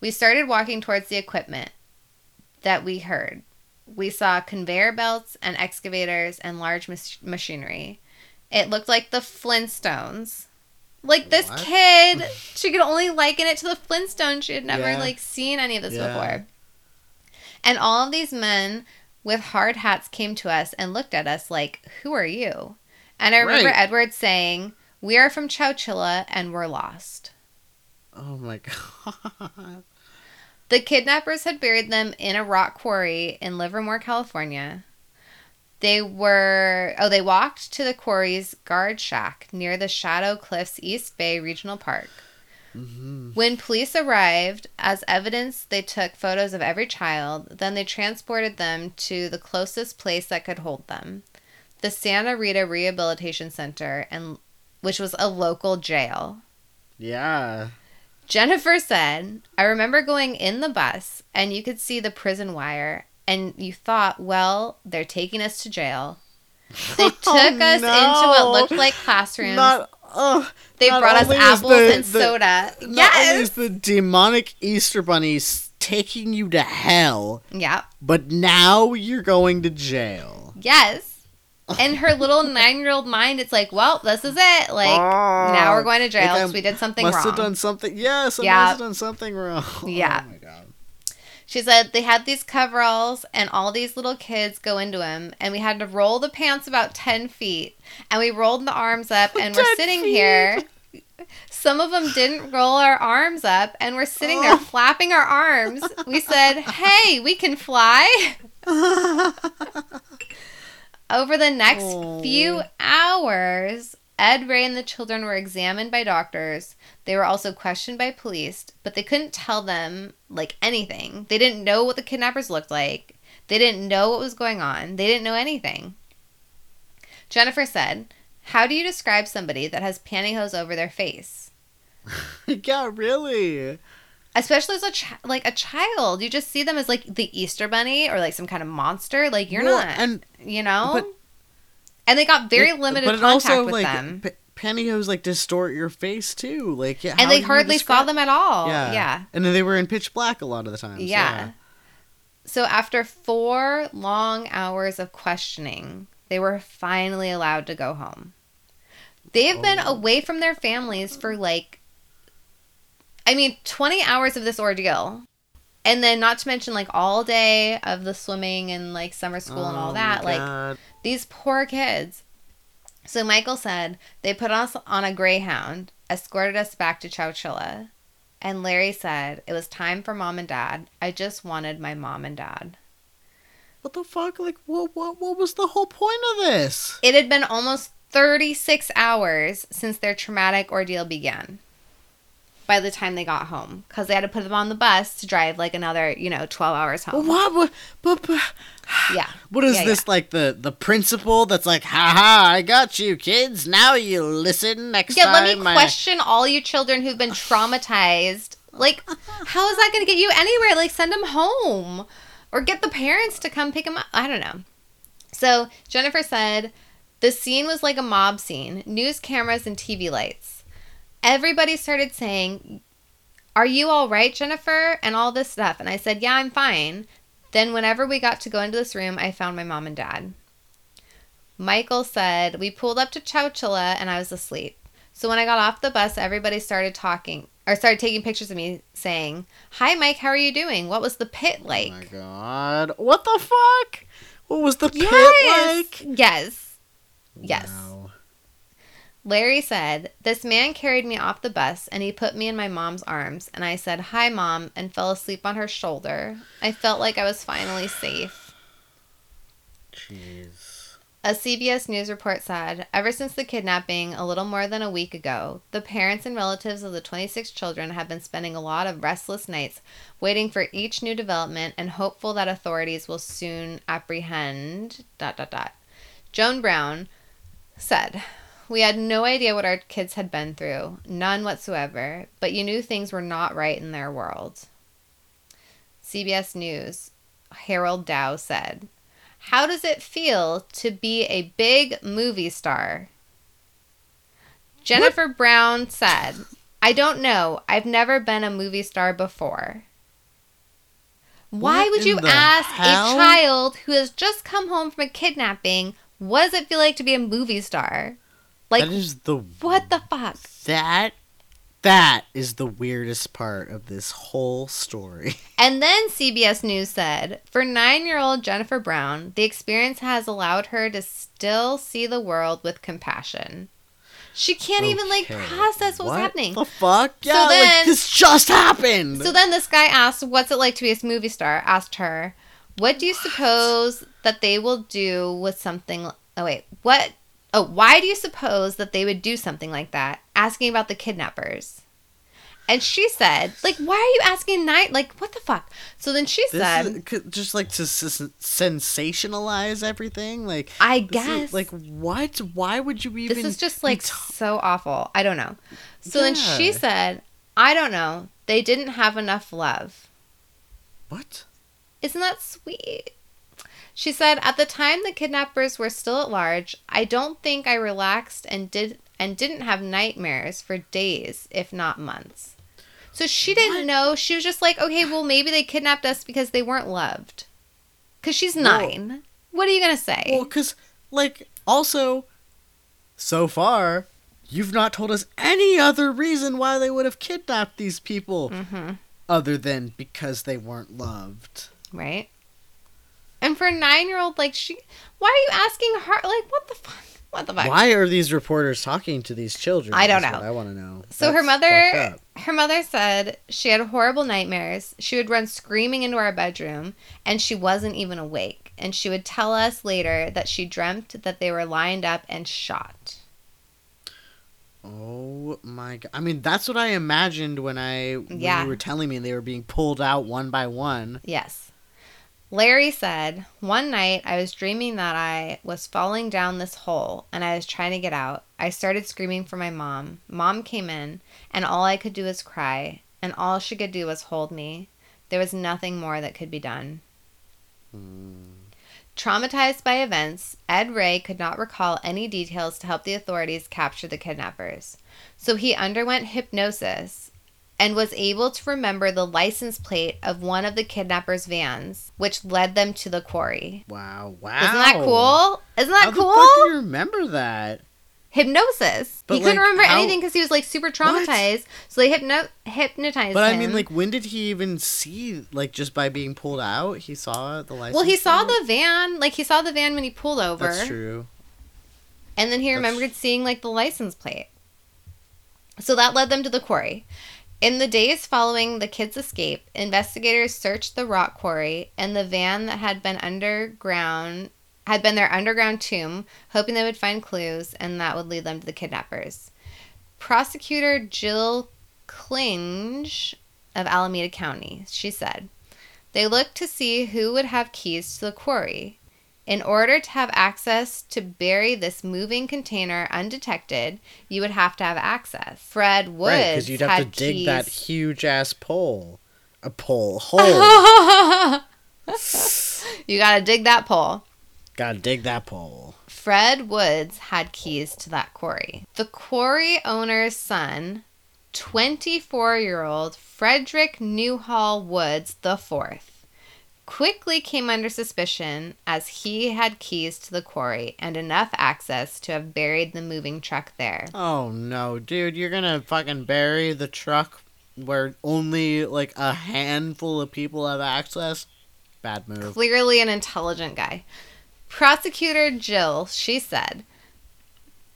We started walking towards the equipment that we heard. We saw conveyor belts and excavators and large mach- machinery. It looked like the Flintstones. Like this What? kid, she could only liken it to the Flintstones. She had never Yeah. like seen any of this Yeah. before. And all of these men with hard hats came to us and looked at us like, "Who are you?" And I remember Right. Edward saying, "We are from Chowchilla and we're lost." Oh my god. The kidnappers had buried them in a rock quarry in Livermore, California. They were oh, they walked to the quarry's guard shack near the Shadow Cliffs East Bay Regional Park. Mm-hmm. When police arrived, as evidence, they took photos of every child. Then they transported them to the closest place that could hold them the Santa Rita Rehabilitation Center, and which was a local jail. Yeah. Jennifer said, I remember going in the bus and you could see the prison wire, and you thought, well, they're taking us to jail. They oh, took Oh, us into what looked like classrooms. Not. Oh, they brought us apples the- and the- soda. Not only Yes. is the demonic Easter bunnies taking you to hell, Yeah. but now you're going to jail. Yes. In her little nine year old mind, it's like, well, this is it. Like, now we're ah. going to jail because we did something must wrong. have done something. Yes, I Yeah. must have done something wrong. Yeah. Oh my god. She said they had these coveralls and all these little kids go into them, and we had to roll the pants about 10 feet. And we rolled the arms up, and we're sitting feet. here. Some of them didn't roll our arms up, and we're sitting there Oh. flapping our arms. We said, Hey, we can fly. Over the next Oh. few hours, Ed, Ray, and the children were examined by doctors. They were also questioned by police, but they couldn't tell them like anything. They didn't know what the kidnappers looked like. They didn't know what was going on. They didn't know anything. Jennifer said, "How do you describe somebody that has pantyhose over their face?" yeah, really. Especially as a chi- like a child, you just see them as like the Easter bunny or like some kind of monster. Like you're Well, not, and you know. but- and they got very it- limited but it contact also, with like, them. p- pantyhose like distort your face too. Like yeah, and they hardly saw them at all. Yeah, Yeah. And then they were in pitch black a lot of the times. Yeah. So after four long hours of questioning, they were finally allowed to go home. They've been Oh. away from their families for like I mean, 20 hours of this ordeal. And then not to mention like all day of the swimming and like summer school and all Oh that. Like God. These poor kids. So Michael said they put us on a Greyhound, escorted us back to Chowchilla. And Larry said it was time for mom and dad. I just wanted my mom and dad. what the fuck? Like what? What? What was the whole point of this? It had been almost 36 hours since their traumatic ordeal began by the time they got home because they had to put them on the bus to drive like another, you know, 12 hours home. What? What? Yeah. what is Yeah, this like the the principal that's like, haha, I got you, kids. Now you listen next time." Yeah, time. let me I-" uh, question all you children who've been traumatized. Like, how is that going to get you anywhere? Like, send them home or get the parents to come pick them up. I don't know. So, Jennifer said the scene was like a mob scene news cameras and TV lights. Everybody started saying, Are you all right, Jennifer? And all this stuff. And I said, Yeah, I'm fine. Then, whenever we got to go into this room, I found my mom and dad. Michael said, We pulled up to Chowchilla and I was asleep. So when I got off the bus, everybody started talking or started taking pictures of me saying, Hi, Mike, how are you doing? What was the pit like? Oh my god! What the fuck? What was the pit yes. like? Yes. Yes. Wow. Larry said, This man carried me off the bus and he put me in my mom's arms. And I said, Hi, mom, and fell asleep on her shoulder. I felt like I was finally safe. Jeez. A CBS News report said, ever since the kidnapping a little more than a week ago, the parents and relatives of the 26 children have been spending a lot of restless nights waiting for each new development and hopeful that authorities will soon apprehend. Dot dot dot. Joan Brown said, "We had no idea what our kids had been through, none whatsoever, but you knew things were not right in their world." CBS News Harold Dow said, how does it feel to be a big movie star? Jennifer Brown said, I don't know. I've never been a movie star before. Why What would you ask hell? a child who has just come home from a kidnapping, what does it feel like to be a movie star? Like, that is the what the fuck? that that is the weirdest part of this whole story. And then CBS News said, for nine year old Jennifer Brown, the experience has allowed her to still see the world with compassion. She can't even like process what's What happening. The fuck? Yeah, So then- like this just happened. So then this guy asked, What's it like to be a movie star? Asked her, What do you suppose that they will do with something? Oh, wait. What? Oh, why do you suppose that they would do something like that? Asking about the kidnappers. And she said, like, why are you asking night? Like, what the fuck? So then she This said, is, just like to s- sensationalize everything. Like I this is- guess. like what? Why would you even? this is just like t- so awful. I don't know. So then she said, I don't know. They didn't have enough love. what? Isn't that sweet? She said, At the time the kidnappers were still at large, I don't think I relaxed and did and didn't have nightmares for days, if not months. So she didn't know. She was just like, okay, well maybe they kidnapped us because they weren't loved. Cause she's Well- nine. what are you gonna say? Well, because like also, so far, you've not told us any other reason why they would have kidnapped these people, mm-hmm. other than because they weren't loved. Right? And for a nine year old, like she why are you asking her like what the fuck? What the fuck? Why are these reporters talking to these children? I don't is know. what I want to know. So her That's mother up. her mother said she had horrible nightmares. She would run screaming into our bedroom and she wasn't even awake. And she would tell us later that she dreamt that they were lined up and shot. Oh my god! I mean, that's what I imagined when I when Yeah. you were telling me they were being pulled out one by one. Yes. Larry said, One night I was dreaming that I was falling down this hole and I was trying to get out. I started screaming for my mom. Mom came in, and all I could do was cry, and all she could do was hold me. There was nothing more that could be done. Traumatized by events, Ed Ray could not recall any details to help the authorities capture the kidnappers. So he underwent hypnosis and was able to remember the license plate of one of the kidnappers' vans, which led them to the quarry. Wow! Wow! Isn't that cool? Isn't that How cool? fuck do you remember that? Hypnosis. But, he couldn't remember how- anything because he was like super traumatized. So they hypno- hypnotized him. But him. I mean, like, when did he even see? Like, just by being pulled out, he saw the license. well, he saw plate? the van. Like he saw the van when he pulled over. That's true. And then he That's- remembered seeing like the license plate. So that led them to the quarry. In the days following the kids' escape, investigators searched the rock quarry and the van that had been underground had been their underground tomb, hoping they would find clues and that would lead them to the kidnappers. Prosecutor Jill Klinge of Alameda County, she said, they looked to see who would have keys to the quarry. In order to have access to bury this moving container undetected, you would have to have access. Fred Woods right, because you'd have to dig keys. that huge ass pole, a pole hole. you gotta dig that pole. Gotta dig that pole. Fred Woods had keys to that quarry. The quarry owner's son, 24 year old Frederick Newhall Woods IV, quickly came under suspicion as he had keys to the quarry and enough access to have buried the moving truck there. Oh no, dude! You're gonna fucking bury the truck where only like a handful of people have access. Bad move. Clearly an intelligent guy. Prosecutor Jill, she said,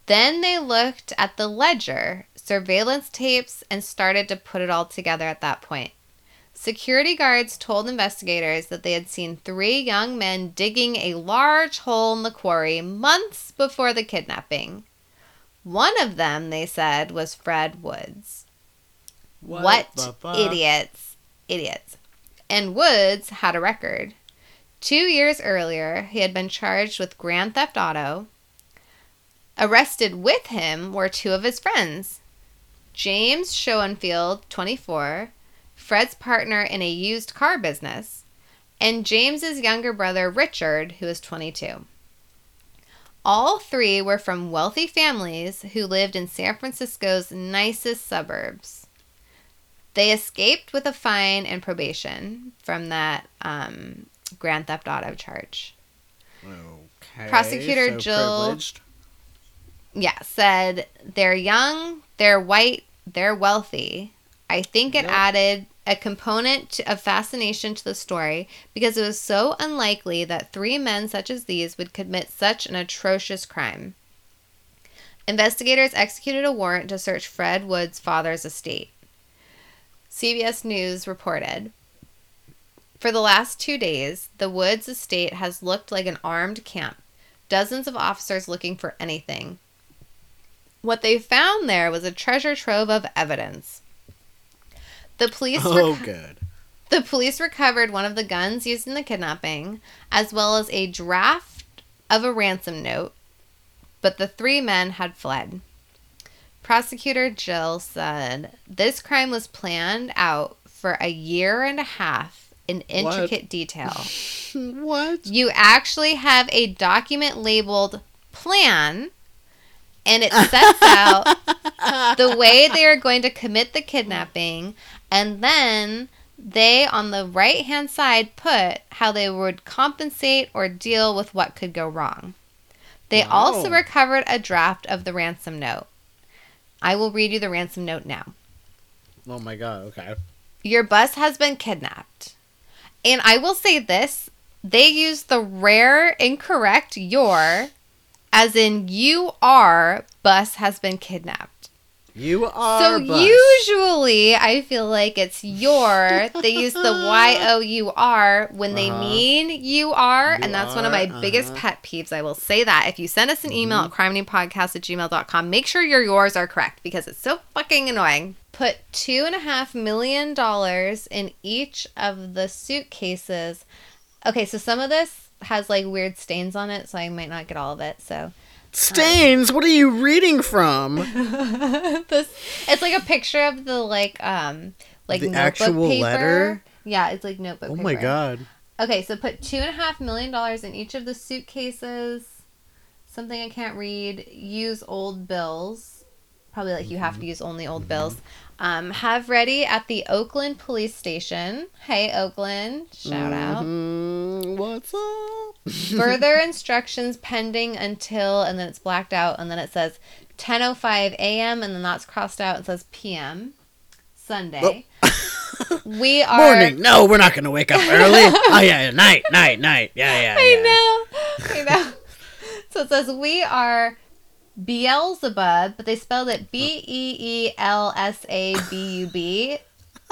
then they looked at the ledger, surveillance tapes, and started to put it all together at that point. Security guards told investigators that they had seen three young men digging a large hole in the quarry months before the kidnapping. One of them, they said, was Fred Woods. What, fuck? idiots. Idiots. And Woods had a record. Two years earlier, he had been charged with grand theft auto. Arrested with him were two of his friends James Schoenfeld, 24, Fred's partner in a used car business, and James's younger brother Richard, who was 22. All three were from wealthy families who lived in San Francisco's nicest suburbs. They escaped with a fine and probation from that um, Grand Theft Auto charge. Okay. Prosecutor so Jill- privileged. Yeah, said they're young, they're white, they're wealthy. I think it Yep. added a component of fascination to the story because it was so unlikely that three men such as these would commit such an atrocious crime. Investigators executed a warrant to search Fred Wood's father's estate. CBS News reported For the last two days, the Woods estate has looked like an armed camp, dozens of officers looking for anything. What they found there was a treasure trove of evidence. The police Oh, good. the police recovered one of the guns used in the kidnapping, as well as a draft of a ransom note, but the three men had fled. Prosecutor Jill said this crime was planned out for a year and a half in intricate detail. What? You actually have a document labeled plan, and it sets out the way they are going to commit the kidnapping, and then they, on the right hand side, put how they would compensate or deal with what could go wrong. They Wow. also recovered a draft of the ransom note. I will read you the ransom note now. Oh my god. Okay. Your bus has been kidnapped. And I will say this they use the rare incorrect your, as in you are, bus has been kidnapped. You are. So bus. usually I feel like it's your. They use the Y O U R when they Uh-huh. mean you are. You and that's one of my biggest uh-huh. pet peeves. I will say that. If you send us an email at crimenamepodcast at gmail.com, make sure your yours are correct because it's so fucking annoying. Put two and a half million dollars in each of the suitcases. Okay, so some of this has like weird stains on it, so I might not get all of it. So Stains. What are you reading from? this it's like a picture of the like um like The notebook actual paper. letter? Yeah, it's like notebook. Oh my god. Okay, so put two and a half million dollars in each of the suitcases. Something I can't read. Use old bills. Probably like you have Mm-hmm. to use only old bills. Um, have ready at the Oakland police station. Hey Oakland, shout out. Mhm. What's up? Further instructions pending until, and then it's blacked out, and then it says 10:05 a.m. and then that's crossed out and says p.m. Sunday. we are. Morning. No, we're not gonna wake up early. oh yeah, night, night, night. Yeah, yeah. I yeah. know. I know. so it says we are Beelzebub, but they spelled it B E E L S A B U B.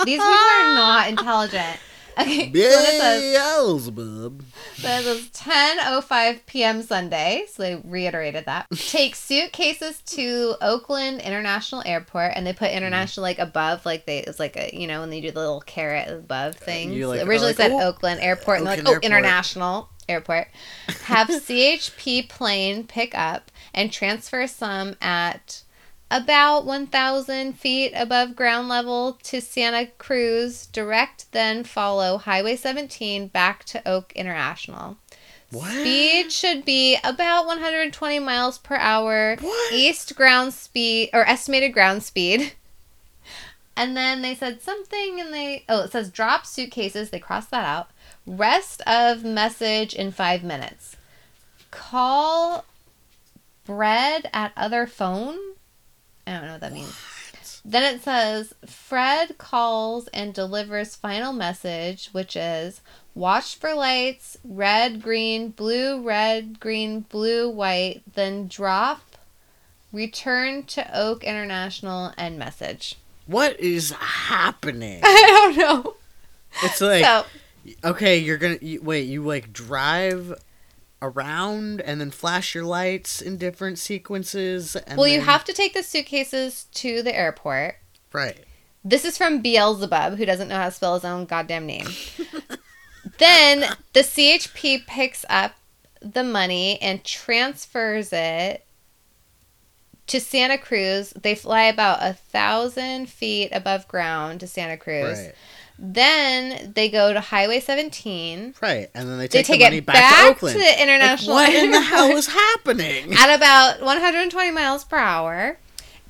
These people are not intelligent. Okay, so then it says Beelzebub. So it says 10:05 p.m. Sunday. So they reiterated that. Take suitcases to Oakland International Airport, and they put mm-hmm. international like above, like they it's like a you know when they do the little caret above uh, things. you, like, originally oh, like, said "Oh, Oakland Airport, and they're like oh Airport." international airport. Have CHP plane pick up and transfer some at about 1,000 feet above ground level to Santa Cruz. Direct, then follow Highway 17 back to Oak International. What? Speed should be about 120 miles per hour. What? East ground speed or estimated ground speed. And then they said something and they oh it says drop suitcases, they crossed that out. Rest of message in 5 minutes. Call bread at other phone. I don't know what that means. Then it says Fred calls and delivers final message, which is watch for lights, red, green, blue, red, green, blue, white, then drop, return to Oak International, and message. What is happening? I don't know. It's like so okay, you're gonna you, wait. You like drive around and then flash your lights in different sequences. And well, you have to take the suitcases to the airport. right. This is from Beelzebub, who doesn't know how to spell his own goddamn name. then the CHP picks up the money and transfers it to Santa Cruz. They fly about a thousand feet above ground to Santa Cruz. Right. Then they go to Highway 17 Right, and then they They take, take the money it back, back to Oakland. to the international Like, what in the hell is happening? at about 120 miles per hour.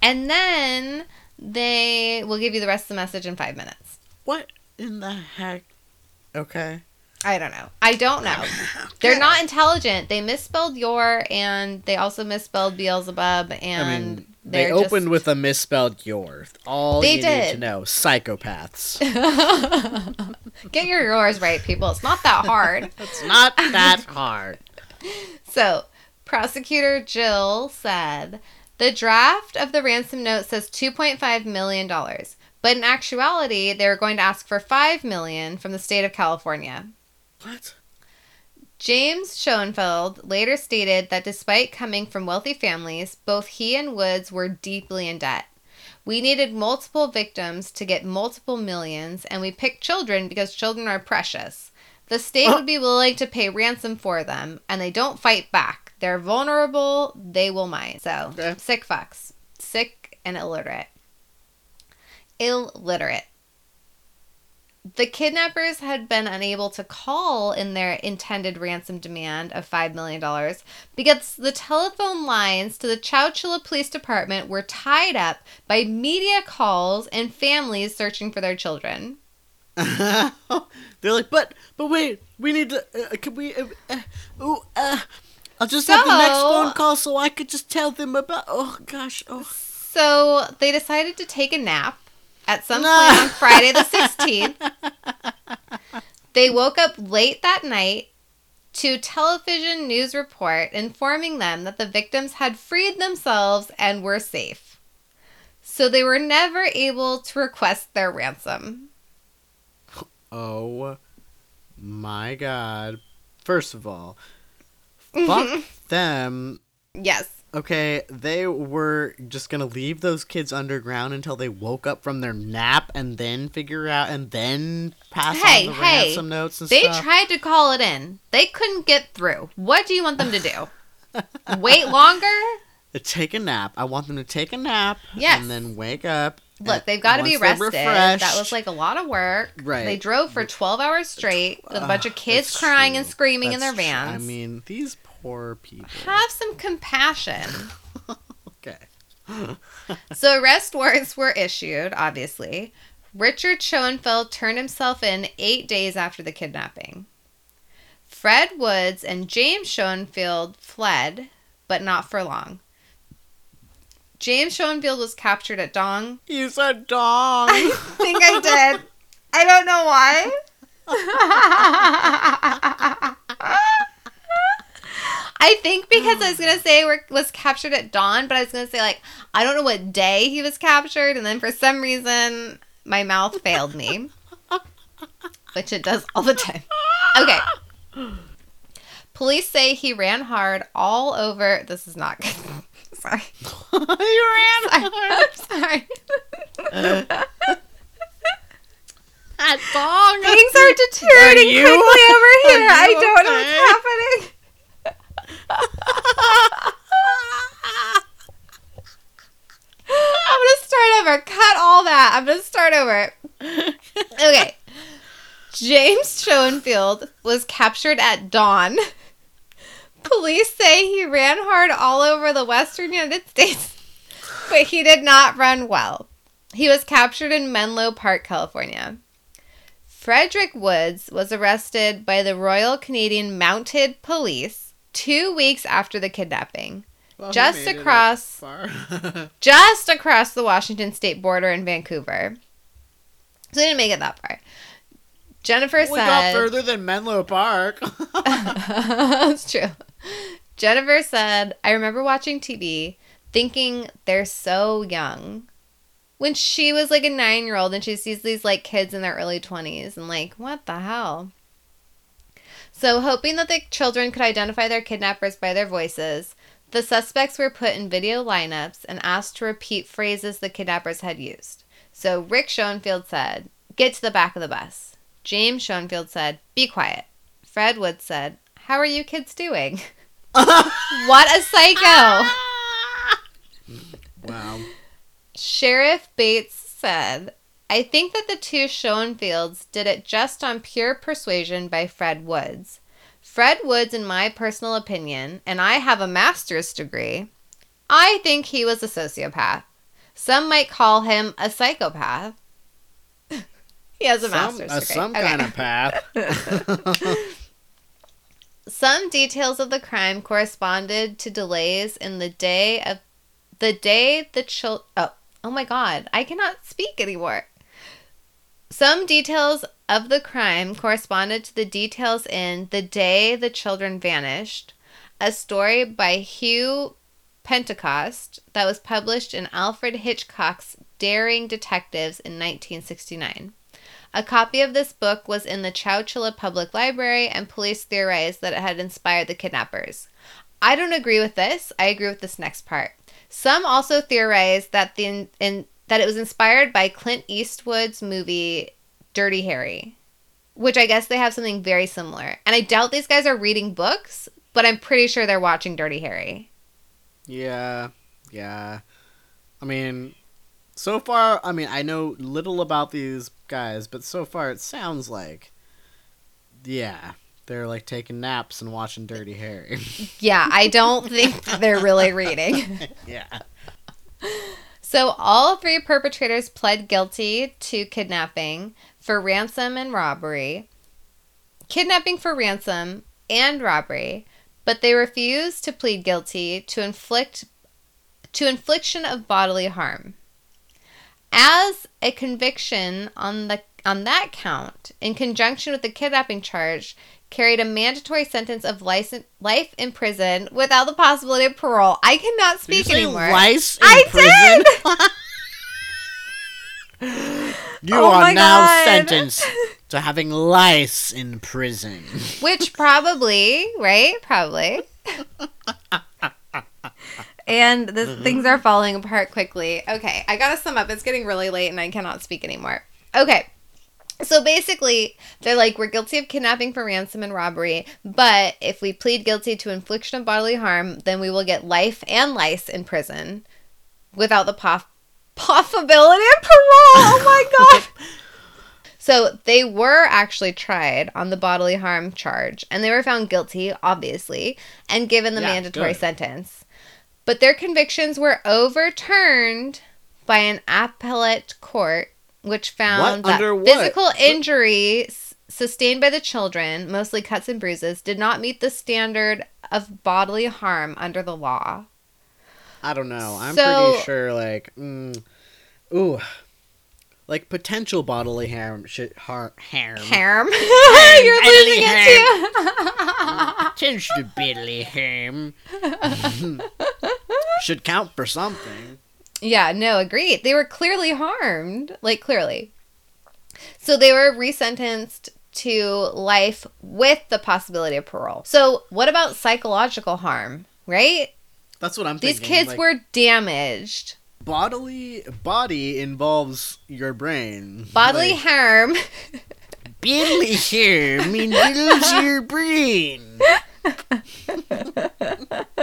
And then they will give you the rest of the message in five minutes. What in the heck? Okay. I don't know. I don't know. They're not intelligent. They misspelled your and they also misspelled Beelzebub and I mean, they opened just... with a misspelled your. All They you need to know: psychopaths. Get your yours right, people. It's not that hard. it's not that hard. So, prosecutor Jill said the draft of the ransom note says $2.5 million, but in actuality, they were going to ask for 5 million from the state of California. What? James Schoenfeld later stated that despite coming from wealthy families, both he and Woods were deeply in debt. We needed multiple victims to get multiple millions, and we picked children because children are precious. The state would be uh. willing to pay ransom for them, and they don't fight back. They're vulnerable, they will mind. So, Okay. sick fucks. Sick and illiterate. Illiterate. The kidnappers had been unable to call in their intended ransom demand of $5 million because the telephone lines to the Chowchilla Police Department were tied up by media calls and families searching for their children. They're like, but but wait, we need to. Uh, can we? Uh, uh, ooh, uh, I'll just have the next phone call so I could just tell them about. Oh gosh. Oh. So they decided to take a nap at some No. point on Friday the 16th. They woke up late that night to television news report informing them that the victims had freed themselves and were safe. So they were never able to request their ransom. Oh my god. First of all, fuck them. Yes. Okay, they were just gonna leave those kids underground until they woke up from their nap and then figure out and then pass Hey, on the hey, ransom notes and They stuff. They tried to call it in. They couldn't get through. What do you want them to do? Wait longer? take a nap. I want them to take a nap Yes. and then wake up. Look, they've got to be once they're rested. That was like a lot of work. Right. They drove for 12 hours straight with a bunch of kids that's crying and screaming in their That's true. vans. I mean, these poor people. have some compassion. Okay. so arrest warrants were issued, obviously. Richard Schoenfeld turned himself in eight days after the kidnapping. Fred Woods and James Schoenfeld fled, but not for long. James Schoenfeld was captured at Dong. You said dong. I think I did. I don't know why. I think because I was mm. gonna say were- was captured at dawn, but I was gonna say like I don't know what day he was captured, and then for some reason my mouth failed me, which it does all the time. Okay. Police say he ran hard all over. This is not good. Sorry. you ran. I'm sorry. That dong. Things are deteriorating Are quickly over here. are I don't know what's happening. I'm gonna start over. Cut all that. I'm gonna start over. Okay. James Schoenfeld was captured at dawn. Police say he ran hard all over the western United States, but he did not run well. He was captured in Menlo Park, California. Frederick Woods was arrested by the Royal Canadian Mounted Police two weeks after the kidnapping, Well, just across just across the Washington state border in Vancouver. So they didn't make it that far. Jennifer we got said further than Menlo Park. That's true. Jennifer said, I remember watching TV thinking they're so young. When she was like a nine year old and she sees these like kids in their early 20s and like, what the hell? So, hoping that the children could identify their kidnappers by their voices, the suspects were put in video lineups and asked to repeat phrases the kidnappers had used. So, Rick Schoenfeld said, Get to the back of the bus. James Schoenfeld said, Be quiet. Fred Wood said, How are you kids doing? what a psycho! wow. Sheriff Bates said, I think that the two Schoenfelds did it just on pure persuasion by Fred Woods. Fred Woods, in my personal opinion, and I have a master's degree, I think he was a sociopath. Some might call him a psychopath. he has a Some, master's uh, degree. some Okay. kind of path. Some details of the crime corresponded to delays in the day of the day the child. oh oh my god I cannot speak anymore. Some details of the crime corresponded to the details in The Day the Children Vanished, a story by Hugh Pentecost that was published in Alfred Hitchcock's Daring Detectives in 1969. A copy of this book was in the Chowchilla Public Library, and police theorized that it had inspired the kidnappers. I don't agree with this. I agree with this next part. Some also theorize that the in, in that it was inspired by Clint Eastwood's movie Dirty Harry, which I guess they have something very similar. And I doubt these guys are reading books, but I'm pretty sure they're watching Dirty Harry. Yeah, yeah. I mean, so far, I mean, I know little about these guys, but so far it sounds like, yeah, they're like taking naps and watching Dirty Harry. Yeah, I don't think they're really reading. yeah. So all three perpetrators pled guilty to kidnapping for ransom and robbery, kidnapping for ransom and robbery, but they refused to plead guilty to inflict to infliction of bodily harm. As a conviction on the on that count, in conjunction with the kidnapping charge, carried a mandatory sentence of life in prison without the possibility of parole. I cannot Did you speak anymore. lice in I prison? you Oh are now God. sentenced to having lice in prison. Which probably, right? Probably. and this, things are falling apart quickly. Okay, I gotta sum up. It's getting really late and I cannot speak anymore. Okay. So basically, they're like, we're guilty of kidnapping for ransom and robbery, but if we plead guilty to infliction of bodily harm, then we will get life and lice in prison without the pof- possibility of parole. Oh my god. So they were actually tried on the bodily harm charge, and they were found guilty, obviously, and given the Yeah, mandatory good. sentence. But their convictions were overturned by an appellate court, which found What? that physical injuries sustained by the children, mostly cuts and bruises, did not meet the standard of bodily harm under the law. I don't know. I'm So- pretty sure, like, mm, ooh, like potential bodily harm should har- harm. Harm. You're losing it too. potential bodily harm should count for something. Yeah, no, agreed. They were clearly harmed, like clearly. So they were resentenced to life with the possibility of parole. So what about psychological harm, right? That's what I'm thinking. These thinking. kids like, were damaged. bodily body involves your brain. Bodily Like, harm. bodily harm involves your brain.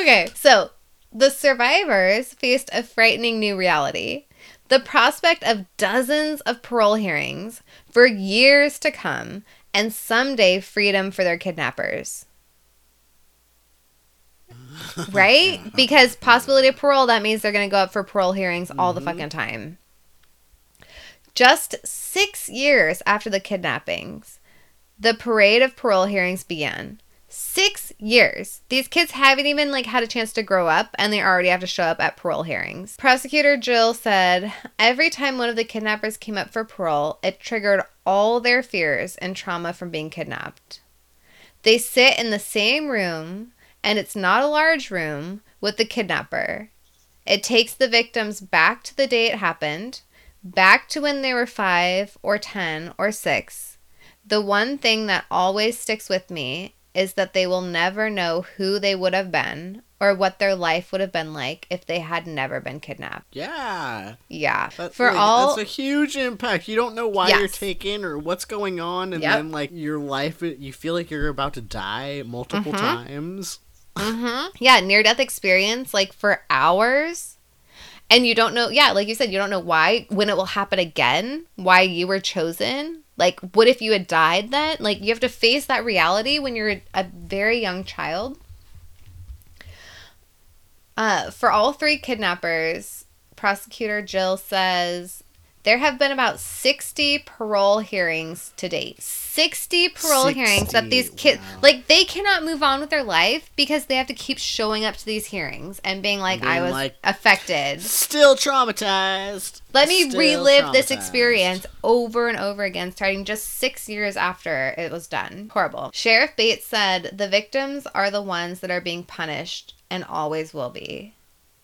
okay, so the survivors faced a frightening new reality. The prospect of dozens of parole hearings for years to come and someday freedom for their kidnappers. right? Because possibility of parole, that means they're going to go up for parole hearings all the mm-hmm. fucking time. Just six years after the kidnappings, the parade of parole hearings began. Six years. These kids haven't even like had a chance to grow up and they already have to show up at parole hearings. Prosecutor Jill said, every time one of the kidnappers came up for parole, it triggered all their fears and trauma from being kidnapped. They sit in the same room, and it's not a large room, with the kidnapper. It takes the victims back to the day it happened, back to when they were five or 10 or six. The one thing that always sticks with me is that they will never know who they would have been or what their life would have been like if they had never been kidnapped. Yeah. Yeah. That- For like, all that's a huge impact. You don't know why you're taken or what's going on, and Yep. then like your life, you feel like you're about to die multiple Mhm. times. hmm Yeah, near death experience, like for hours. And you don't know, yeah, like you said, you don't know why, when it will happen again, why you were chosen. Like, what if you had died then? Like, you have to face that reality when you're a very young child. Uh, for all three kidnappers, prosecutor Jill says there have been about 60 parole hearings to date. 60 parole hearings that these kids, wow. like, they cannot move on with their life because they have to keep showing up to these hearings and being like, Being I was like- affected. Still traumatized. Let me Still relive this experience over and over again, starting just six years after it was done. Horrible. Sheriff Bates said the victims are the ones that are being punished and always will be.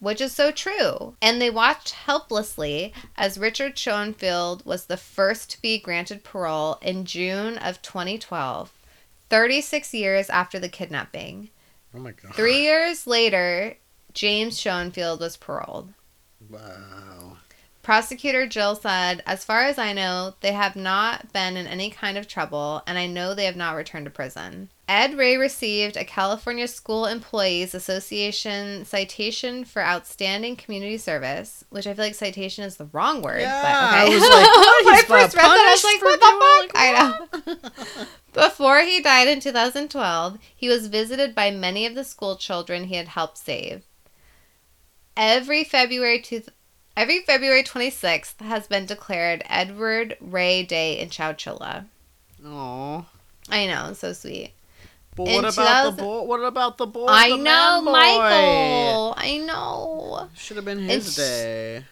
Which is so true. And they watched helplessly as Richard Schoenfeld was the first to be granted parole in June of 2012, 36 years after the kidnapping. Oh my god. Three years later, James Schoenfeld was paroled. Wow. Prosecutor Jill said, As far as I know, they have not been in any kind of trouble, and I know they have not returned to prison. Ed Ray received a California School Employees Association citation for outstanding community service, which I feel like citation is the wrong word. Yeah, but okay. I was like, when I first read that, I was like, what the fuck? I know. Before he died in 2012, he was visited by many of the school children he had helped save. Every February two, every February 26th has been declared Edward Ray Day in Chowchilla. Aw. I know, so sweet. But what about the boy? What about the boy? I the know, boy? Michael. I know. Should have been his It's- day.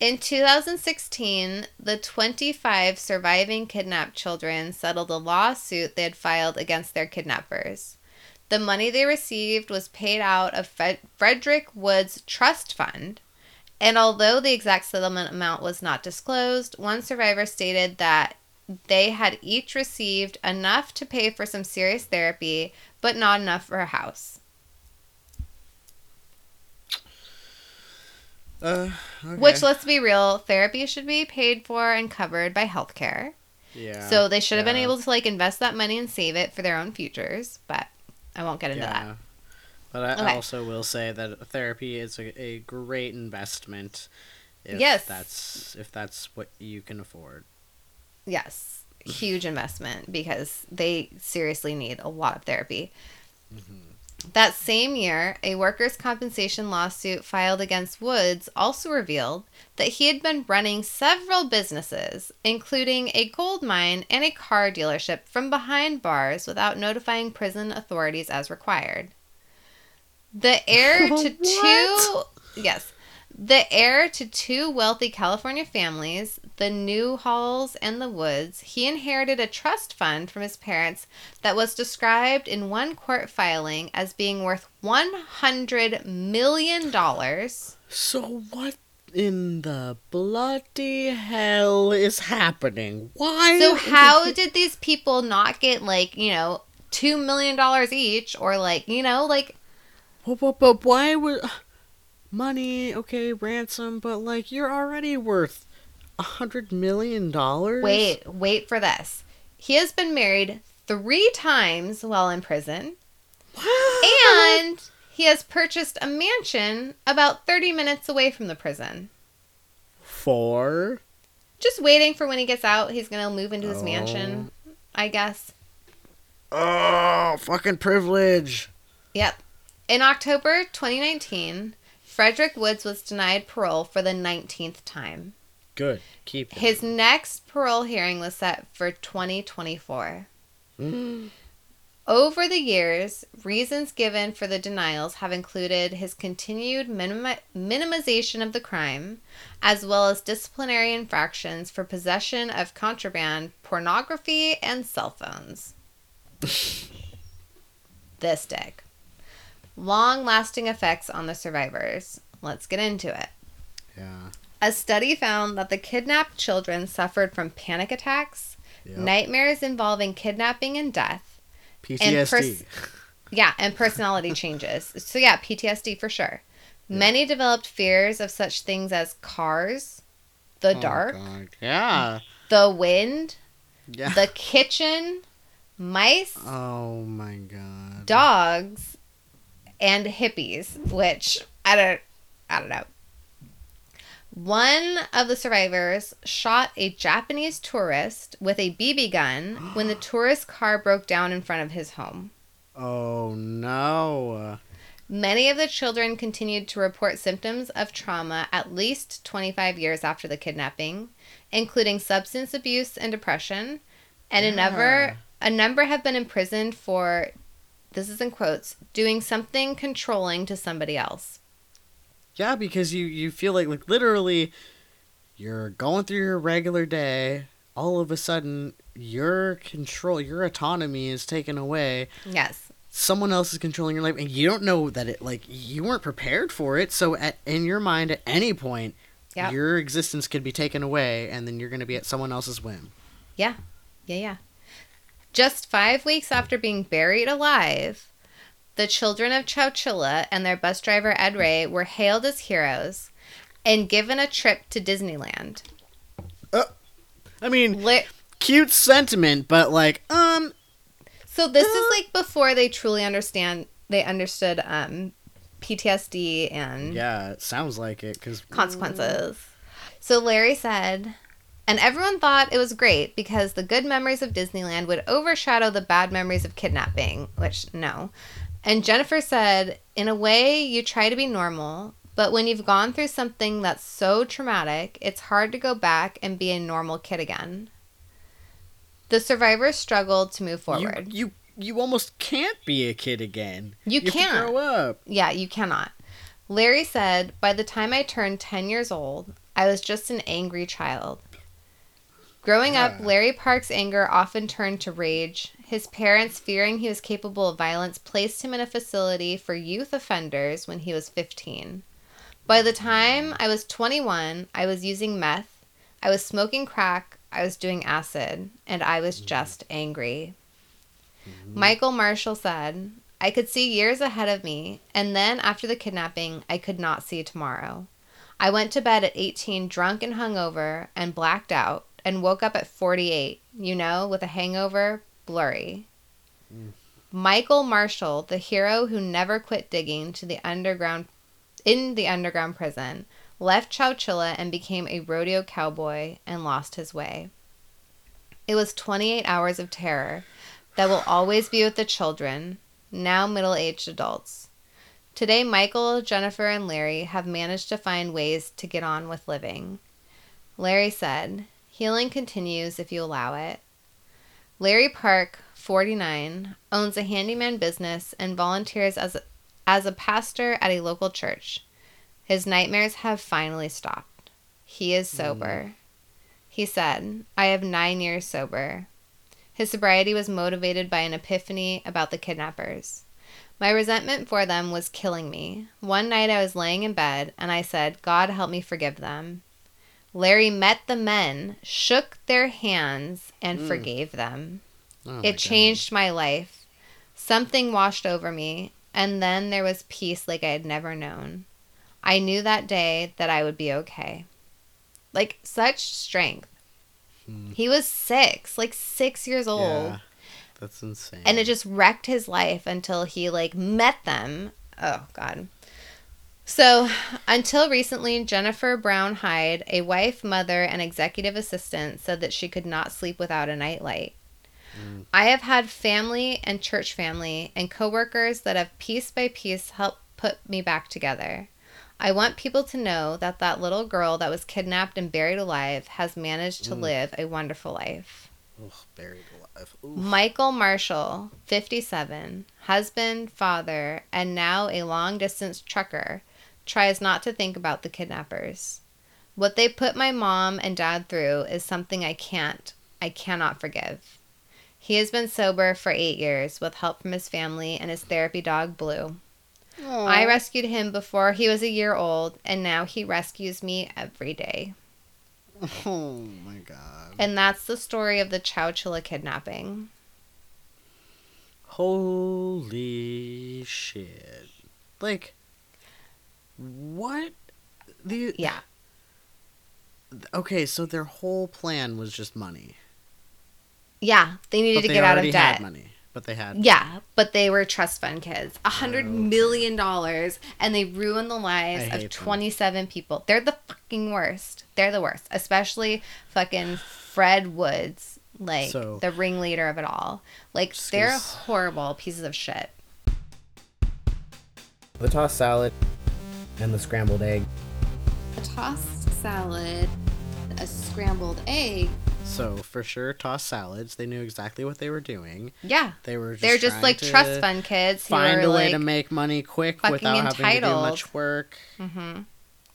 In 2016, the 25 surviving kidnapped children settled a lawsuit they had filed against their kidnappers. The money they received was paid out of Fred- Frederick Woods Trust Fund. And although the exact settlement amount was not disclosed, one survivor stated that they had each received enough to pay for some serious therapy, but not enough for a house. Uh, okay. Which, let's be real, therapy should be paid for and covered by healthcare. yeah. So they should have been able to like invest that money and save it for their own futures, but I won't get into that. Yeah. But I Okay. also will say that therapy is a, a great investment. If Yes. That's if that's what you can afford. Yes, huge investment because they seriously need a lot of therapy. Mm-hmm. That same year, a workers' compensation lawsuit filed against Woods also revealed that he had been running several businesses, including a gold mine and a car dealership, from behind bars without notifying prison authorities as required. The heir to two yes, the heir to two wealthy California families, the Newhalls and the Woods, he inherited a trust fund from his parents that was described in one court filing as being worth $100 million. So what in the bloody hell is happening? Why? So, how did these people not get, like, you know, $2 million each or, like, you know, like, But, but, but why would money? Okay, ransom, but like you're already worth a hundred million dollars. wait, wait for this. He has been married three times while in prison. And he has purchased a mansion about 30 minutes away from the prison. for Just waiting for when he gets out, he's going to move into his Oh. mansion, I guess. oh fucking privilege. Yep. In October 2019, Frederick Woods was denied parole for the 19th time. Good, keep it. His next parole hearing was set for 2024. Mm. Over the years, reasons given for the denials have included his continued minimi- minimization of the crime, as well as disciplinary infractions for possession of contraband, pornography, and cell phones. this dick. Long lasting effects on the survivors. Let's get into it. Yeah. A study found that the kidnapped children suffered from panic attacks, Yep. nightmares involving kidnapping and death, PTSD. pers- yeah, and personality changes. So yeah, PTSD for sure. Many developed fears of such things as cars, the Oh, dark, God. Yeah. the wind, Yeah. the kitchen, mice, oh my god. dogs, and hippies, which I don't I don't know. One of the survivors shot a Japanese tourist with a BB gun when the tourist car broke down in front of his home. Oh no. Many of the children continued to report symptoms of trauma at least 25 years after the kidnapping, including substance abuse and depression, and a number a number have been imprisoned for this is in quotes, doing something controlling to somebody else. Yeah, because you you feel like like literally you're going through your regular day, all of a sudden your control, your autonomy is taken away. Yes. Someone else is controlling your life and you don't know that it like you weren't prepared for it. So at in your mind at any point Yep. your existence could be taken away and then you're going to be at someone else's whim. Yeah. Yeah, yeah. Just five weeks after being buried alive, the children of Chowchilla and their bus driver Ed Ray were hailed as heroes, and given a trip to Disneyland. I mean, Li- cute sentiment, but like, um, so this is like before they truly understand they understood um PTSD and yeah, it sounds like it because consequences. So Larry said, and everyone thought it was great because the good memories of Disneyland would overshadow the bad memories of kidnapping, which no. And Jennifer said, in a way, you try to be normal, but when you've gone through something that's so traumatic, it's hard to go back and be a normal kid again. The survivors struggled to move forward. you you almost can't be a kid again. You to can't. grow up. Yeah, you cannot. Larry said, By the time I turned 10 years old, I was just an angry child. Growing up, Ah. Larry Park's anger often turned to rage. His parents, fearing he was capable of violence, placed him in a facility for youth offenders when he was 15. By the time I was 21, I was using meth, I was smoking crack, I was doing acid, and I was just angry. Michael Marshall said, I could see years ahead of me, and then after the kidnapping, I could not see tomorrow. I went to bed at 18 drunk and hungover and blacked out, and woke up at 48, you know, with a hangover, blurry. Michael Marshall, the hero who never quit digging to the underground in the underground prison, left Chowchilla and became a rodeo cowboy and lost his way. It was 28 hours of terror that will always be with the children, now middle aged adults. Today, Michael, Jennifer, and Larry have managed to find ways to get on with living. Larry said, Healing continues if you allow it. Larry Park, 49, owns a handyman business and volunteers as a, as a pastor at a local church. His nightmares have finally stopped. He is hmm. sober. He said, I have nine years sober. His sobriety was motivated by an epiphany about the kidnappers. My resentment for them was killing me. One night I was laying in bed and I said, God help me forgive them. Larry met the men, shook their hands, and forgave them. Oh it changed my life. Something washed over me, and then there was peace like I had never known. I knew that day that I would be okay. Like, such strength. Hmm. He was six, like six years old Yeah, that's insane. and it just wrecked his life until he like met them. Oh god. So, until recently, Jennifer Brown Hyde, a wife, mother, and executive assistant, said that she could not sleep without a nightlight. I have had family and church family and coworkers that have piece by piece helped put me back together. I want people to know that that little girl that was kidnapped and buried alive has managed to mm. live a wonderful life. Ugh, buried alive. Oof. Michael Marshall, 57, husband, father, and now a long distance trucker, tries not to think about the kidnappers. What they put my mom and dad through is something I can't, I cannot forgive. He has been sober for eight years with help from his family and his therapy dog, Blue. I rescued him before he was a year old, and now he rescues me every day. Oh my god. And that's the story of the Chowchilla kidnapping. Holy shit. Like what the Yeah. Okay, so their whole plan was just money. Yeah, they needed But to they get out of debt. had money. But they had Yeah, but they were trust fund kids. A hundred Okay. million dollars, and they ruined the lives I hate them. of twenty-seven people. They're the fucking worst. They're the worst, especially fucking Fred Woods, like So- the ringleader of it all. Like Just they're horrible pieces of shit. the tossed salad and the scrambled egg. A tossed salad, a scrambled egg. So for sure tossed salads. They knew exactly what they were doing. Yeah, They were just they're just like to trust fund kids Find are a way like, to make money quick fucking without having to do much work. Mhm.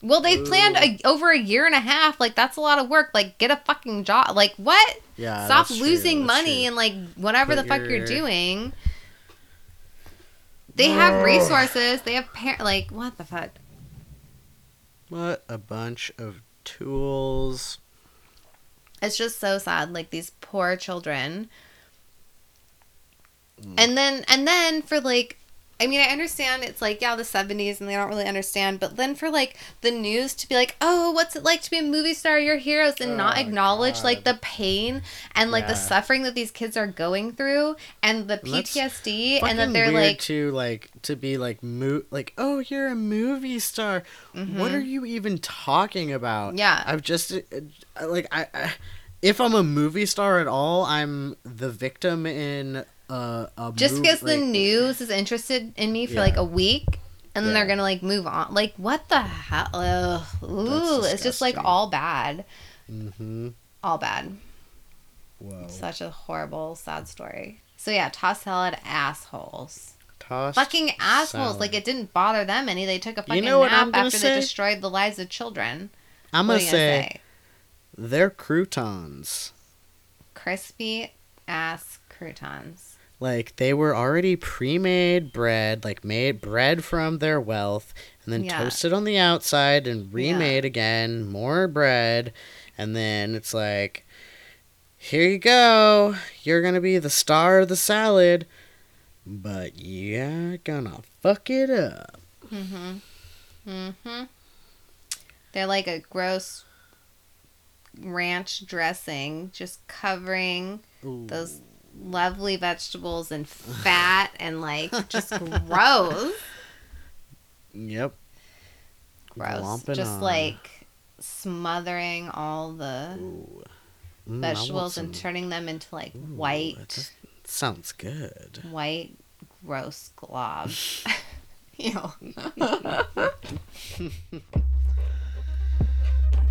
Well, they planned a, over a year and a half. Like that's a lot of work. Like get a fucking job. Like what? Yeah. Stop that's true, losing that's money true. and like whatever Put the fuck you're doing. They have resources. They have par- like what the fuck? What a bunch of tools. It's just so sad. Like these poor children. Mm. And then and then for like I mean, I understand it's like, yeah, the 70s and they don't really understand, but then for like the news to be like, oh, what's it like to be a movie star, your heroes, and not Oh, acknowledge like the pain and like the suffering that these kids are going through and the PTSD, and that they're like, to like to be like mo- like oh you're a movie star. What Mhm. are you even talking about? Yeah. I've just uh, uh, like I, I if I'm a movie star at all, I'm the victim in a, a just because the news is interested in me for Yeah. like a week and then they're gonna like move on like what the hell Ugh. ooh it's just like all bad Mhm. all bad Whoa. such a horrible sad story so yeah toss salad assholes Tossed fucking assholes salad. like it didn't bother them any they took a fucking know what nap after say? they destroyed the lives of children I'm gonna are you say, they're croutons. crispy ass croutons Like they were already pre-made bread, like made bread from their wealth, and then Yeah. toasted on the outside and Yeah. remade again, more bread, and then it's like, here you go, you're gonna be the star of the salad, but you're gonna fuck it up. Mm-hmm. Mm-hmm. They're like a gross ranch dressing, just covering Ooh. those lovely vegetables and fat and like just gross. Yep. Gross. Glomping just on. like smothering all the Mm, I want vegetables and turning them into like Ooh, white, just sounds good. white, gross glob. Ew.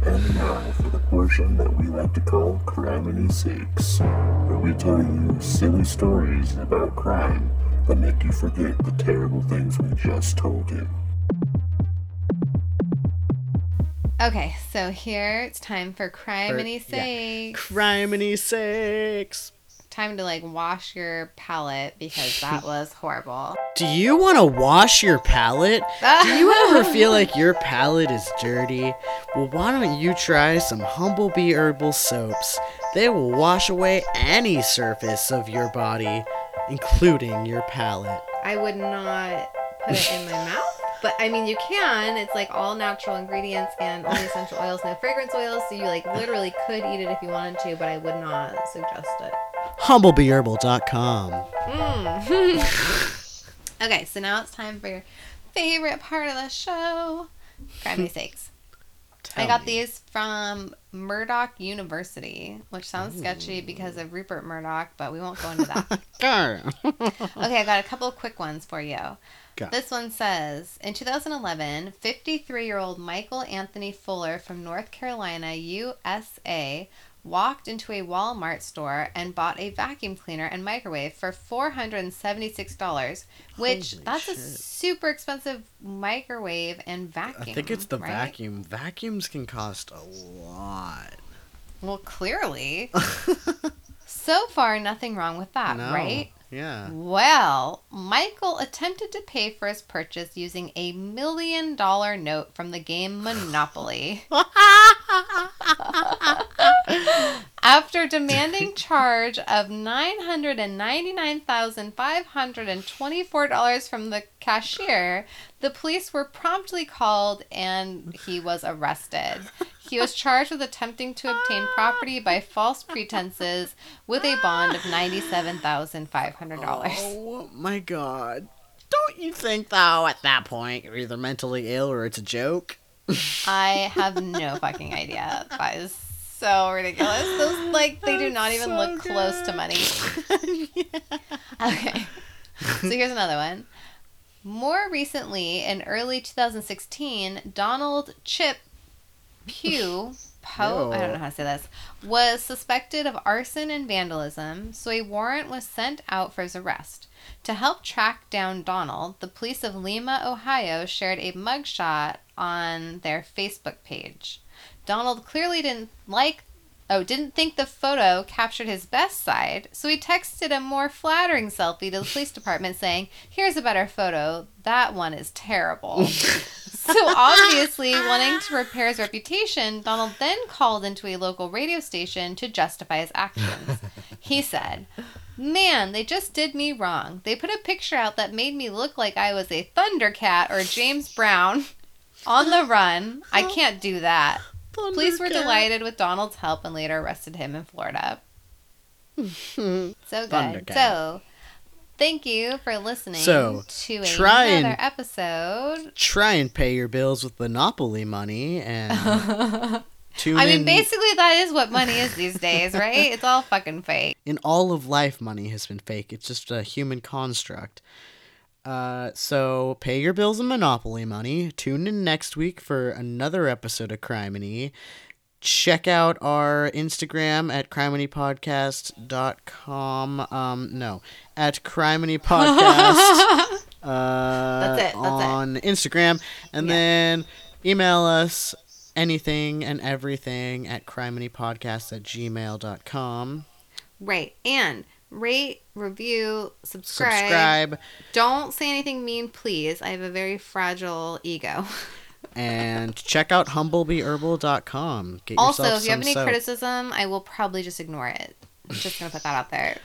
And now for the portion that we like to call Criminy Sakes, where we tell you silly stories about crime that make you forget the terrible things we just told you. Okay, so here it's time for crime and yeah. sakes. Criminy sakes. time to like wash your palate because that was horrible. Do you want to wash your palate? Do you ever feel like your palate is dirty? Well, why don't you try some Humblebee herbal soaps? They will wash away any surface of your body, including your palate. I would not put it in my mouth, but I mean you can. It's like all natural ingredients and only essential oils, no fragrance oils, so you like literally could eat it if you wanted to, but I would not suggest it. Humblebeeherbal.com. Mm. okay, so now it's time for your favorite part of the show. Crime sakes. I got me. these from Murdoch University, which sounds sketchy because of Rupert Murdoch, but we won't go into that. okay, I got a couple of quick ones for you. Got This one says In 2011, 53 year old Michael Anthony Fuller from North Carolina, USA, walked into a Walmart store and bought a vacuum cleaner and microwave for $476, which Holy that's a super expensive microwave and vacuum. I think it's the right? vacuum. Vacuums can cost a lot. Well, clearly. so far, nothing wrong with that, no. right? Yeah. Well, Michael attempted to pay for his purchase using a million dollar note from the game Monopoly. After demanding charge of $999,524 from the cashier, the police were promptly called and he was arrested. He was charged with attempting to obtain property by false pretenses with a bond of $97,500. Oh my god. Don't you think though at that point you're either mentally ill or it's a joke? I have no fucking idea. Is so ridiculous. Those like they do not even look close to money. Okay. So here's another one. More recently, in early 2016, Donald Chip Pugh, Poe, I don't know how to say this, was suspected of arson and vandalism, so a warrant was sent out for his arrest. To help track down Donald, the police of Lima, Ohio shared a mugshot on their Facebook page. Donald clearly didn't like oh, didn't think the photo captured his best side, so he texted a more flattering selfie to the police department saying, "Here's a better photo. That one is terrible." so obviously, wanting to repair his reputation, Donald then called into a local radio station to justify his actions. He said, Man, they just did me wrong. They put a picture out that made me look like I was a Thundercat or James Brown on the run. I can't do that. Police were Thundercat. delighted with Donald's help and later arrested him in Florida. Hmm. So good. Thundercat. So, thank you for listening So, to try and- another episode. Try and pay your bills with Monopoly money and tune I mean, in. basically, that is what money is these days, right? It's all fucking fake. in all of life, money has been fake. It's just a human construct. Uh, so pay your bills in Monopoly money. Tune in next week for another episode of crime Criminy. Check out our Instagram at criminypodcast.com. Um, no, at Criminy Podcast. uh, That's it, that's it. on Instagram. And Yeah. then email us anything and everything at criminypodcast at gmail.com. Right. And rate, review, subscribe. Subscribe. Don't say anything mean, please. I have a very fragile ego. and check out humblebeeherbal.com. Get also, if you have any soap. criticism, I will probably just ignore it. I'm Just gonna put that out there.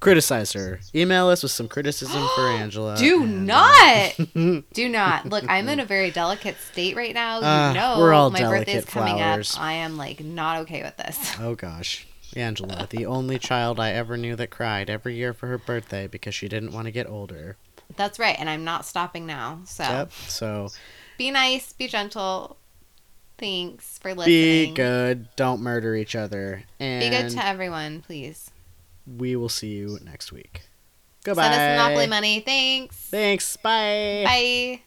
criticize her. Email us with some criticism for Angela. Do and, not. Do not. Look, I'm in a very delicate state right now. You Ah, know, we're all my birthday's coming flowers. up. I am like not okay with this. Oh gosh. Angela, the only child I ever knew that cried every year for her birthday because she didn't want to get older. That's right, and I'm not stopping now. So Yep. So be nice, be gentle. Thanks for listening. be good. Don't murder each other. And Be good to everyone, please. we will see you next week. Goodbye. Send us Monopoly money. Thanks. Thanks. Bye. Bye.